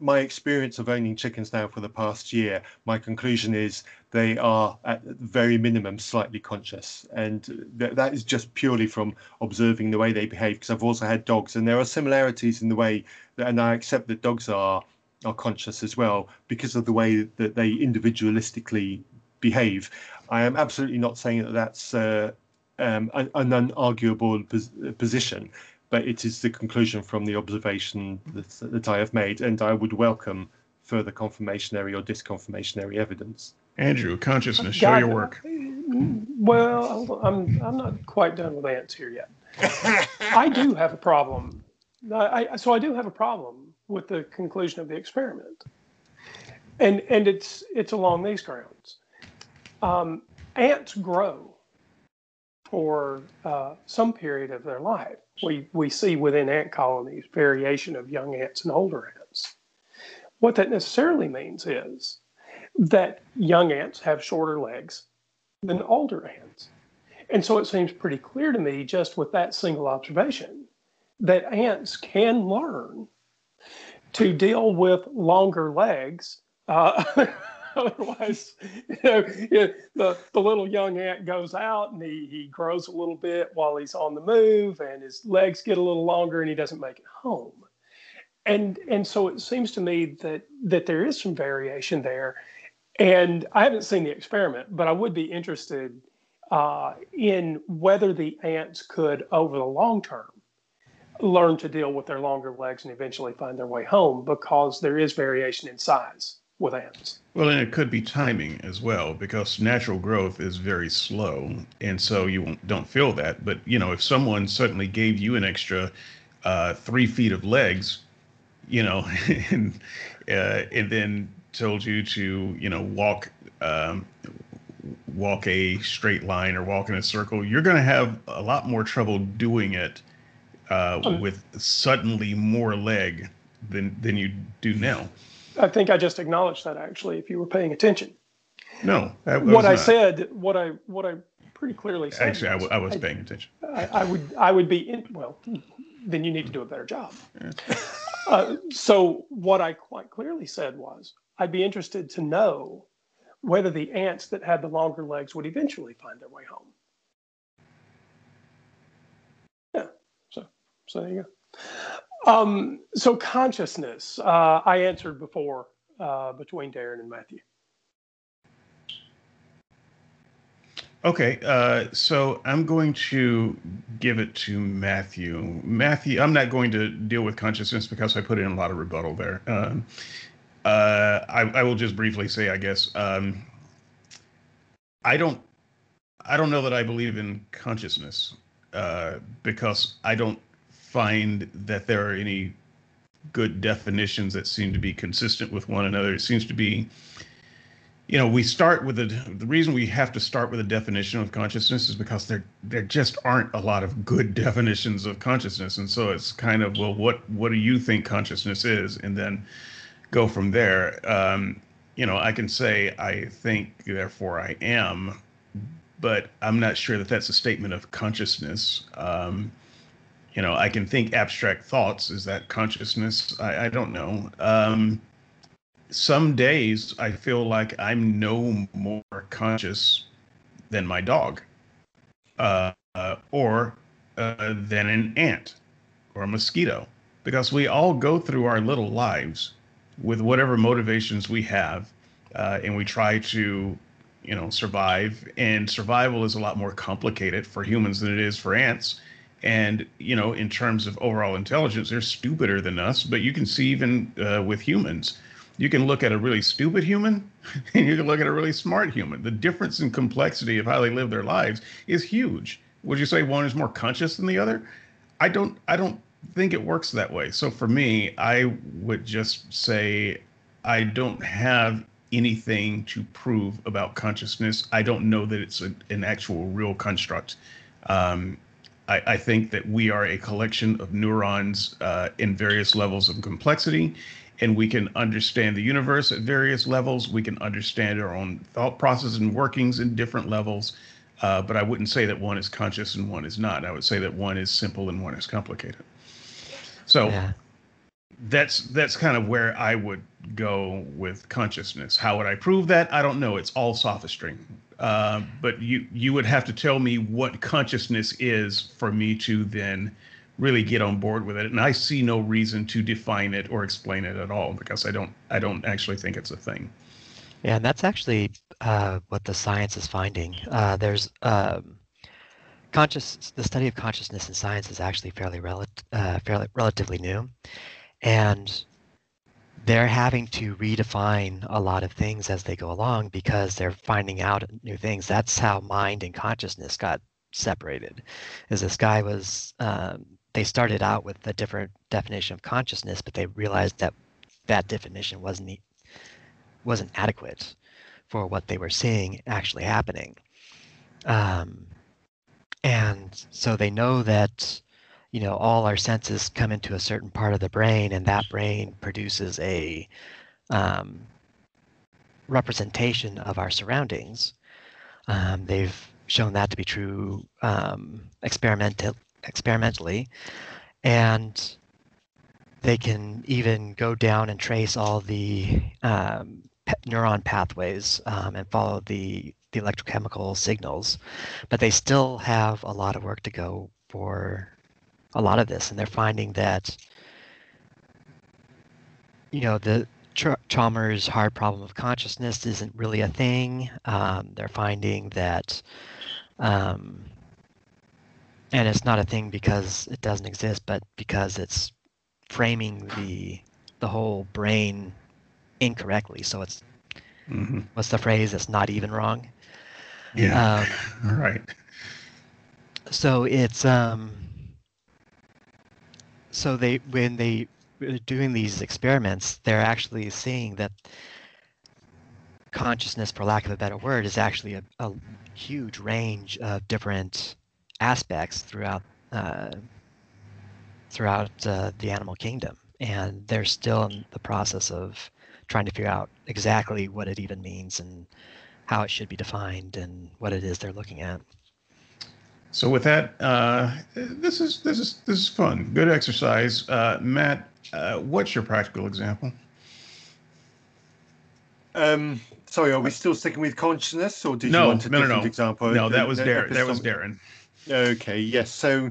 Speaker 2: my experience of owning chickens now for the past year, my conclusion is they are at very minimum slightly conscious, and th- that is just purely from observing the way they behave. Because I've also had dogs, and there are similarities in the way, that, and I accept that dogs are are conscious as well because of the way that they individualistically behave. I am absolutely not saying that that's uh, um, an, an unarguable pos- position but it is the conclusion from the observation that, that I have made, and I would welcome further confirmationary or disconfirmationary evidence.
Speaker 1: Andrew, consciousness, show your work.
Speaker 3: Well, I'm I'm not quite done with ants here yet. I do have a problem. I, I, so I do have a problem with the conclusion of the experiment, and and it's it's along these grounds. Um, ants grow for uh, some period of their life we, we see within ant colonies variation of young ants and older ants. What that necessarily means is that young ants have shorter legs than older ants. And so it seems pretty clear to me, just with that single observation, that ants can learn to deal with longer legs uh, Otherwise, you know, the, the little young ant goes out and he, he grows a little bit while he's on the move and his legs get a little longer and he doesn't make it home. And, and so it seems to me that, that there is some variation there. And I haven't seen the experiment, but I would be interested uh, in whether the ants could, over the long term, learn to deal with their longer legs and eventually find their way home because there is variation in size with ants.
Speaker 1: Well, and it could be timing as well because natural growth is very slow, and so you don't feel that. But you know, if someone suddenly gave you an extra uh, three feet of legs, you know, and uh, and then told you to you know walk um, walk a straight line or walk in a circle, you're going to have a lot more trouble doing it uh, um, with suddenly more leg than than you do now.
Speaker 3: I think I just acknowledged that actually, if you were paying attention.
Speaker 1: No. I,
Speaker 3: what I said, what I what I pretty clearly said.
Speaker 1: Actually, I, w- I was I, paying attention.
Speaker 3: I, I, would I would be in, well. Then you need to do a better job. uh, so what I quite clearly said was, I'd be interested to know whether the ants that had the longer legs would eventually find their way home. Yeah. So so there you go. Um, so consciousness, uh, I answered before uh, between Darren and Matthew.
Speaker 1: Okay, uh, so I'm going to give it to Matthew. Matthew, I'm not going to deal with consciousness because I put in a lot of rebuttal there. Um, uh, I, I, will just briefly say, I guess, um, I don't, I don't know that I believe in consciousness uh, because I don't find that there are any good definitions that seem to be consistent with one another. It seems to be you know, we start with the the reason we have to start with a definition of consciousness is because there there just aren't a lot of good definitions of consciousness, and so it's kind of well, what what do you think consciousness is, and then go from there. Um, you know, I can say I think, therefore I am, but I'm not sure that that's a statement of consciousness. Um, you know, I can think abstract thoughts. Is that consciousness? I, I don't know. Um, some days I feel like I'm no more conscious than my dog, uh, uh, or uh, than an ant or a mosquito, because we all go through our little lives with whatever motivations we have, uh, and we try to, you know, survive. And survival is a lot more complicated for humans than it is for ants. And you know, in terms of overall intelligence, they're stupider than us. But you can see even uh, with humans you can look at a really stupid human and you can look at a really smart human. The difference in complexity of how they live their lives is huge. Would you say one is more conscious than the other? I don't I don't think it works that way. So for me, I would just say I don't have anything to prove about consciousness. I don't know that it's a, an actual real construct. Um, I, I, think that we are a collection of neurons uh, in various levels of complexity, and we can understand the universe at various levels. We can understand our own thought process and workings in different levels. Uh, but I wouldn't say that one is conscious and one is not. I would say that one is simple and one is complicated. So yeah. that's that's kind of where I would go with consciousness. How would I prove that? I don't know. It's all sophistry. Uh, but you you would have to tell me what consciousness is for me to then really get on board with it. And i see no reason to define it or explain it at all because i don't i don't actually think it's a thing.
Speaker 4: Yeah and that's actually uh, what the science is finding. Uh, there's um, conscious the study of consciousness in science is actually fairly, rel- uh, fairly relatively new. And they're having to redefine a lot of things as they go along because they're finding out new things that's how mind and consciousness got separated is this guy was um, they started out with a different definition of consciousness, but they realized that that definition wasn't wasn't adequate for what they were seeing actually happening. Um, and so they know that you know all our senses come into a certain part of the brain, and that brain produces a um, representation of our surroundings. Um, they've shown that to be true um, experimental, experimentally, and they can even go down and trace all the um, neuron pathways um, and follow the, the electrochemical signals, but they still have a lot of work to go for a lot of this, and they're finding that you know the Chalmers hard problem of consciousness isn't really a thing. Um, they're finding that um, and it's not a thing because it doesn't exist, but because it's framing the the whole brain incorrectly. So it's mm-hmm. what's the phrase? It's not even wrong.
Speaker 1: Yeah. Um, right.
Speaker 4: So it's um. So they when they are doing these experiments, they're actually seeing that consciousness, for lack of a better word, is actually a, a huge range of different aspects throughout uh, throughout uh, the animal kingdom, and they're still in the process of trying to figure out exactly what it even means and how it should be defined and what it is they're looking at.
Speaker 1: So with that, uh, this is this is this is fun. Good exercise, uh, Matt. Uh, what's your practical example?
Speaker 2: Um, sorry, are we still sticking with consciousness, or did
Speaker 1: no,
Speaker 2: you want a
Speaker 1: no,
Speaker 2: different
Speaker 1: no,
Speaker 2: example?
Speaker 1: No, that was Darren. That was Darren.
Speaker 2: Okay, yes. So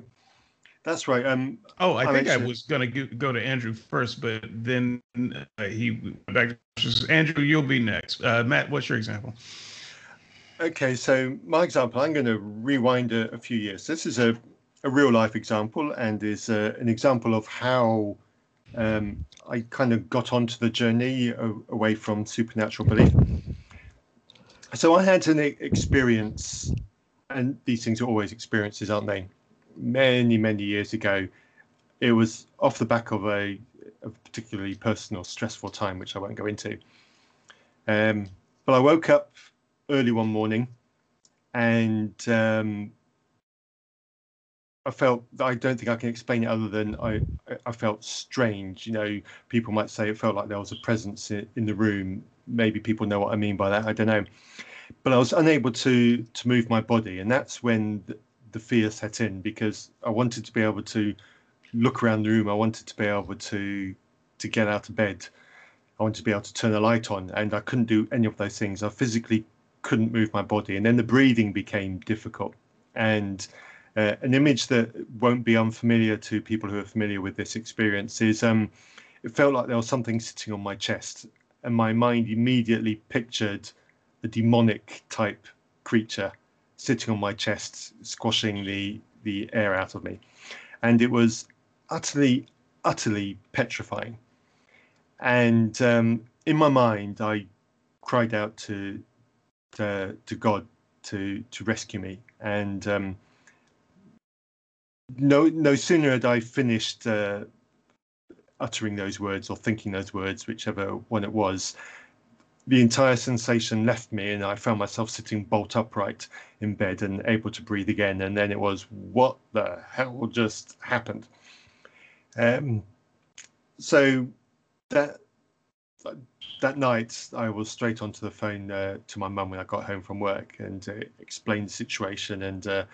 Speaker 2: that's right. Um,
Speaker 1: Oh, I
Speaker 2: I'm
Speaker 1: think I was going to go to Andrew first, but then uh, he went back to Andrew. You'll be next. Uh, Matt, what's your example?
Speaker 2: Okay, so my example, I'm going to rewind a, a few years. This is a, a real life example and is uh, an example of how um, I kind of got onto the journey a, away from supernatural belief. So I had an experience, and these things are always experiences, aren't they? Many, many years ago, it was off the back of a, a particularly personal, stressful time, which I won't go into. Um, but I woke up early one morning and um, I felt I don't think I can explain it other than I I felt strange. You know, people might say it felt like there was a presence in, in the room. Maybe people know what I mean by that. I don't know, but I was unable to to move my body, and that's when the, the fear set in because I wanted to be able to look around the room. I wanted to be able to to get out of bed. I wanted to be able to turn a light on, and I couldn't do any of those things. I physically couldn't move my body, and then the breathing became difficult. And uh, an image that won't be unfamiliar to people who are familiar with this experience is um, it felt like there was something sitting on my chest, and my mind immediately pictured a demonic type creature sitting on my chest, squashing the the air out of me, and it was utterly, utterly petrifying. And um, in my mind, I cried out to to, to God to to rescue me, and um, no no sooner had I finished uh, uttering those words or thinking those words, whichever one it was, the entire sensation left me, and I found myself sitting bolt upright in bed and able to breathe again. And then it was, what the hell just happened? Um, so that that night, I was straight onto the phone uh, to my mum when I got home from work and uh, explained the situation and uh,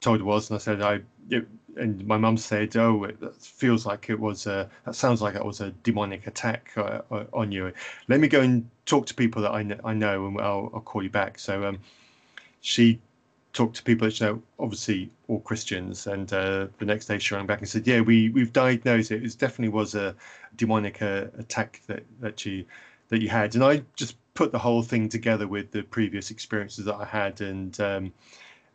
Speaker 2: told her was. And I said, I, it, and my mum said, Oh, it feels like it was a, that sounds like it was a demonic attack uh, on you. Let me go and talk to people that I, kn- I know and I'll, I'll call you back. So um, she talked to people you know, obviously all Christians, and uh, the next day she rang back and said, "Yeah, we we've diagnosed it. It definitely was a demonic uh, attack that that you that you had." And I just put the whole thing together with the previous experiences that I had, and um,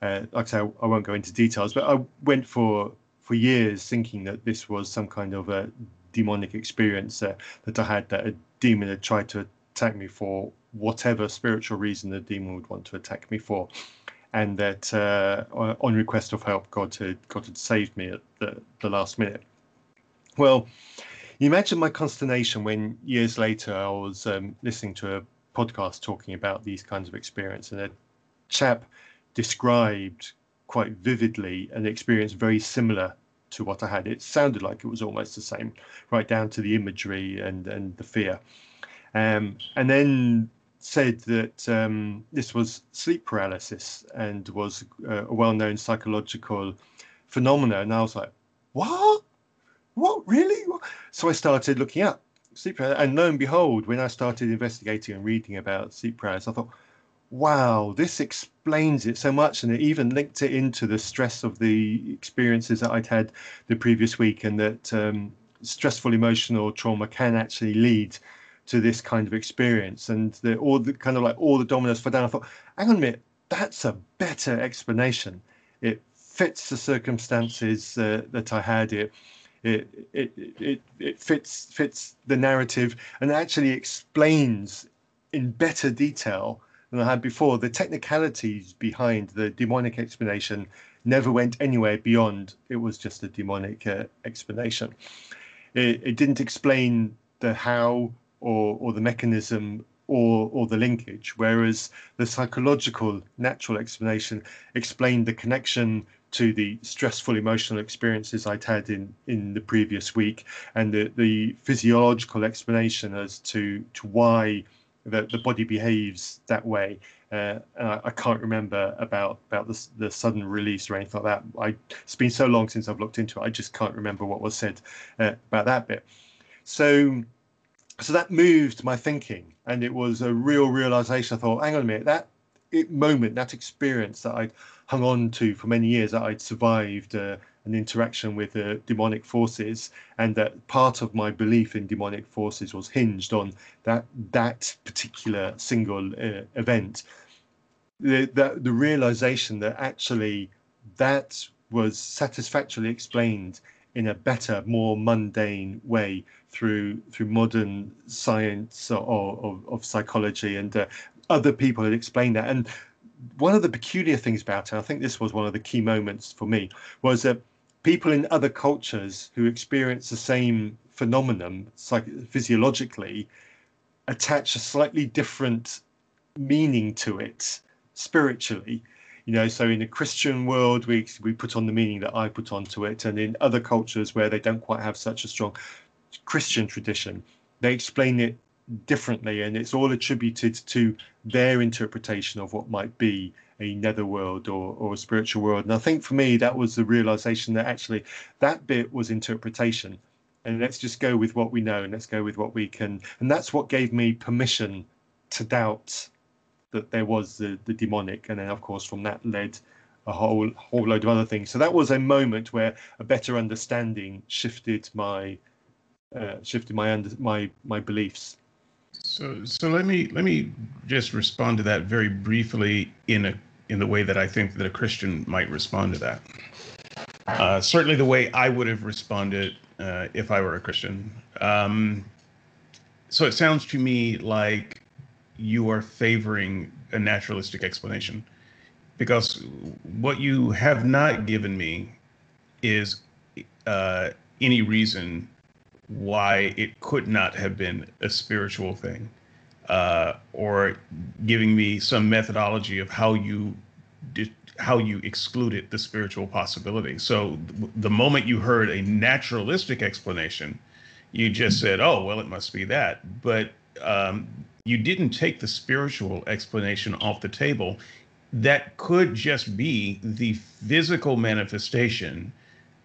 Speaker 2: uh, like I say, I won't go into details, but I went for for years thinking that this was some kind of a demonic experience uh, that I had that a demon had tried to attack me for whatever spiritual reason the demon would want to attack me for and that uh, on request of help, God had God had saved me at the, the last minute. Well, you imagine my consternation when years later I was um, listening to a podcast talking about these kinds of experience, and a chap described quite vividly an experience very similar to what I had. It sounded like it was almost the same, right down to the imagery and and the fear. Um, and then said that um, this was sleep paralysis and was uh, a well-known psychological phenomena. And I was like, what? What really? So I started looking up sleep paralysis, and lo and behold, when I started investigating and reading about sleep paralysis, I thought, wow, this explains it so much, and it even linked it into the stress of the experiences that I'd had the previous week, and that um, stressful emotional trauma can actually lead to this kind of experience and the, all the kind of like all the dominoes fell down. I thought, hang on a minute, that's a better explanation. It fits the circumstances uh, that I had. It, it it it it fits fits the narrative and actually explains in better detail than I had before. The technicalities behind the demonic explanation never went anywhere beyond it was just a demonic uh, explanation. It, it didn't explain the how or or the mechanism or or the linkage whereas the psychological natural explanation explained the connection to the stressful emotional experiences I'd had in in the previous week and the the physiological explanation as to to why that the body behaves that way. Uh, I, I, can't remember about about the, the sudden release or anything like that. I, it's been so long since I've looked into it. I just can't remember what was said uh, about that bit. So, so that moved my thinking, and it was a real realization. I thought, hang on a minute, that moment, that experience that I'd hung on to for many years, that I'd survived uh, an interaction with uh, demonic forces, and that part of my belief in demonic forces was hinged on that that particular single uh, event. The, the the realization that actually that was satisfactorily explained in a better, more mundane way through through modern science or, of, of psychology, and uh, other people had explained that. And one of the peculiar things about it, I think this was one of the key moments for me, was that people in other cultures who experience the same phenomenon psych- physiologically attach a slightly different meaning to it spiritually you know so in the christian world we we put on the meaning that i put onto it and in other cultures where they don't quite have such a strong christian tradition they explain it differently and it's all attributed to their interpretation of what might be a netherworld or, or a spiritual world. And I think for me, that was the realization that actually that bit was interpretation. And let's just go with what we know and let's go with what we can. And that's what gave me permission to doubt that there was the, the demonic. And then, of course, from that led a whole whole load of other things. So that was a moment where a better understanding shifted my uh, shifted my under, my my beliefs.
Speaker 1: So so let me let me just respond to that very briefly in a in the way that I think that a Christian might respond to that. Uh, certainly, the way I would have responded uh, if I were a Christian. Um, so it sounds to me like you are favoring a naturalistic explanation, because what you have not given me is uh, any reason why it could not have been a spiritual thing uh, or giving me some methodology of how you how you excluded the spiritual possibility. So the moment you heard a naturalistic explanation, you just said, "Oh, well, it must be that." But um, you didn't take the spiritual explanation off the table. That could just be the physical manifestation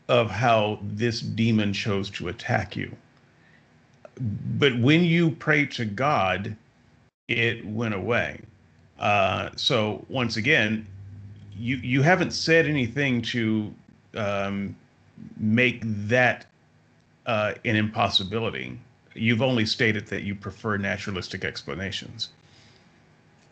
Speaker 1: of how this demon chose to attack you. But when you pray to God, it went away. Uh, so once again, you you haven't said anything to um, make that uh, an impossibility. You've only stated that you prefer naturalistic explanations.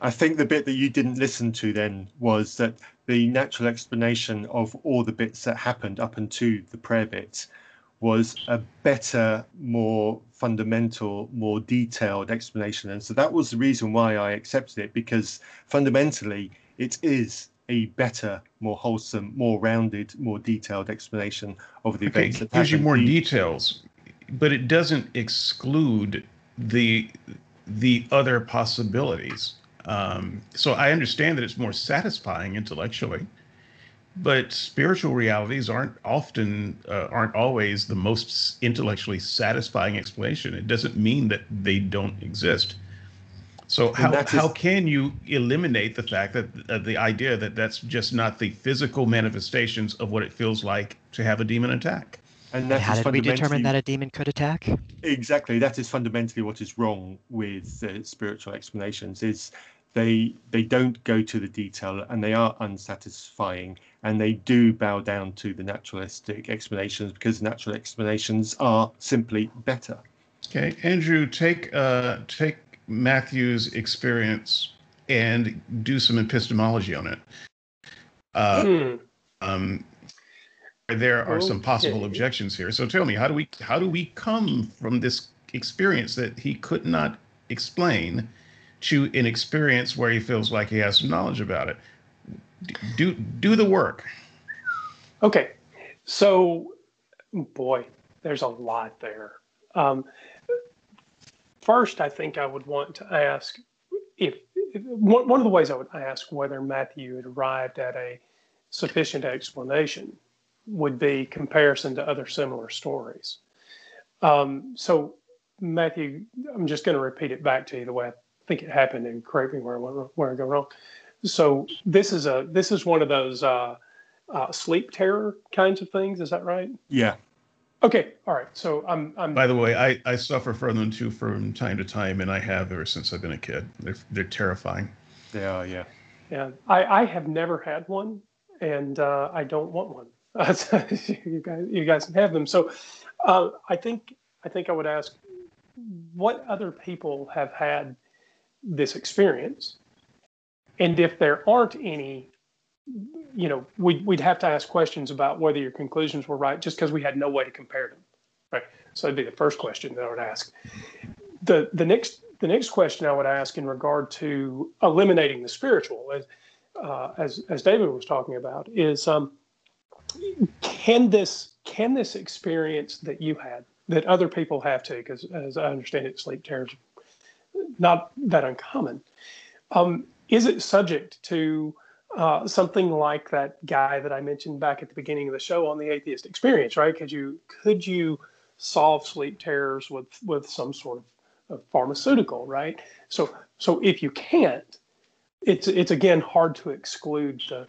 Speaker 2: I think the bit that you didn't listen to then was that the natural explanation of all the bits that happened up until the prayer bit was a better, more fundamental, more detailed explanation. And so that was the reason why I accepted it because fundamentally it is a better, more wholesome, more rounded, more detailed explanation of the okay, events that
Speaker 1: gives you more details, but it doesn't exclude the the other possibilities. Um, so I understand that it's more satisfying intellectually but spiritual realities aren't often uh, aren't always the most intellectually satisfying explanation. It doesn't mean that they don't exist. So how, how can you eliminate the fact that uh, the idea that that's just not the physical manifestations of what it feels like to have a demon attack
Speaker 4: and that how did we determine that a demon could attack?
Speaker 2: Exactly. That is fundamentally what is wrong with uh, spiritual explanations is they they don't go to the detail and they are unsatisfying and they do bow down to the naturalistic explanations because natural explanations are simply better.
Speaker 1: Okay andrew take uh take matthew's experience and do some epistemology on it. Uh, hmm. um, there are okay. some possible objections here so tell me how do we how do we come from this experience that he could not explain to an experience where he feels like he has some knowledge about it. Do do the work.
Speaker 3: Okay, so boy, there's a lot there. Um, first, I think I would want to ask if, if one, one of the ways I would ask whether Matthew had arrived at a sufficient explanation would be comparison to other similar stories. Um, so, Matthew, I'm just going to repeat it back to you the way I think it happened, and correct me where I went, where I go wrong. So this is a this is one of those uh, uh, sleep terror kinds of things. Is that right?
Speaker 2: Yeah.
Speaker 3: Okay. All right. So I'm. I'm
Speaker 1: By the way, I, I suffer from them too from time to time, and I have ever since I've been a kid. They're they're terrifying.
Speaker 2: They are. Yeah.
Speaker 3: Yeah. I I have never had one, and uh, I don't want one. you guys you guys have them. So uh, I think I think I would ask, what other people have had this experience, and if there aren't any you know, we'd, we'd have to ask questions about whether your conclusions were right just because we had no way to compare them. Right. So that'd be the first question that I would ask. The, the next the next question I would ask in regard to eliminating the spiritual, as uh, as, as David was talking about, is um, can this can this experience that you had that other people have too, because as I understand it, sleep terrors not that uncommon. Um, is it subject to uh, something like that guy that I mentioned back at the beginning of the show on the atheist experience, right? Could you could you solve sleep terrors with with some sort of, of pharmaceutical, right? So so if you can't, it's it's again hard to exclude the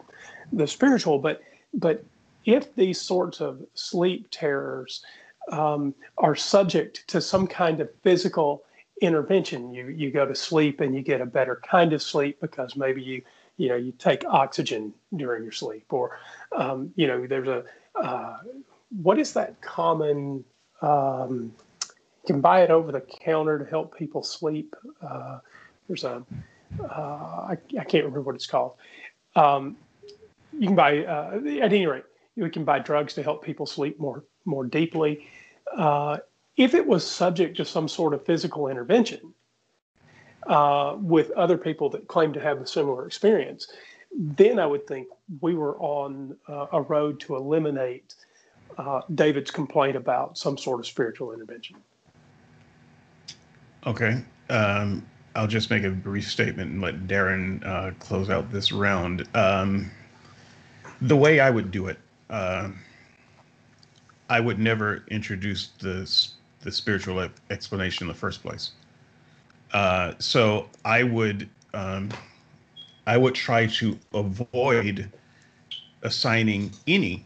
Speaker 3: the spiritual, but but if these sorts of sleep terrors um, are subject to some kind of physical intervention, you you go to sleep and you get a better kind of sleep because maybe you you know, you take oxygen during your sleep, or um, you know, there's a uh, what is that common? Um, you can buy it over the counter to help people sleep. Uh, there's a uh, I, I can't remember what it's called. Um, you can buy uh, at any rate you can buy drugs to help people sleep more more deeply. Uh, if it was subject to some sort of physical intervention, uh, with other people that claim to have a similar experience, then I would think we were on uh, a road to eliminate uh, David's complaint about some sort of spiritual intervention.
Speaker 1: Okay. Um, I'll just make a brief statement and let Darren uh, close out this round. Um, the way I would do it, uh, I would never introduce the the spiritual explanation in the first place. Uh, so I would um, I would try to avoid assigning any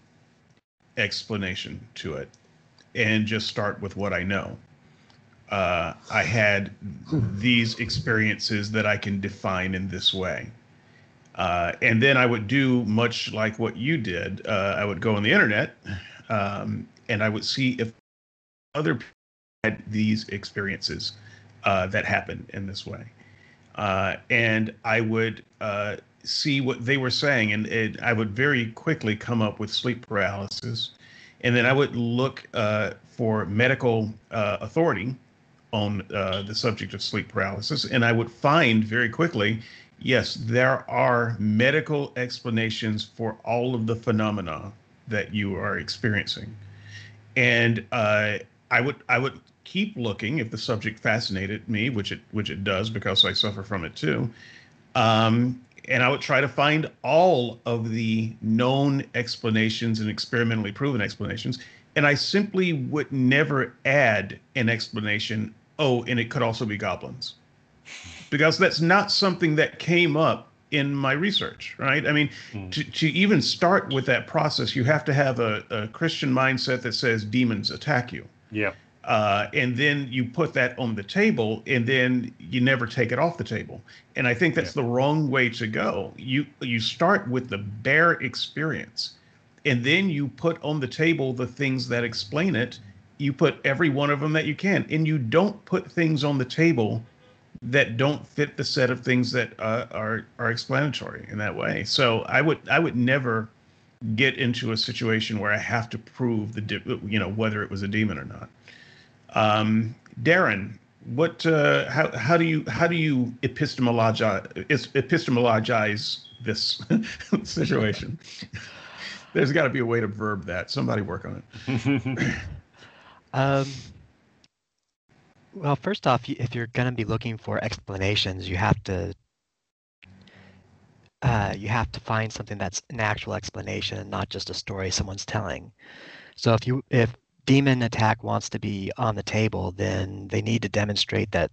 Speaker 1: explanation to it and just start with what I know. Uh, I had these experiences that I can define in this way. Uh, and then I would do much like what you did. Uh, I would go on the internet um, and I would see if other people had these experiences uh, that happened in this way. Uh, and I would uh, see what they were saying, and it, I would very quickly come up with sleep paralysis. And then I would look for medical authority on the subject of sleep paralysis, and I would find very quickly yes, there are medical explanations for all of the phenomena that you are experiencing. And I would I would keep looking if the subject fascinated me, which it which it does because I suffer from it too. Um, and I would try to find all of the known explanations and experimentally proven explanations. And I simply would never add an explanation. Oh, and it could also be goblins, because that's not something that came up in my research, right? I mean, mm. to, to even start with that process, you have to have a, a Christian mindset that says demons attack you.
Speaker 2: Yeah.
Speaker 1: Uh, and then you put that on the table and then you never take it off the table and i think that's yeah. the wrong way to go you you start with the bare experience and then you put on the table the things that explain it you put every one of them that you can and you don't put things on the table that don't fit the set of things that uh, are are explanatory in that way so i would i would never get into a situation where i have to prove the you know whether it was a demon or not um, Darren, what? Uh, how how do you how do you epistemologize epistemologize this situation? There's got to be a way to verb that. Somebody work on it.
Speaker 4: um, well, first off, if you're going to be looking for explanations, you have to uh, you have to find something that's an actual explanation, not just a story someone's telling. So if you if demon attack wants to be on the table, then they need to demonstrate that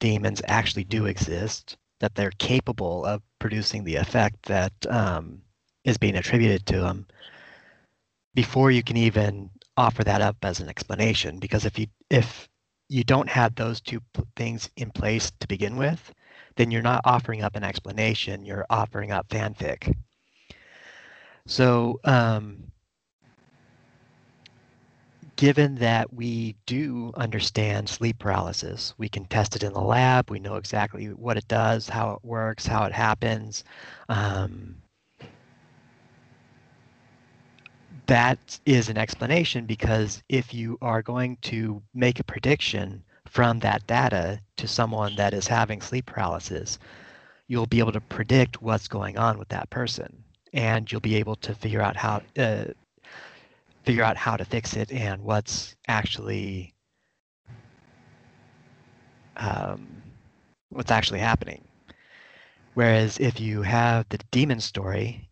Speaker 4: demons actually do exist, that they're capable of producing the effect that um, is being attributed to them before you can even offer that up as an explanation. Because if you if you don't have those two things in place to begin with, then you're not offering up an explanation. You're offering up fanfic. So um, given that we do understand sleep paralysis, we can test it in the lab. We know exactly what it does, how it works, how it happens. Um, that is an explanation because if you are going to make a prediction from that data to someone that is having sleep paralysis, you'll be able to predict what's going on with that person and you'll be able to figure out how uh, figure out how to fix it and what's actually um, what's actually happening. Whereas if you have the demon story,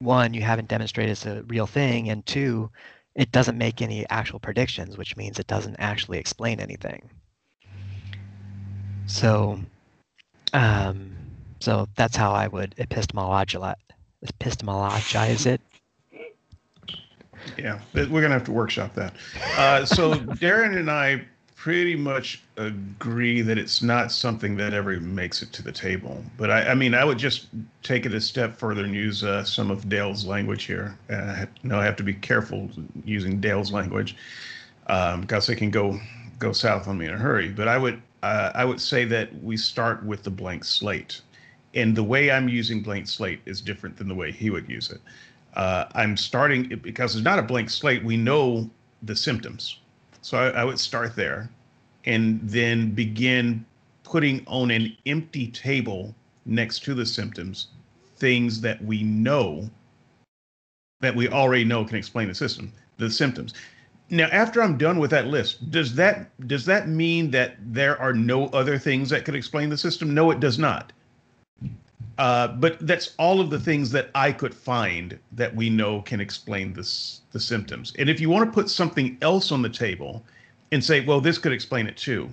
Speaker 4: one, you haven't demonstrated it's a real thing, and two, it doesn't make any actual predictions, which means it doesn't actually explain anything. So, um, so that's how I would epistemologize, it.
Speaker 1: Yeah, we're gonna have to workshop that. Uh, so Darren and I pretty much agree that it's not something that ever makes it to the table. But I, I mean, I would just take it a step further and use uh, some of Dale's language here. Uh, no, I have to be careful using Dale's language um, because it can go go south on me in a hurry. But I would uh, I would say that we start with the blank slate, and the way I'm using blank slate is different than the way he would use it uh, I'm starting because it's not a blank slate. We know the symptoms, so I, I would start there, and then begin putting on an empty table next to the symptoms things that we know that we already know can explain the system the symptoms. Now after i'm done with that list does that does that mean that there are no other things that could explain the system? No it does not. Uh, but that's all of the things that I could find that we know can explain this the symptoms. And if you want to put something else on the table and say, well, this could explain it too,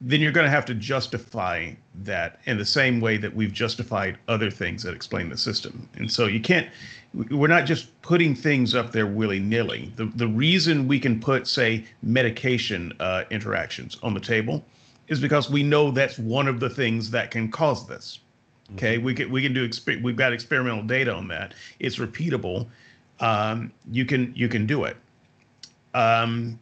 Speaker 1: then you're going to have to justify that in the same way that we've justified other things that explain the system. And so you can't we're not just putting things up there willy-nilly. The the reason we can put say medication uh, interactions on the table is because we know that's one of the things that can cause this Okay, we can we can do exper- we've got experimental data on that. It's repeatable. Um, you can you can do it. Um,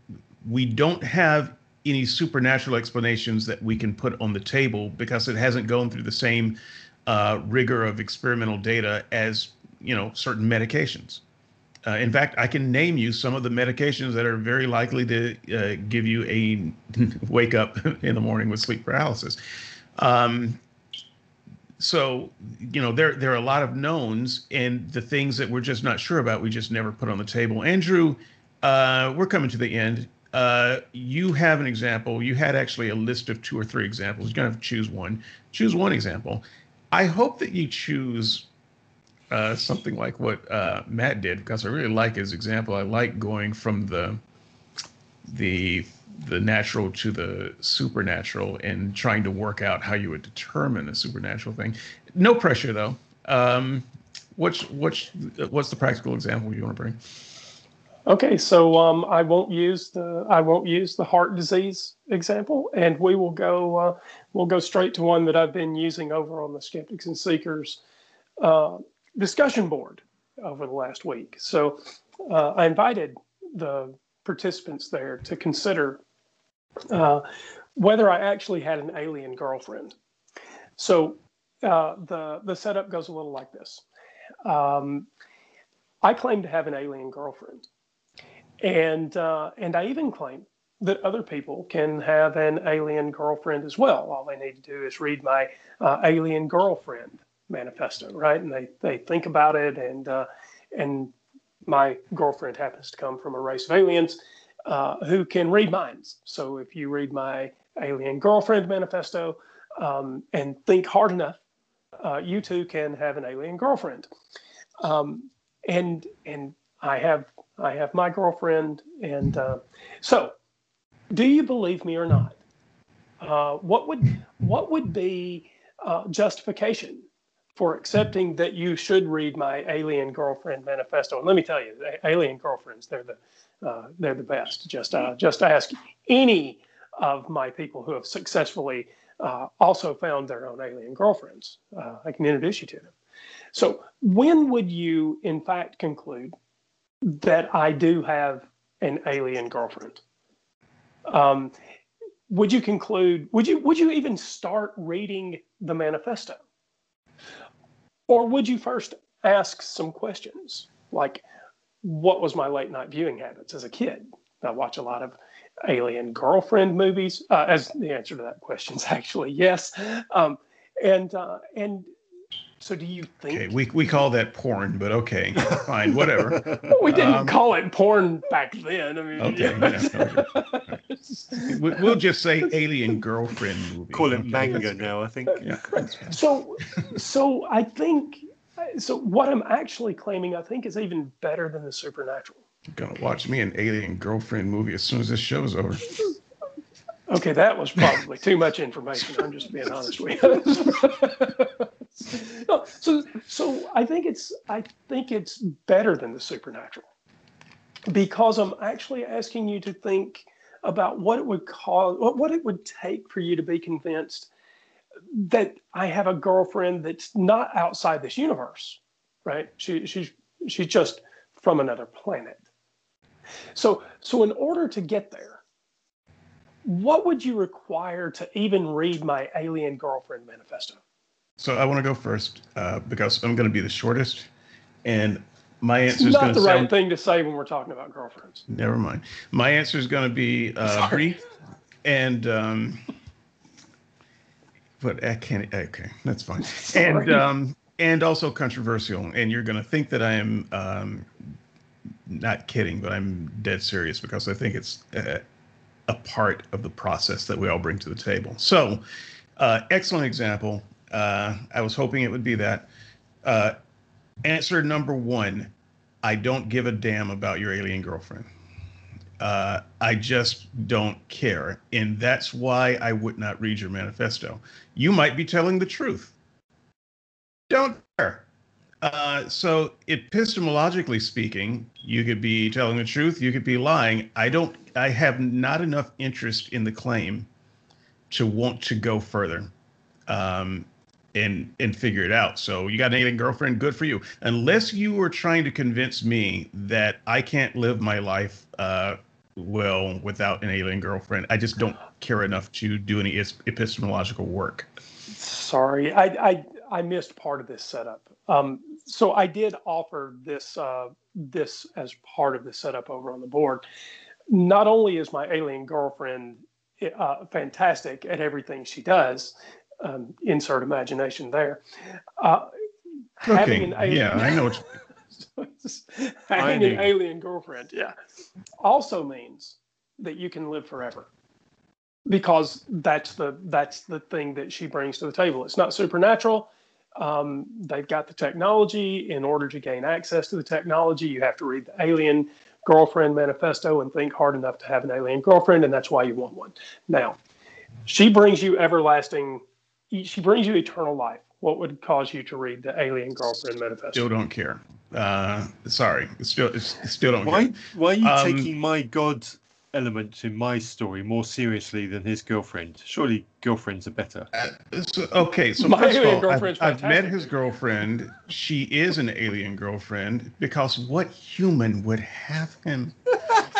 Speaker 1: we don't have any supernatural explanations that we can put on the table because it hasn't gone through the same uh, rigor of experimental data as you know certain medications. Uh, in fact, I can name you some of the medications that are very likely to uh, give you a wake up in the morning with sleep paralysis. Um, so you know there there are a lot of knowns and the things that we're just not sure about we just never put on the table andrew uh, we're coming to the end uh, you have an example you had actually a list of two or three examples you're going to have to choose one choose one example i hope that you choose uh, something like what uh, matt did because i really like his example i like going from the the the natural to the supernatural and trying to work out how you would determine a supernatural thing. No pressure though. Um, what's what's what's the practical example you want to bring?
Speaker 3: Okay, so um, I won't use the I won't use the heart disease example, and we will go uh, we'll go straight to one that I've been using over on the Skeptics and Seekers uh, discussion board over the last week. So uh, I invited the participants there to consider uh, whether I actually had an alien girlfriend. So uh, the the setup goes a little like this. Um, I claim to have an alien girlfriend, and uh, and I even claim that other people can have an alien girlfriend as well. All they need to do is read my uh, alien girlfriend manifesto, right? And they they think about it, and uh, and my girlfriend happens to come from a race of aliens uh, who can read minds. So if you read my Alien Girlfriend Manifesto um, and think hard enough, uh, you too can have an alien girlfriend. Um, and and I have I have my girlfriend, and uh, so do you believe me or not? Uh, what would what would be uh, justification for accepting that you should read my alien girlfriend manifesto? And let me tell you, alien girlfriends they're the uh, they're the best. Just uh, just ask any of my people who have successfully uh, also found their own alien girlfriends. I can introduce you to them. So, when would you, in fact, conclude that I do have an alien girlfriend? Um, would you conclude? Would you would you even start reading the manifesto, or would you first ask some questions like, "What was my late night viewing habits as a kid?" I watch a lot of alien girlfriend movies. Uh, as the answer to that question is actually yes, um, and uh, and so do you think?
Speaker 1: Okay, we, we call that porn, but okay, fine, whatever.
Speaker 3: well, we didn't um, call it porn back then. I mean,
Speaker 1: okay, yeah, okay. we'll just say alien girlfriend movie.
Speaker 2: Call it manga now, I think.
Speaker 1: Yeah.
Speaker 3: So, so I think, so what I'm actually claiming, I think, is even better than the supernatural.
Speaker 1: You're gonna watch me an alien girlfriend movie as soon as this show's over.
Speaker 3: Okay, that was probably too much information. I'm just being honest with you. no, so so I think it's I think it's better than the supernatural because I'm actually asking you to think about what it would cause, what it would take for you to be convinced that I have a girlfriend that's not outside this universe, right? She, she's she's just from another planet. So so in order to get there, what would you require to even read my alien girlfriend manifesto?
Speaker 1: So I want to go first uh, because I'm going to be the shortest, and my answer is
Speaker 3: not the
Speaker 1: sound,
Speaker 3: right thing to say when we're talking about girlfriends.
Speaker 1: Never mind. My answer is going to be uh, brief, and um, but I can't. Okay, that's fine. Sorry. And um, and also controversial. And you're going to think that I am um, not kidding, but I'm dead serious because I think it's a, a part of the process that we all bring to the table. So, uh, excellent example uh, I was hoping it would be that. Uh, answer number one I don't give a damn about your alien girlfriend. Uh, I just don't care. And that's why I would not read your manifesto. You might be telling the truth. Don't care. Uh, so, epistemologically speaking, you could be telling the truth, you could be lying. I don't, I have not enough interest in the claim to want to go further. Um, and and figure it out. So you got an alien girlfriend, good for you. Unless you were trying to convince me that I can't live my life uh, well without an alien girlfriend, I just don't care enough to do any epistemological work.
Speaker 3: Sorry, I I, I missed part of this setup. Um, so I did offer this uh, this as part of the setup over on the board. Not only is my alien girlfriend uh, fantastic at everything she does, um, insert imagination there. Uh,
Speaker 1: having an alien, yeah, I know.
Speaker 3: having an alien girlfriend, yeah, also means that you can live forever because that's the that's the thing that she brings to the table. It's not supernatural. Um, they've got the technology. In order to gain access to the technology, you have to read the Alien Girlfriend Manifesto and think hard enough to have an alien girlfriend, and that's why you want one. Now, she brings you everlasting she brings you eternal life. What would cause you to read the Alien Girlfriend Manifesto?
Speaker 1: Still don't care. Uh, sorry, still still don't.
Speaker 2: Why
Speaker 1: care.
Speaker 2: why are you um, taking my God element in my story more seriously than his girlfriend? Surely girlfriends are better.
Speaker 1: Uh, so, okay, so my first of all, I've, I've met his girlfriend. She is an alien girlfriend because what human would have him?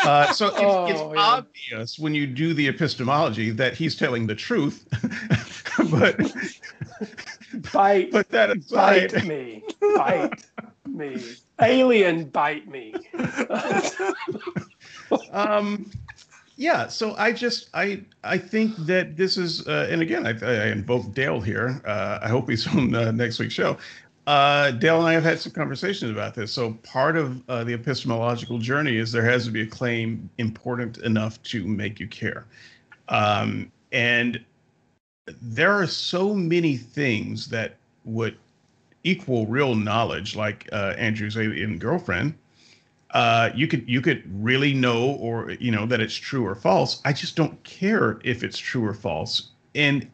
Speaker 1: Uh, so it's, oh, it's yeah. obvious when you do the epistemology that he's telling the truth. but
Speaker 3: bite,
Speaker 1: but that aside,
Speaker 3: bite me, bite me, alien, bite me.
Speaker 1: um, yeah. So I just I I think that this is, uh, and again, I, I invoke Dale here. Uh, I hope he's on uh, next week's show. Uh, Dale and I have had some conversations about this. So part of uh, the epistemological journey is there has to be a claim important enough to make you care. Um, and there are so many things that would equal real knowledge, like uh, Andrew's alien girlfriend, uh, you could you could really know or you know that it's true or false. I just don't care if it's true or false, and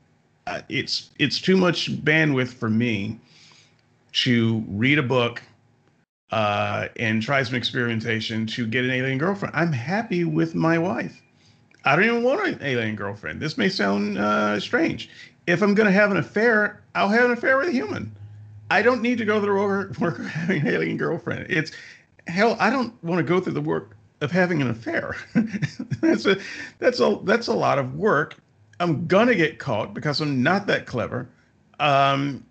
Speaker 1: uh, it's it's too much bandwidth for me to read a book uh, and try some experimentation to get an alien girlfriend. I'm happy with my wife. I don't even want an alien girlfriend. This may sound uh, strange. If I'm going to have an affair, I'll have an affair with a human. I don't need to go through the work, of having an alien girlfriend. It's hell. I don't want to go through the work of having an affair. that's a that's a that's a lot of work. I'm gonna get caught because I'm not that clever. Um,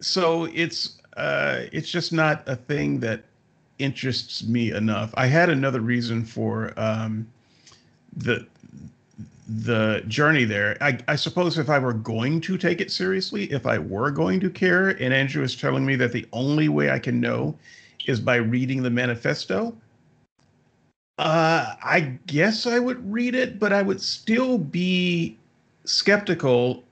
Speaker 1: so it's uh, it's just not a thing that interests me enough. I had another reason for um, the the journey there. I, I, suppose if I were going to take it seriously, if I were going to care, and Andrew is telling me that the only way I can know is by reading the manifesto, uh, I guess I would read it, but I would still be skeptical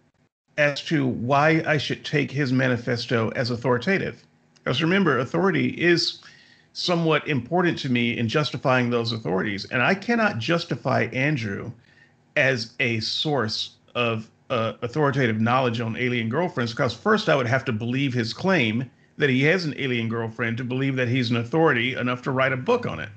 Speaker 1: as to why I should take his manifesto as authoritative. Because remember, authority is somewhat important to me in justifying those authorities. And I cannot justify Andrew as a source of uh, authoritative knowledge on alien girlfriends because first I would have to believe his claim that he has an alien girlfriend to believe that he's an authority enough to write a book on it.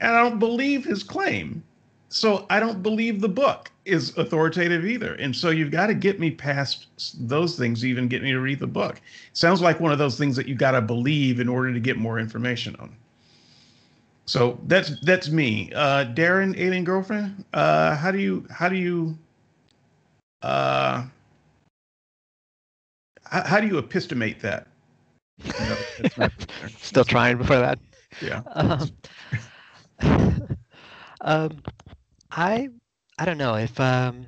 Speaker 1: And I don't believe his claim. So I don't believe the book is authoritative either. And so you've got to get me past those things even get me to read the book. Sounds like one of those things that you got to believe in order to get more information on. So that's that's me. Uh, Darren, alien girlfriend. Uh, how do you how do you uh, how, how do you epistomate that?
Speaker 4: Still trying before that.
Speaker 1: Yeah.
Speaker 4: Um, um, I I don't know if um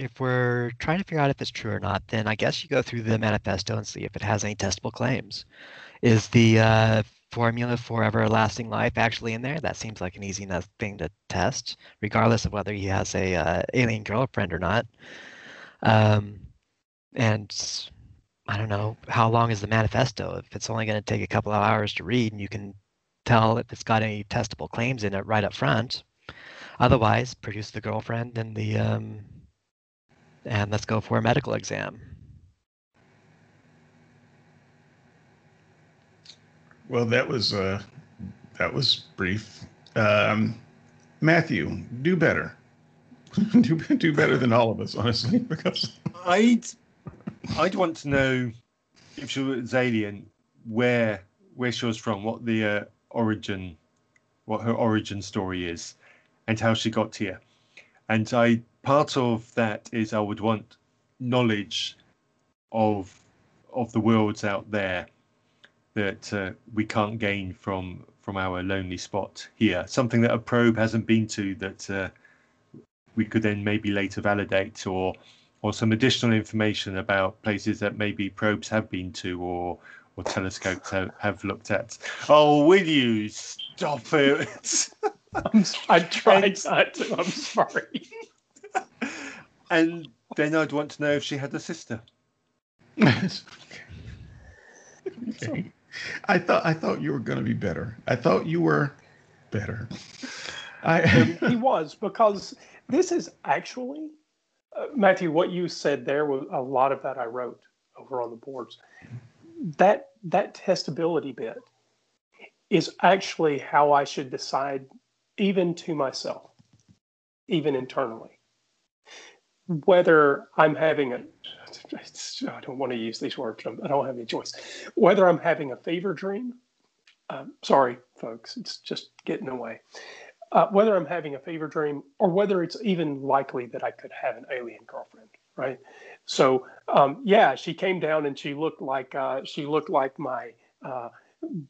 Speaker 4: if we're trying to figure out if it's true or not, then I guess you go through the manifesto and see if it has any testable claims. Is the uh, formula for everlasting life actually in there? That seems like an easy enough thing to test, regardless of whether he has a uh, alien girlfriend or not. Um, and I don't know how long is the manifesto. If it's only going to take a couple of hours to read, and you can tell if it's got any testable claims in it right up front. Otherwise, produce the girlfriend and the um, and let's go for a medical exam.
Speaker 1: Well, that was uh, that was brief. Um, Matthew, do better. do do better than all of us, honestly, because
Speaker 2: I'd I'd want to know if she was alien, where where she was from, what the uh, origin, what her origin story is, and how she got here. And I part of that is I would want knowledge of of the worlds out there that uh, we can't gain from from our lonely spot here. Something that a probe hasn't been to that uh, we could then maybe later validate, or or some additional information about places that maybe probes have been to, or or telescopes have, have looked at. Oh, will you stop it?
Speaker 3: i tried not to. I'm sorry.
Speaker 2: and then I'd want to know if she had a sister.
Speaker 1: okay. I thought I thought you were going to be better. I thought you were better.
Speaker 3: I he was because this is actually uh, Matthew. What you said there was a lot of that I wrote over on the boards. That that testability bit is actually how I should decide, even to myself, even internally, whether I'm having a I don't want to use these words. I don't have any choice. Whether I'm having a fever dream, uh, sorry, folks, it's just getting away. Uh, whether I'm having a fever dream or whether it's even likely that I could have an alien girlfriend, right? So, um, yeah, she came down and she looked like uh, she looked like my uh,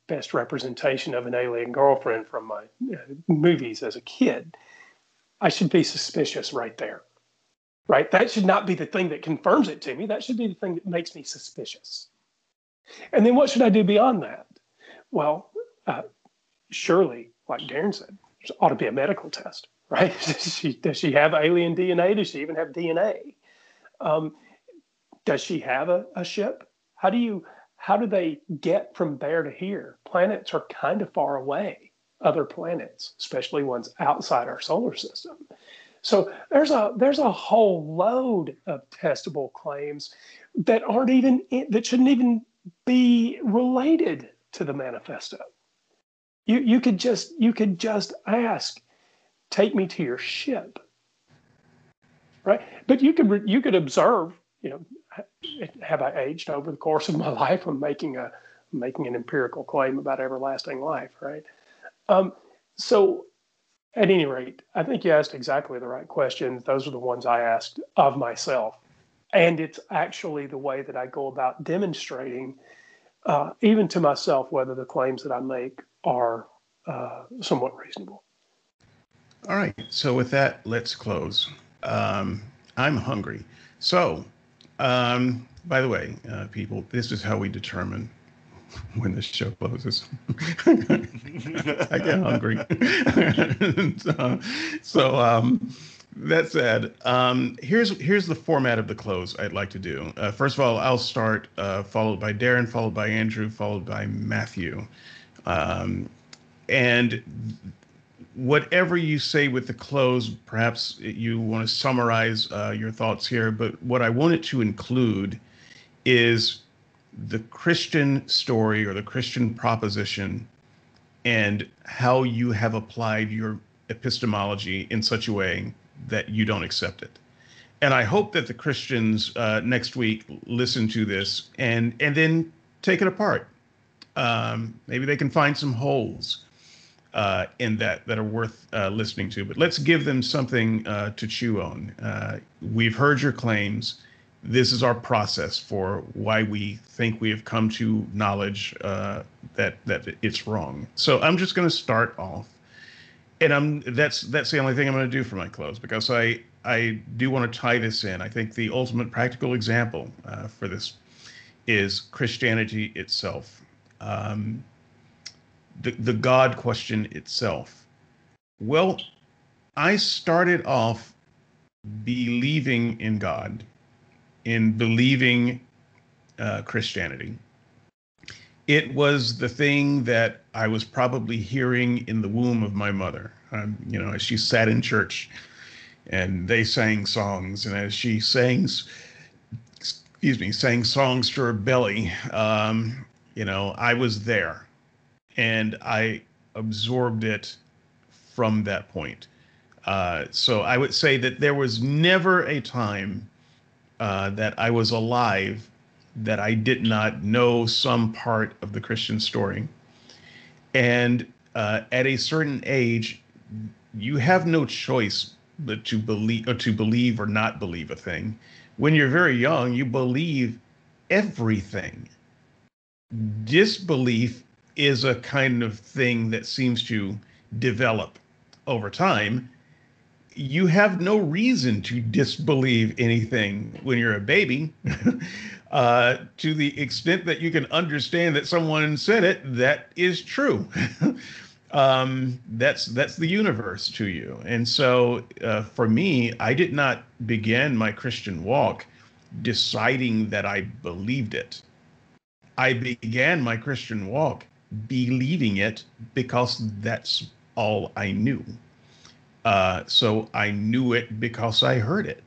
Speaker 3: best representation of an alien girlfriend from my uh, movies as a kid. I should be suspicious right there right? That should not be the thing that confirms it to me. That should be the thing that makes me suspicious. And then what should I do beyond that? Well, uh, surely, like Darren said, there ought to be a medical test, right? does, she, does she have alien DNA? Does she even have DNA? Um, does she have a, a ship? How do you how do they get from there to here? Planets are kind of far away. other planets, especially ones outside our solar system. So there's a there's a whole load of testable claims that aren't even that shouldn't even be related to the manifesto. You you could just you could just ask, take me to your ship. Right? But you could you could observe, you know, have I aged over the course of my life? I'm making a making an empirical claim about everlasting life, right? Um, so at any rate, I think you asked exactly the right questions. Those are the ones I asked of myself. And it's actually the way that I go about demonstrating, uh, even to myself, whether the claims that I make are uh, somewhat reasonable.
Speaker 1: All right. So, with that, let's close. Um, I'm hungry. So, um, by the way, uh, people, this is how we determine when the show closes. I get hungry. so, so um, that said, um, here's here's the format of the close I'd like to do. Uh, first of all, I'll start, uh, followed by Darren, followed by Andrew, followed by Matthew, um, and whatever you say with the close, perhaps you want to summarize uh, your thoughts here. But what I wanted to include is the Christian story or the Christian proposition and how you have applied your epistemology in such a way that you don't accept it. And I hope that the Christians uh, next week listen to this and and then take it apart. Um, maybe they can find some holes uh, in that that are worth uh, listening to. But let's give them something uh, to chew on. Uh, we've heard your claims this is our process for why we think we have come to knowledge uh, that that it's wrong. So I'm just going to start off, and I'm that's that's the only thing I'm going to do for my close because I I do want to tie this in. I think the ultimate practical example uh, for this is Christianity itself, um, the the God question itself. Well, I started off believing in God in believing uh, Christianity. It was the thing that I was probably hearing in the womb of my mother. Um, you know, as she sat in church and they sang songs, and as she sang, excuse me, sang songs to her belly, um, you know, I was there and I absorbed it from that point. Uh, so I would say that there was never a time uh, that I was alive that I did not know some part of the Christian story. And uh, at a certain age, you have no choice but to believe or to believe or not believe a thing. When you're very young, you believe everything. Disbelief is a kind of thing that seems to develop over time you have no reason to disbelieve anything when you're a baby. uh, to the extent that you can understand that someone said it, that is true. um, that's that's the universe to you. And so, uh, for me, I did not begin my Christian walk deciding that I believed it. I began my Christian walk believing it because that's all I knew. Uh, so I knew it because I heard it.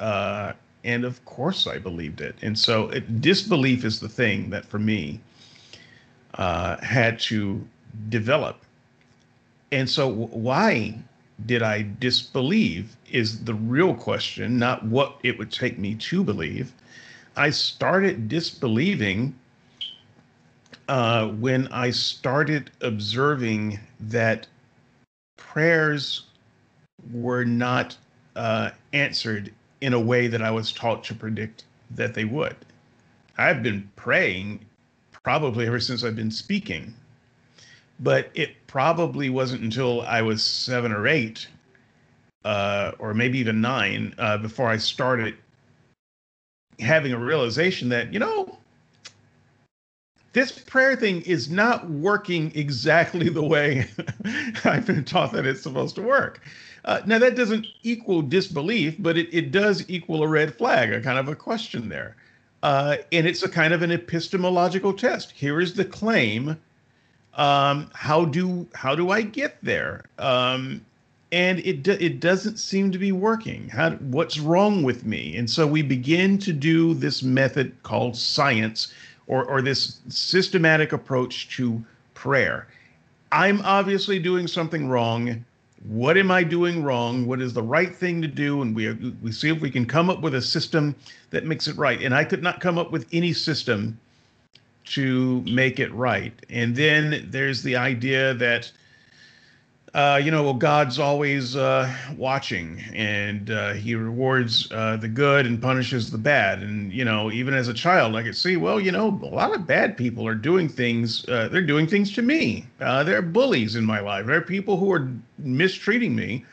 Speaker 1: Uh, and of course I believed it. And so it, disbelief is the thing that for me uh, had to develop. And so why did I disbelieve is the real question, not what it would take me to believe. I started disbelieving uh, when I started observing that prayers were not uh, answered in a way that I was taught to predict that they would. I've been praying probably ever since I've been speaking, but it probably wasn't until I was seven or eight, uh, or maybe even nine, uh, before I started having a realization that, you know, this prayer thing is not working exactly the way I've been taught that it's supposed to work. Uh, now, that doesn't equal disbelief, but it, it does equal a red flag, a kind of a question there. Uh, and it's a kind of an epistemological test. Here is the claim Um, how do how do I get there? Um, and it do, it doesn't seem to be working. How what's wrong with me? And so we begin to do this method called science, or or this systematic approach to prayer. I'm obviously doing something wrong. What am I doing wrong? What is the right thing to do? And we we see if we can come up with a system that makes it right. And I could not come up with any system to make it right. And then there's the idea that uh, you know, well, God's always uh, watching, and uh, He rewards uh, the good and punishes the bad. And you know, even as a child, I could see, well, you know, a lot of bad people are doing things. Uh, they're doing things to me. Uh, there are bullies in my life. There are people who are mistreating me,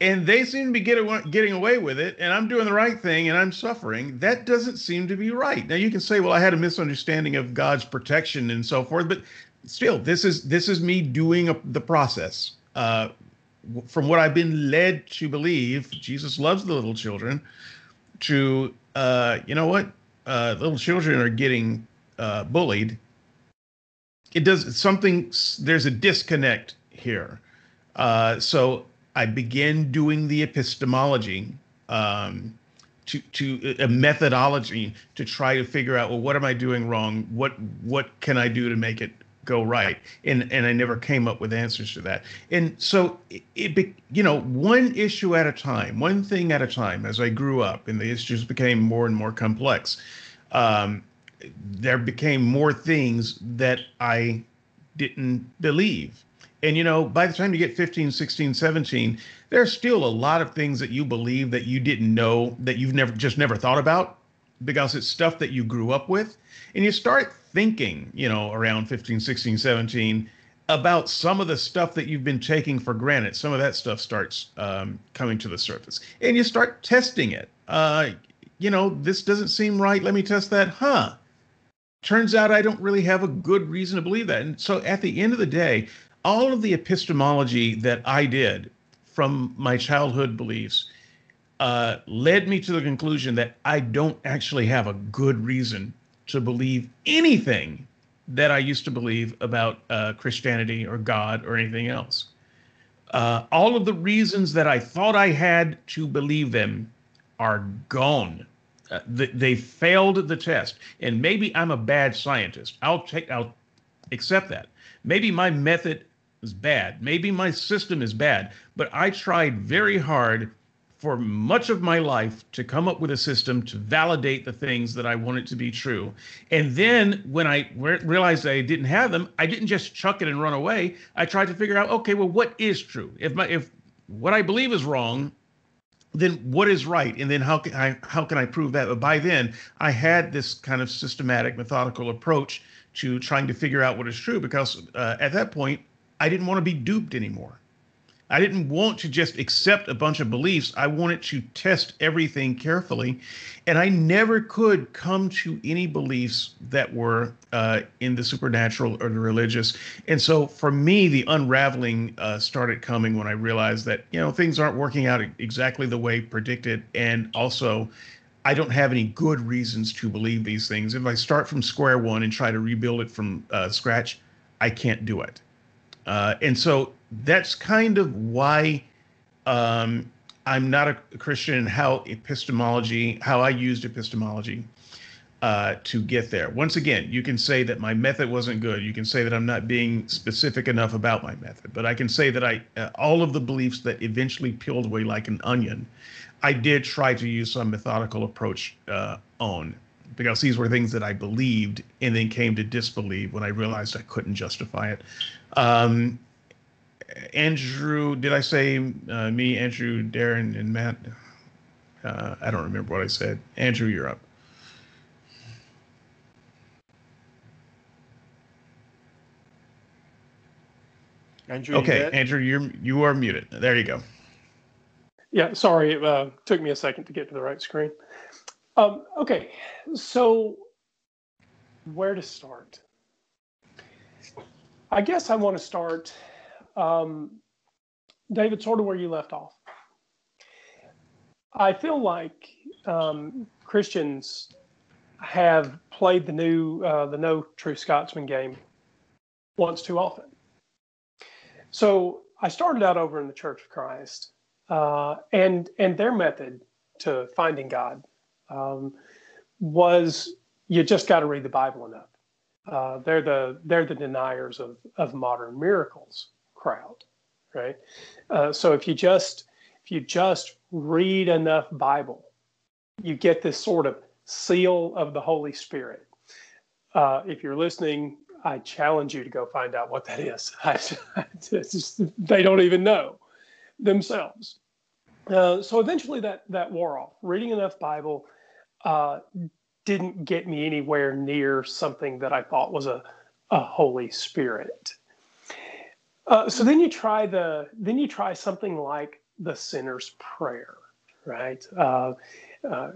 Speaker 1: and they seem to be getting getting away with it. And I'm doing the right thing, and I'm suffering. That doesn't seem to be right. Now you can say, well, I had a misunderstanding of God's protection and so forth, but still, this is this is me doing a, the process. Uh, from what I've been led to believe, Jesus loves the little children. To uh, you know what, uh, little children are getting uh, bullied. It does something. There's a disconnect here. Uh, so I begin doing the epistemology. Um, to to a methodology to try to figure out well what am i doing wrong what what can i do to make it go right. And and i never came up with answers to that. And so it, it you know one issue at a time one thing at a time as i grew up and the issues became more and more complex um, there became more things that i didn't believe. And you know by the time you get 15 16 17 there's still a lot of things that you believe that you didn't know that you've never just never thought about because it's stuff that you grew up with. And you start thinking, you know, around 15, 16, 17 about some of the stuff that you've been taking for granted. Some of that stuff starts um, coming to the surface and you start testing it. Uh, you know, this doesn't seem right. Let me test that. Huh. Turns out I don't really have a good reason to believe that. And so at the end of the day, all of the epistemology that I did from my childhood beliefs uh, led me to the conclusion that I don't actually have a good reason to believe anything that I used to believe about uh, Christianity or God or anything else. Uh, all of the reasons that I thought I had to believe them are gone. Uh, they, they failed the test, and maybe I'm a bad scientist. I'll take. I'll accept that. Maybe my method is bad. Maybe my system is bad. But I tried very hard for much of my life to come up with a system to validate the things that I wanted to be true. And then when I re- realized I didn't have them, I didn't just chuck it and run away. I tried to figure out, okay, well, what is true? If my if what I believe is wrong, then what is right? And then how can I how can I prove that? But by then, I had this kind of systematic, methodical approach to trying to figure out what is true because uh, at that point, I didn't want to be duped anymore. I didn't want to just accept a bunch of beliefs. I wanted to test everything carefully. And I never could come to any beliefs that were uh, in the supernatural or the religious. And so for me, the unraveling uh, started coming when I realized that, you know, things aren't working out exactly the way predicted. And also, I don't have any good reasons to believe these things. If I start from square one and try to rebuild it from uh, scratch, I can't do it. Uh, and so that's kind of why um, I'm not a Christian how epistemology, how I used epistemology uh, to get there. Once again, you can say that my method wasn't good. You can say that I'm not being specific enough about my method, but I can say that I, uh, all of the beliefs that eventually peeled away like an onion, I did try to use some methodical approach uh, on because these were things that I believed and then came to disbelieve when I realized I couldn't justify it. Um, Andrew, did I say uh, me, Andrew, Darren, and Matt? Uh, I don't remember what I said. Andrew, you're up. Andrew. Okay, Andrew, you're you are muted. There you go.
Speaker 3: Yeah, sorry, it uh, took me a second to get to the right screen. Um, okay, so where to start? I guess I want to start um, David, sort of where you left off. I feel like um, Christians have played the new uh, the No True Scotsman game once too often. So I started out over in the Church of Christ, uh, and and their method to finding God um, was you just got to read the Bible enough. Uh, they're the they're the deniers of of modern miracles crowd, right? Uh, so if you just if you just read enough Bible, you get this sort of seal of the Holy Spirit. Uh, if you're listening, I challenge you to go find out what that is. just, they don't even know themselves. Uh, so eventually that that wore off. Reading enough Bible uh, didn't get me anywhere near something that I thought was a, a Holy Spirit. Uh, so then you try the then you try something like the sinner's prayer, right? Uh, uh,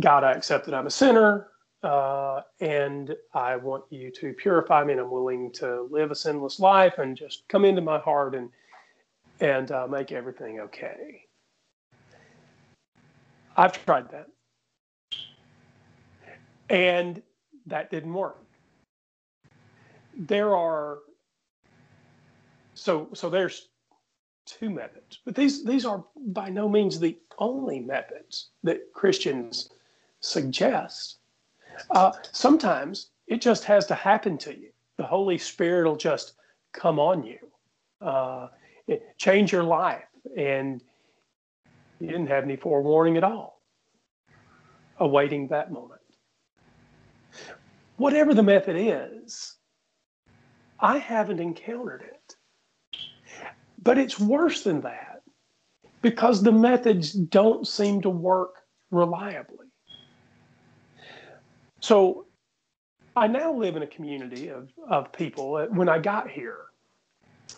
Speaker 3: God, I accept that I'm a sinner, uh, and I want you to purify me, and I'm willing to live a sinless life, and just come into my heart and and uh, make everything okay. I've tried that, and that didn't work. There are so so there's two methods, but these these are by no means the only methods that Christians suggest. Uh, sometimes it just has to happen to you. The Holy Spirit will just come on you, uh, change your life, and you didn't have any forewarning at all, awaiting that moment. Whatever the method is, I haven't encountered it. But it's worse than that because the methods don't seem to work reliably. So I now live in a community of, of people. When I got here,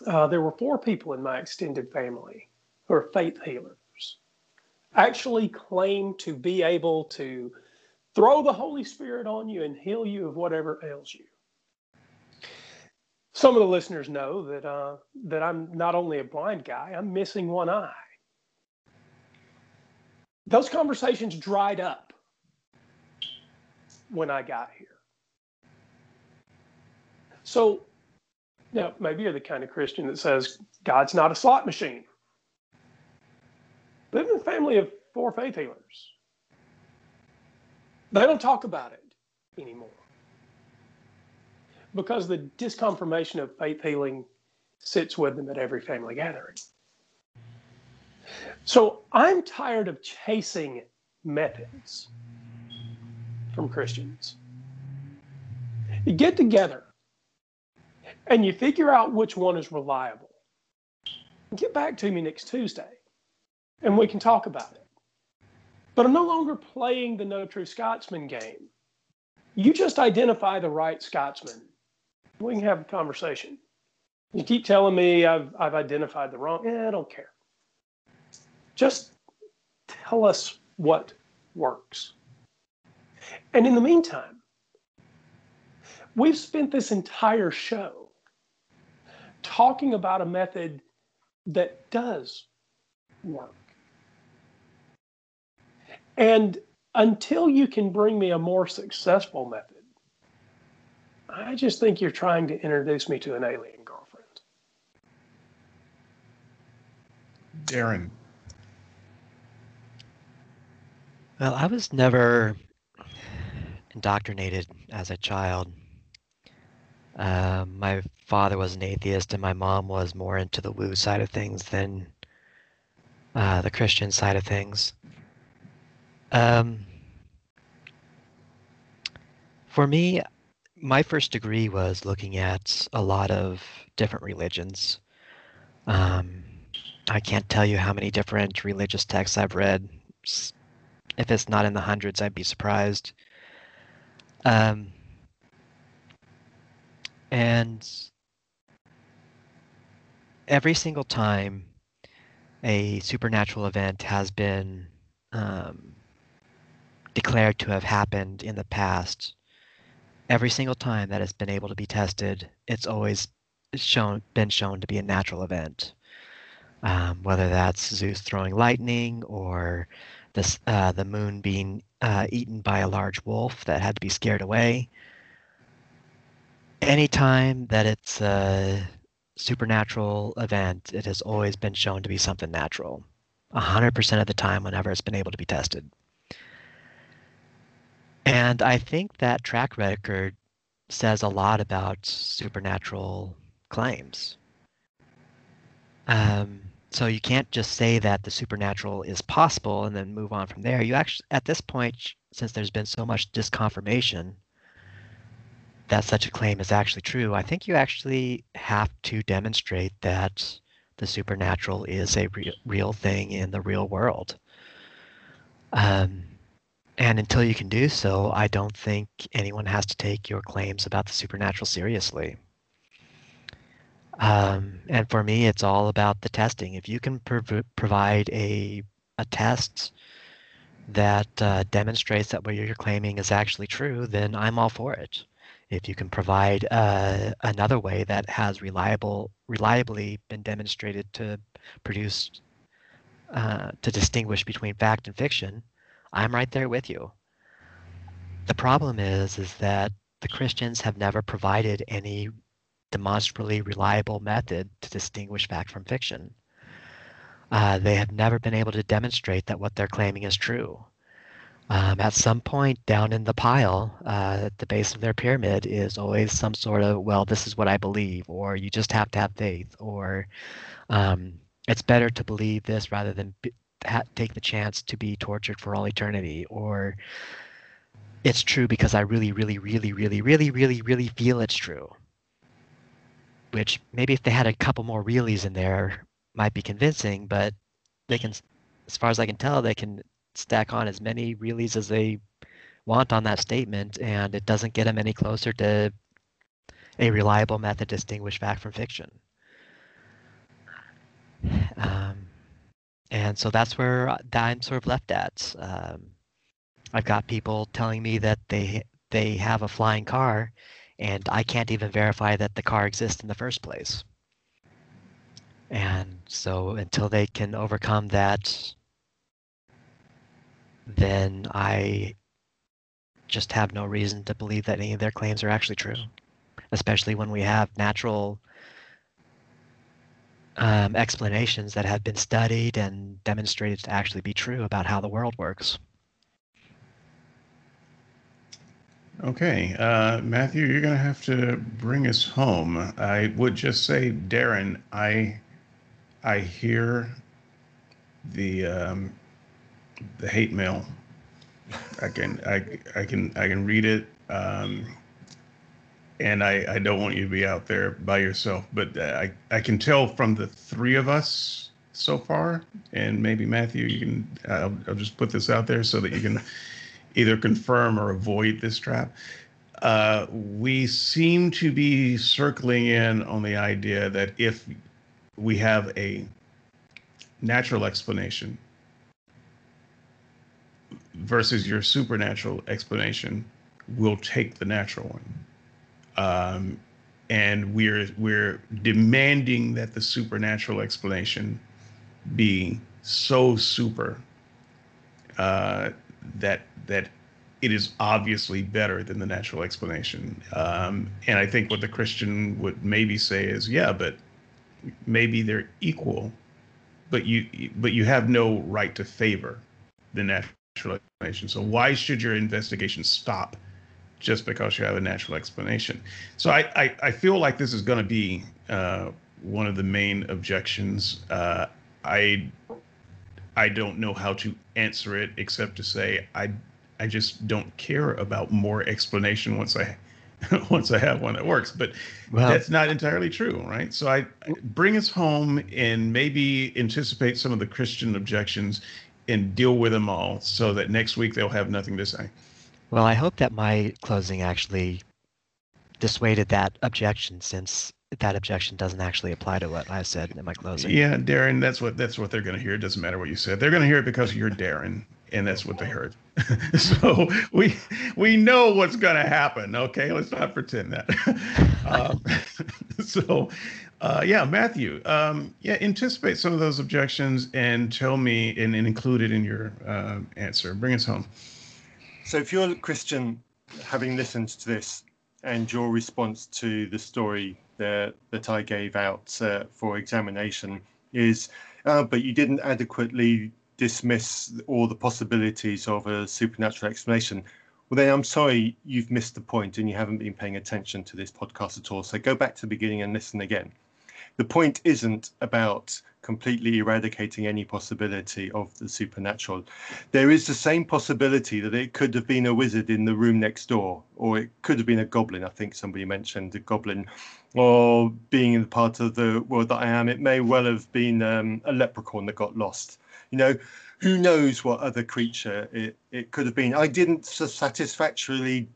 Speaker 3: uh, there were four people in my extended family who are faith healers, actually claim to be able to throw the Holy Spirit on you and heal you of whatever ails you some of the listeners know that uh, that I'm not only a blind guy, I'm missing one eye. Those conversations dried up when I got here. So, now maybe you're the kind of Christian that says God's not a slot machine. Live in a family of four faith healers. They don't talk about it anymore because the disconfirmation of faith healing sits with them at every family gathering. So I'm tired of chasing methods from Christians. You get together and you figure out which one is reliable. Get back to me next Tuesday and we can talk about it. But I'm no longer playing the No True Scotsman game. You just identify the right Scotsman we can have a conversation. You keep telling me I've I've identified the wrong. Yeah, I don't care. Just tell us what works. And in the meantime, we've spent this entire show talking about a method that does work. And until you can bring me a more successful method, I just think you're trying to introduce me to an alien girlfriend.
Speaker 1: Darren.
Speaker 4: Well, I was never indoctrinated as a child. Uh, my father was an atheist, and my mom was more into the woo side of things than uh, the Christian side of things. Um, for me, my first degree was looking at a lot of different religions. Um, I can't tell you how many different religious texts I've read. If it's not in the hundreds, I'd be surprised. Um, and every single time a supernatural event has been um, declared to have happened in the past, every single time that it's been able to be tested, it's always shown been shown to be a natural event. Um, whether that's Zeus throwing lightning or this, uh, the moon being uh, eaten by a large wolf that had to be scared away. anytime that it's a supernatural event, it has always been shown to be something natural. 100% of the time, whenever it's been able to be tested. And I think that track record says a lot about supernatural claims. Um, so you can't just say that the supernatural is possible and then move on from there. You actually, at this point, since there's been so much disconfirmation that such a claim is actually true, I think you actually have to demonstrate that the supernatural is a re- real thing in the real world. Um, and until you can do so, I don't think anyone has to take your claims about the supernatural seriously. Um, and for me, it's all about the testing. If you can prov- provide a a test that uh, demonstrates that what you're claiming is actually true, then I'm all for it. If you can provide uh, another way that has reliable, reliably been demonstrated to produce, uh, to distinguish between fact and fiction, I'm right there with you. The problem is, is that the Christians have never provided any demonstrably reliable method to distinguish fact from fiction. Uh, they have never been able to demonstrate that what they're claiming is true. Um, at some point down in the pile, uh, at the base of their pyramid, is always some sort of, well, this is what I believe, or you just have to have faith, or um, it's better to believe this rather than ha- take the chance to be tortured for all eternity, or it's true because I really, really, really, really, really, really, really feel it's true which maybe if they had a couple more reallys in there might be convincing, but they can, as far as I can tell, they can stack on as many reallys as they want on that statement, and it doesn't get them any closer to a reliable method to distinguish fact from fiction. Um, and so that's where I'm sort of left at. Um, I've got people telling me that they they have a flying car and I can't even verify that the car exists in the first place. And so until they can overcome that, then I just have no reason to believe that any of their claims are actually true, especially when we have natural um, explanations that have been studied and demonstrated to actually be true about how the world works.
Speaker 1: Okay, uh, Matthew, you're going to have to bring us home. I would just say, Darren, I I hear the um, the hate mail. I can I I can I can read it, um, and I I don't want you to be out there by yourself. But I I can tell from the three of us so far, and maybe Matthew, you can I'll, I'll just put this out there so that you can either confirm or avoid this trap. Uh, we seem to be circling in on the idea that if we have a natural explanation versus your supernatural explanation, we'll take the natural one. Um, and we're we're demanding that the supernatural explanation be so super uh, that that it is obviously better than the natural explanation. Um, and I think what the Christian would maybe say is, yeah, but maybe they're equal, but you but you have no right to favor the natural explanation. So why should your investigation stop just because you have a natural explanation? So I I, I feel like this is going to be uh, one of the main objections. Uh, I I don't know how to answer it except to say I I just don't care about more explanation once I once I have one that works. But well, that's not entirely true, right? So I bring us home and maybe anticipate some of the Christian objections and deal with them all so that next week they'll have nothing to say.
Speaker 4: Well, I hope that my closing actually dissuaded that objection since that objection doesn't actually apply to what I said in my closing.
Speaker 1: Yeah, Darren, that's what that's what they're going to hear. It doesn't matter what you said. They're going to hear it because you're Darren, and that's what they heard. so we we know what's going to happen. Okay, let's not pretend that. um, so, uh, yeah, Matthew, um, yeah, anticipate some of those objections and tell me and, and include it in your uh, answer. Bring us home.
Speaker 2: So, if you're a Christian, having listened to this, and your response to the story that, that I gave out uh, for examination is, uh, but you didn't adequately dismiss all the possibilities of a supernatural explanation. Well, then I'm sorry you've missed the point and you haven't been paying attention to this podcast at all. So go back to the beginning and listen again. The point isn't about completely eradicating any possibility of the supernatural. There is the same possibility that it could have been a wizard in the room next door, or it could have been a goblin. I think somebody mentioned a goblin, or being in the part of the world that I am, it may well have been um, a leprechaun that got lost. You know, who knows what other creature it, it could have been. I didn't satisfactorily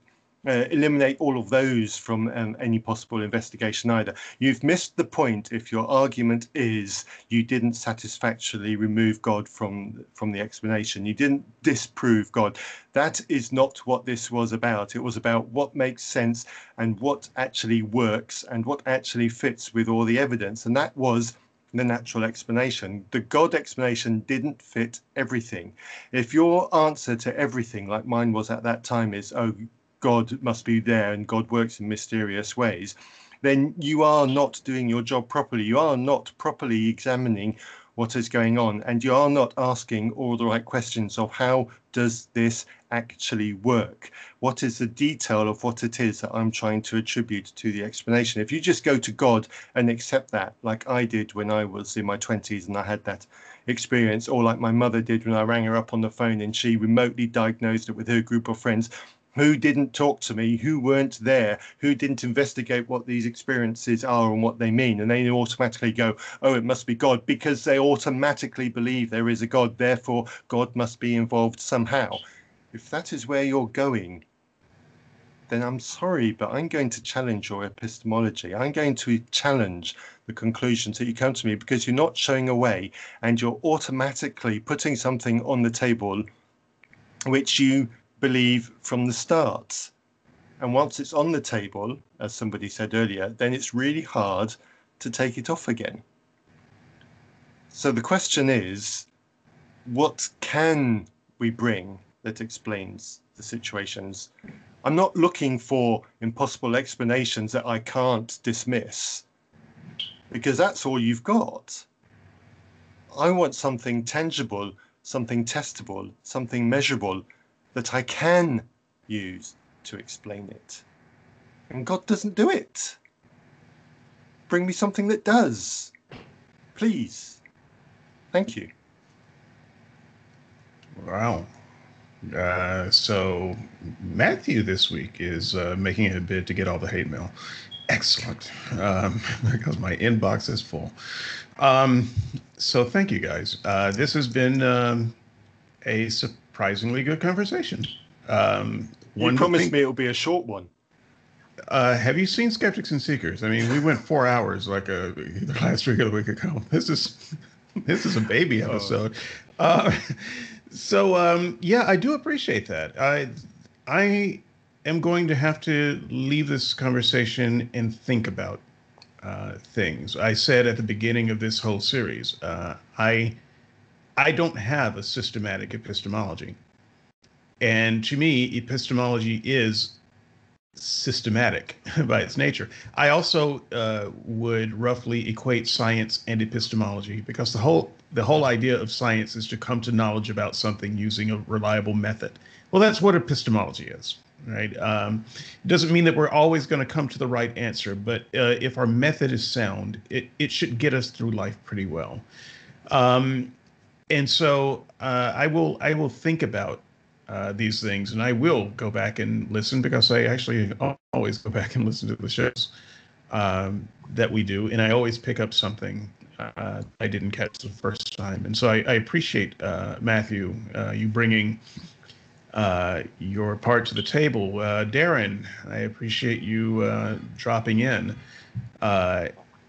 Speaker 2: uh, eliminate all of those from um, any possible investigation either. You've missed the point if your argument is you didn't satisfactorily remove God from from the explanation. You didn't disprove God. That is not what this was about. It was about what makes sense and what actually works and what actually fits with all the evidence. And that was the natural explanation. The God explanation didn't fit everything. If your answer to everything, like mine was at that time, is, oh, God must be there and God works in mysterious ways, then you are not doing your job properly. You are not properly examining what is going on and you are not asking all the right questions of how does this actually work what is the detail of what it is that i'm trying to attribute to the explanation if you just go to god and accept that like i did when i was in my 20s and i had that experience or like my mother did when i rang her up on the phone and she remotely diagnosed it with her group of friends who didn't talk to me, who weren't there, who didn't investigate what these experiences are and what they mean. And they automatically go, oh, it must be God, because they automatically believe there is a God, therefore God must be involved somehow. If that is where you're going, then I'm sorry, but I'm going to challenge your epistemology. I'm going to challenge the conclusions that you come to me because you're not showing a way and you're automatically putting something on the table which you believe from the start. And once it's on the table, as somebody said earlier, then it's really hard to take it off again. So the question is what can we bring that explains the situations? I'm not looking for impossible explanations that I can't dismiss because that's all you've got. I want something tangible, something testable, something measurable that I can use to explain it. And God doesn't do it. Bring me something that does. Please. Thank you.
Speaker 1: Wow. Uh, so Matthew this week is uh, making a bid to get all the hate mail. Excellent, um, because my inbox is full. Um, so thank you guys. Uh, this has been um, a surprisingly good conversation. Um,
Speaker 2: you promised me it will be a short one.
Speaker 1: Uh, have you seen Skeptics and Seekers? I mean, we went four hours like a, either last week or the week ago. This is this is a baby oh. episode. Oh. Uh, so um, yeah, I do appreciate that. I I am going to have to leave this conversation and think about uh, things. I said at the beginning of this whole series, uh, I I don't have a systematic epistemology. And to me, epistemology is systematic by its nature. I also uh, would roughly equate science and epistemology because the whole the whole idea of science is to come to knowledge about something using a reliable method. Well, that's what epistemology is, right? Um, it doesn't mean that we're always going to come to the right answer, but uh, if our method is sound, it it should get us through life pretty well. Um, and so uh, I will I will think about uh, these things, and I will go back and listen because I actually always go back and listen to the shows um, that we do, and I always pick up something uh, I didn't catch the first time. And so I, I appreciate uh, Matthew uh, you bringing uh, your part to the table. Darren, I appreciate you dropping in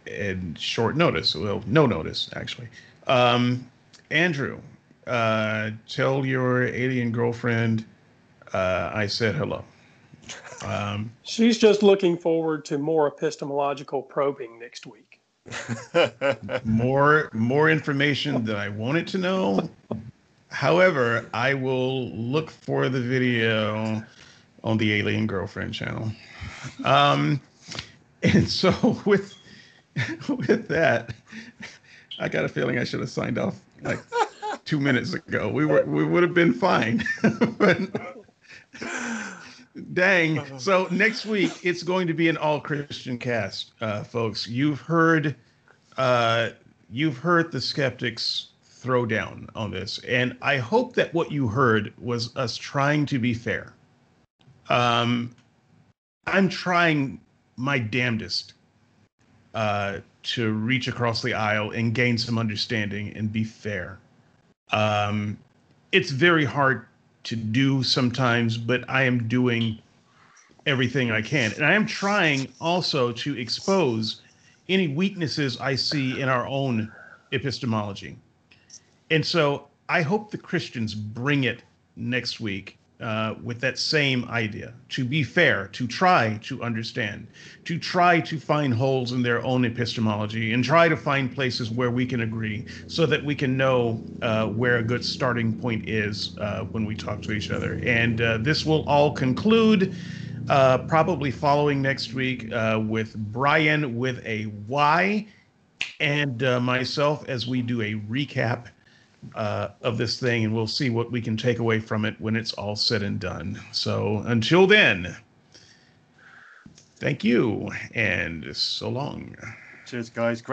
Speaker 1: in short notice. Well, no notice actually. Um, Andrew, uh, tell your alien girlfriend uh, I said hello.
Speaker 3: Um, She's just looking forward to more epistemological probing next week.
Speaker 1: more more information that I wanted to know. However, I will look for the video on the Alien Girlfriend channel. Um, and so with with that, I got a feeling I should have signed off like two minutes ago. We were we would have been fine. but dang. So next week it's going to be an all Christian cast, uh, folks. You've heard uh, you've heard the skeptics throw down on this, and I hope that what you heard was us trying to be fair. Um, I'm trying my damnedest uh, to reach across the aisle and gain some understanding and be fair. Um, it's very hard to do sometimes, but I am doing everything I can. And I am trying also to expose any weaknesses I see in our own epistemology. And so I hope the Christians bring it next week uh, with that same idea to be fair, to try to understand, to try to find holes in their own epistemology and try to find places where we can agree so that we can know uh, where a good starting point is uh, when we talk to each other. And uh, this will all conclude. Uh, probably following next week uh, with Brian with a Y and myself as we do a recap uh, of this thing, and we'll see what we can take away from it when it's all said and done. So until then, thank you and so long.
Speaker 2: Cheers, guys.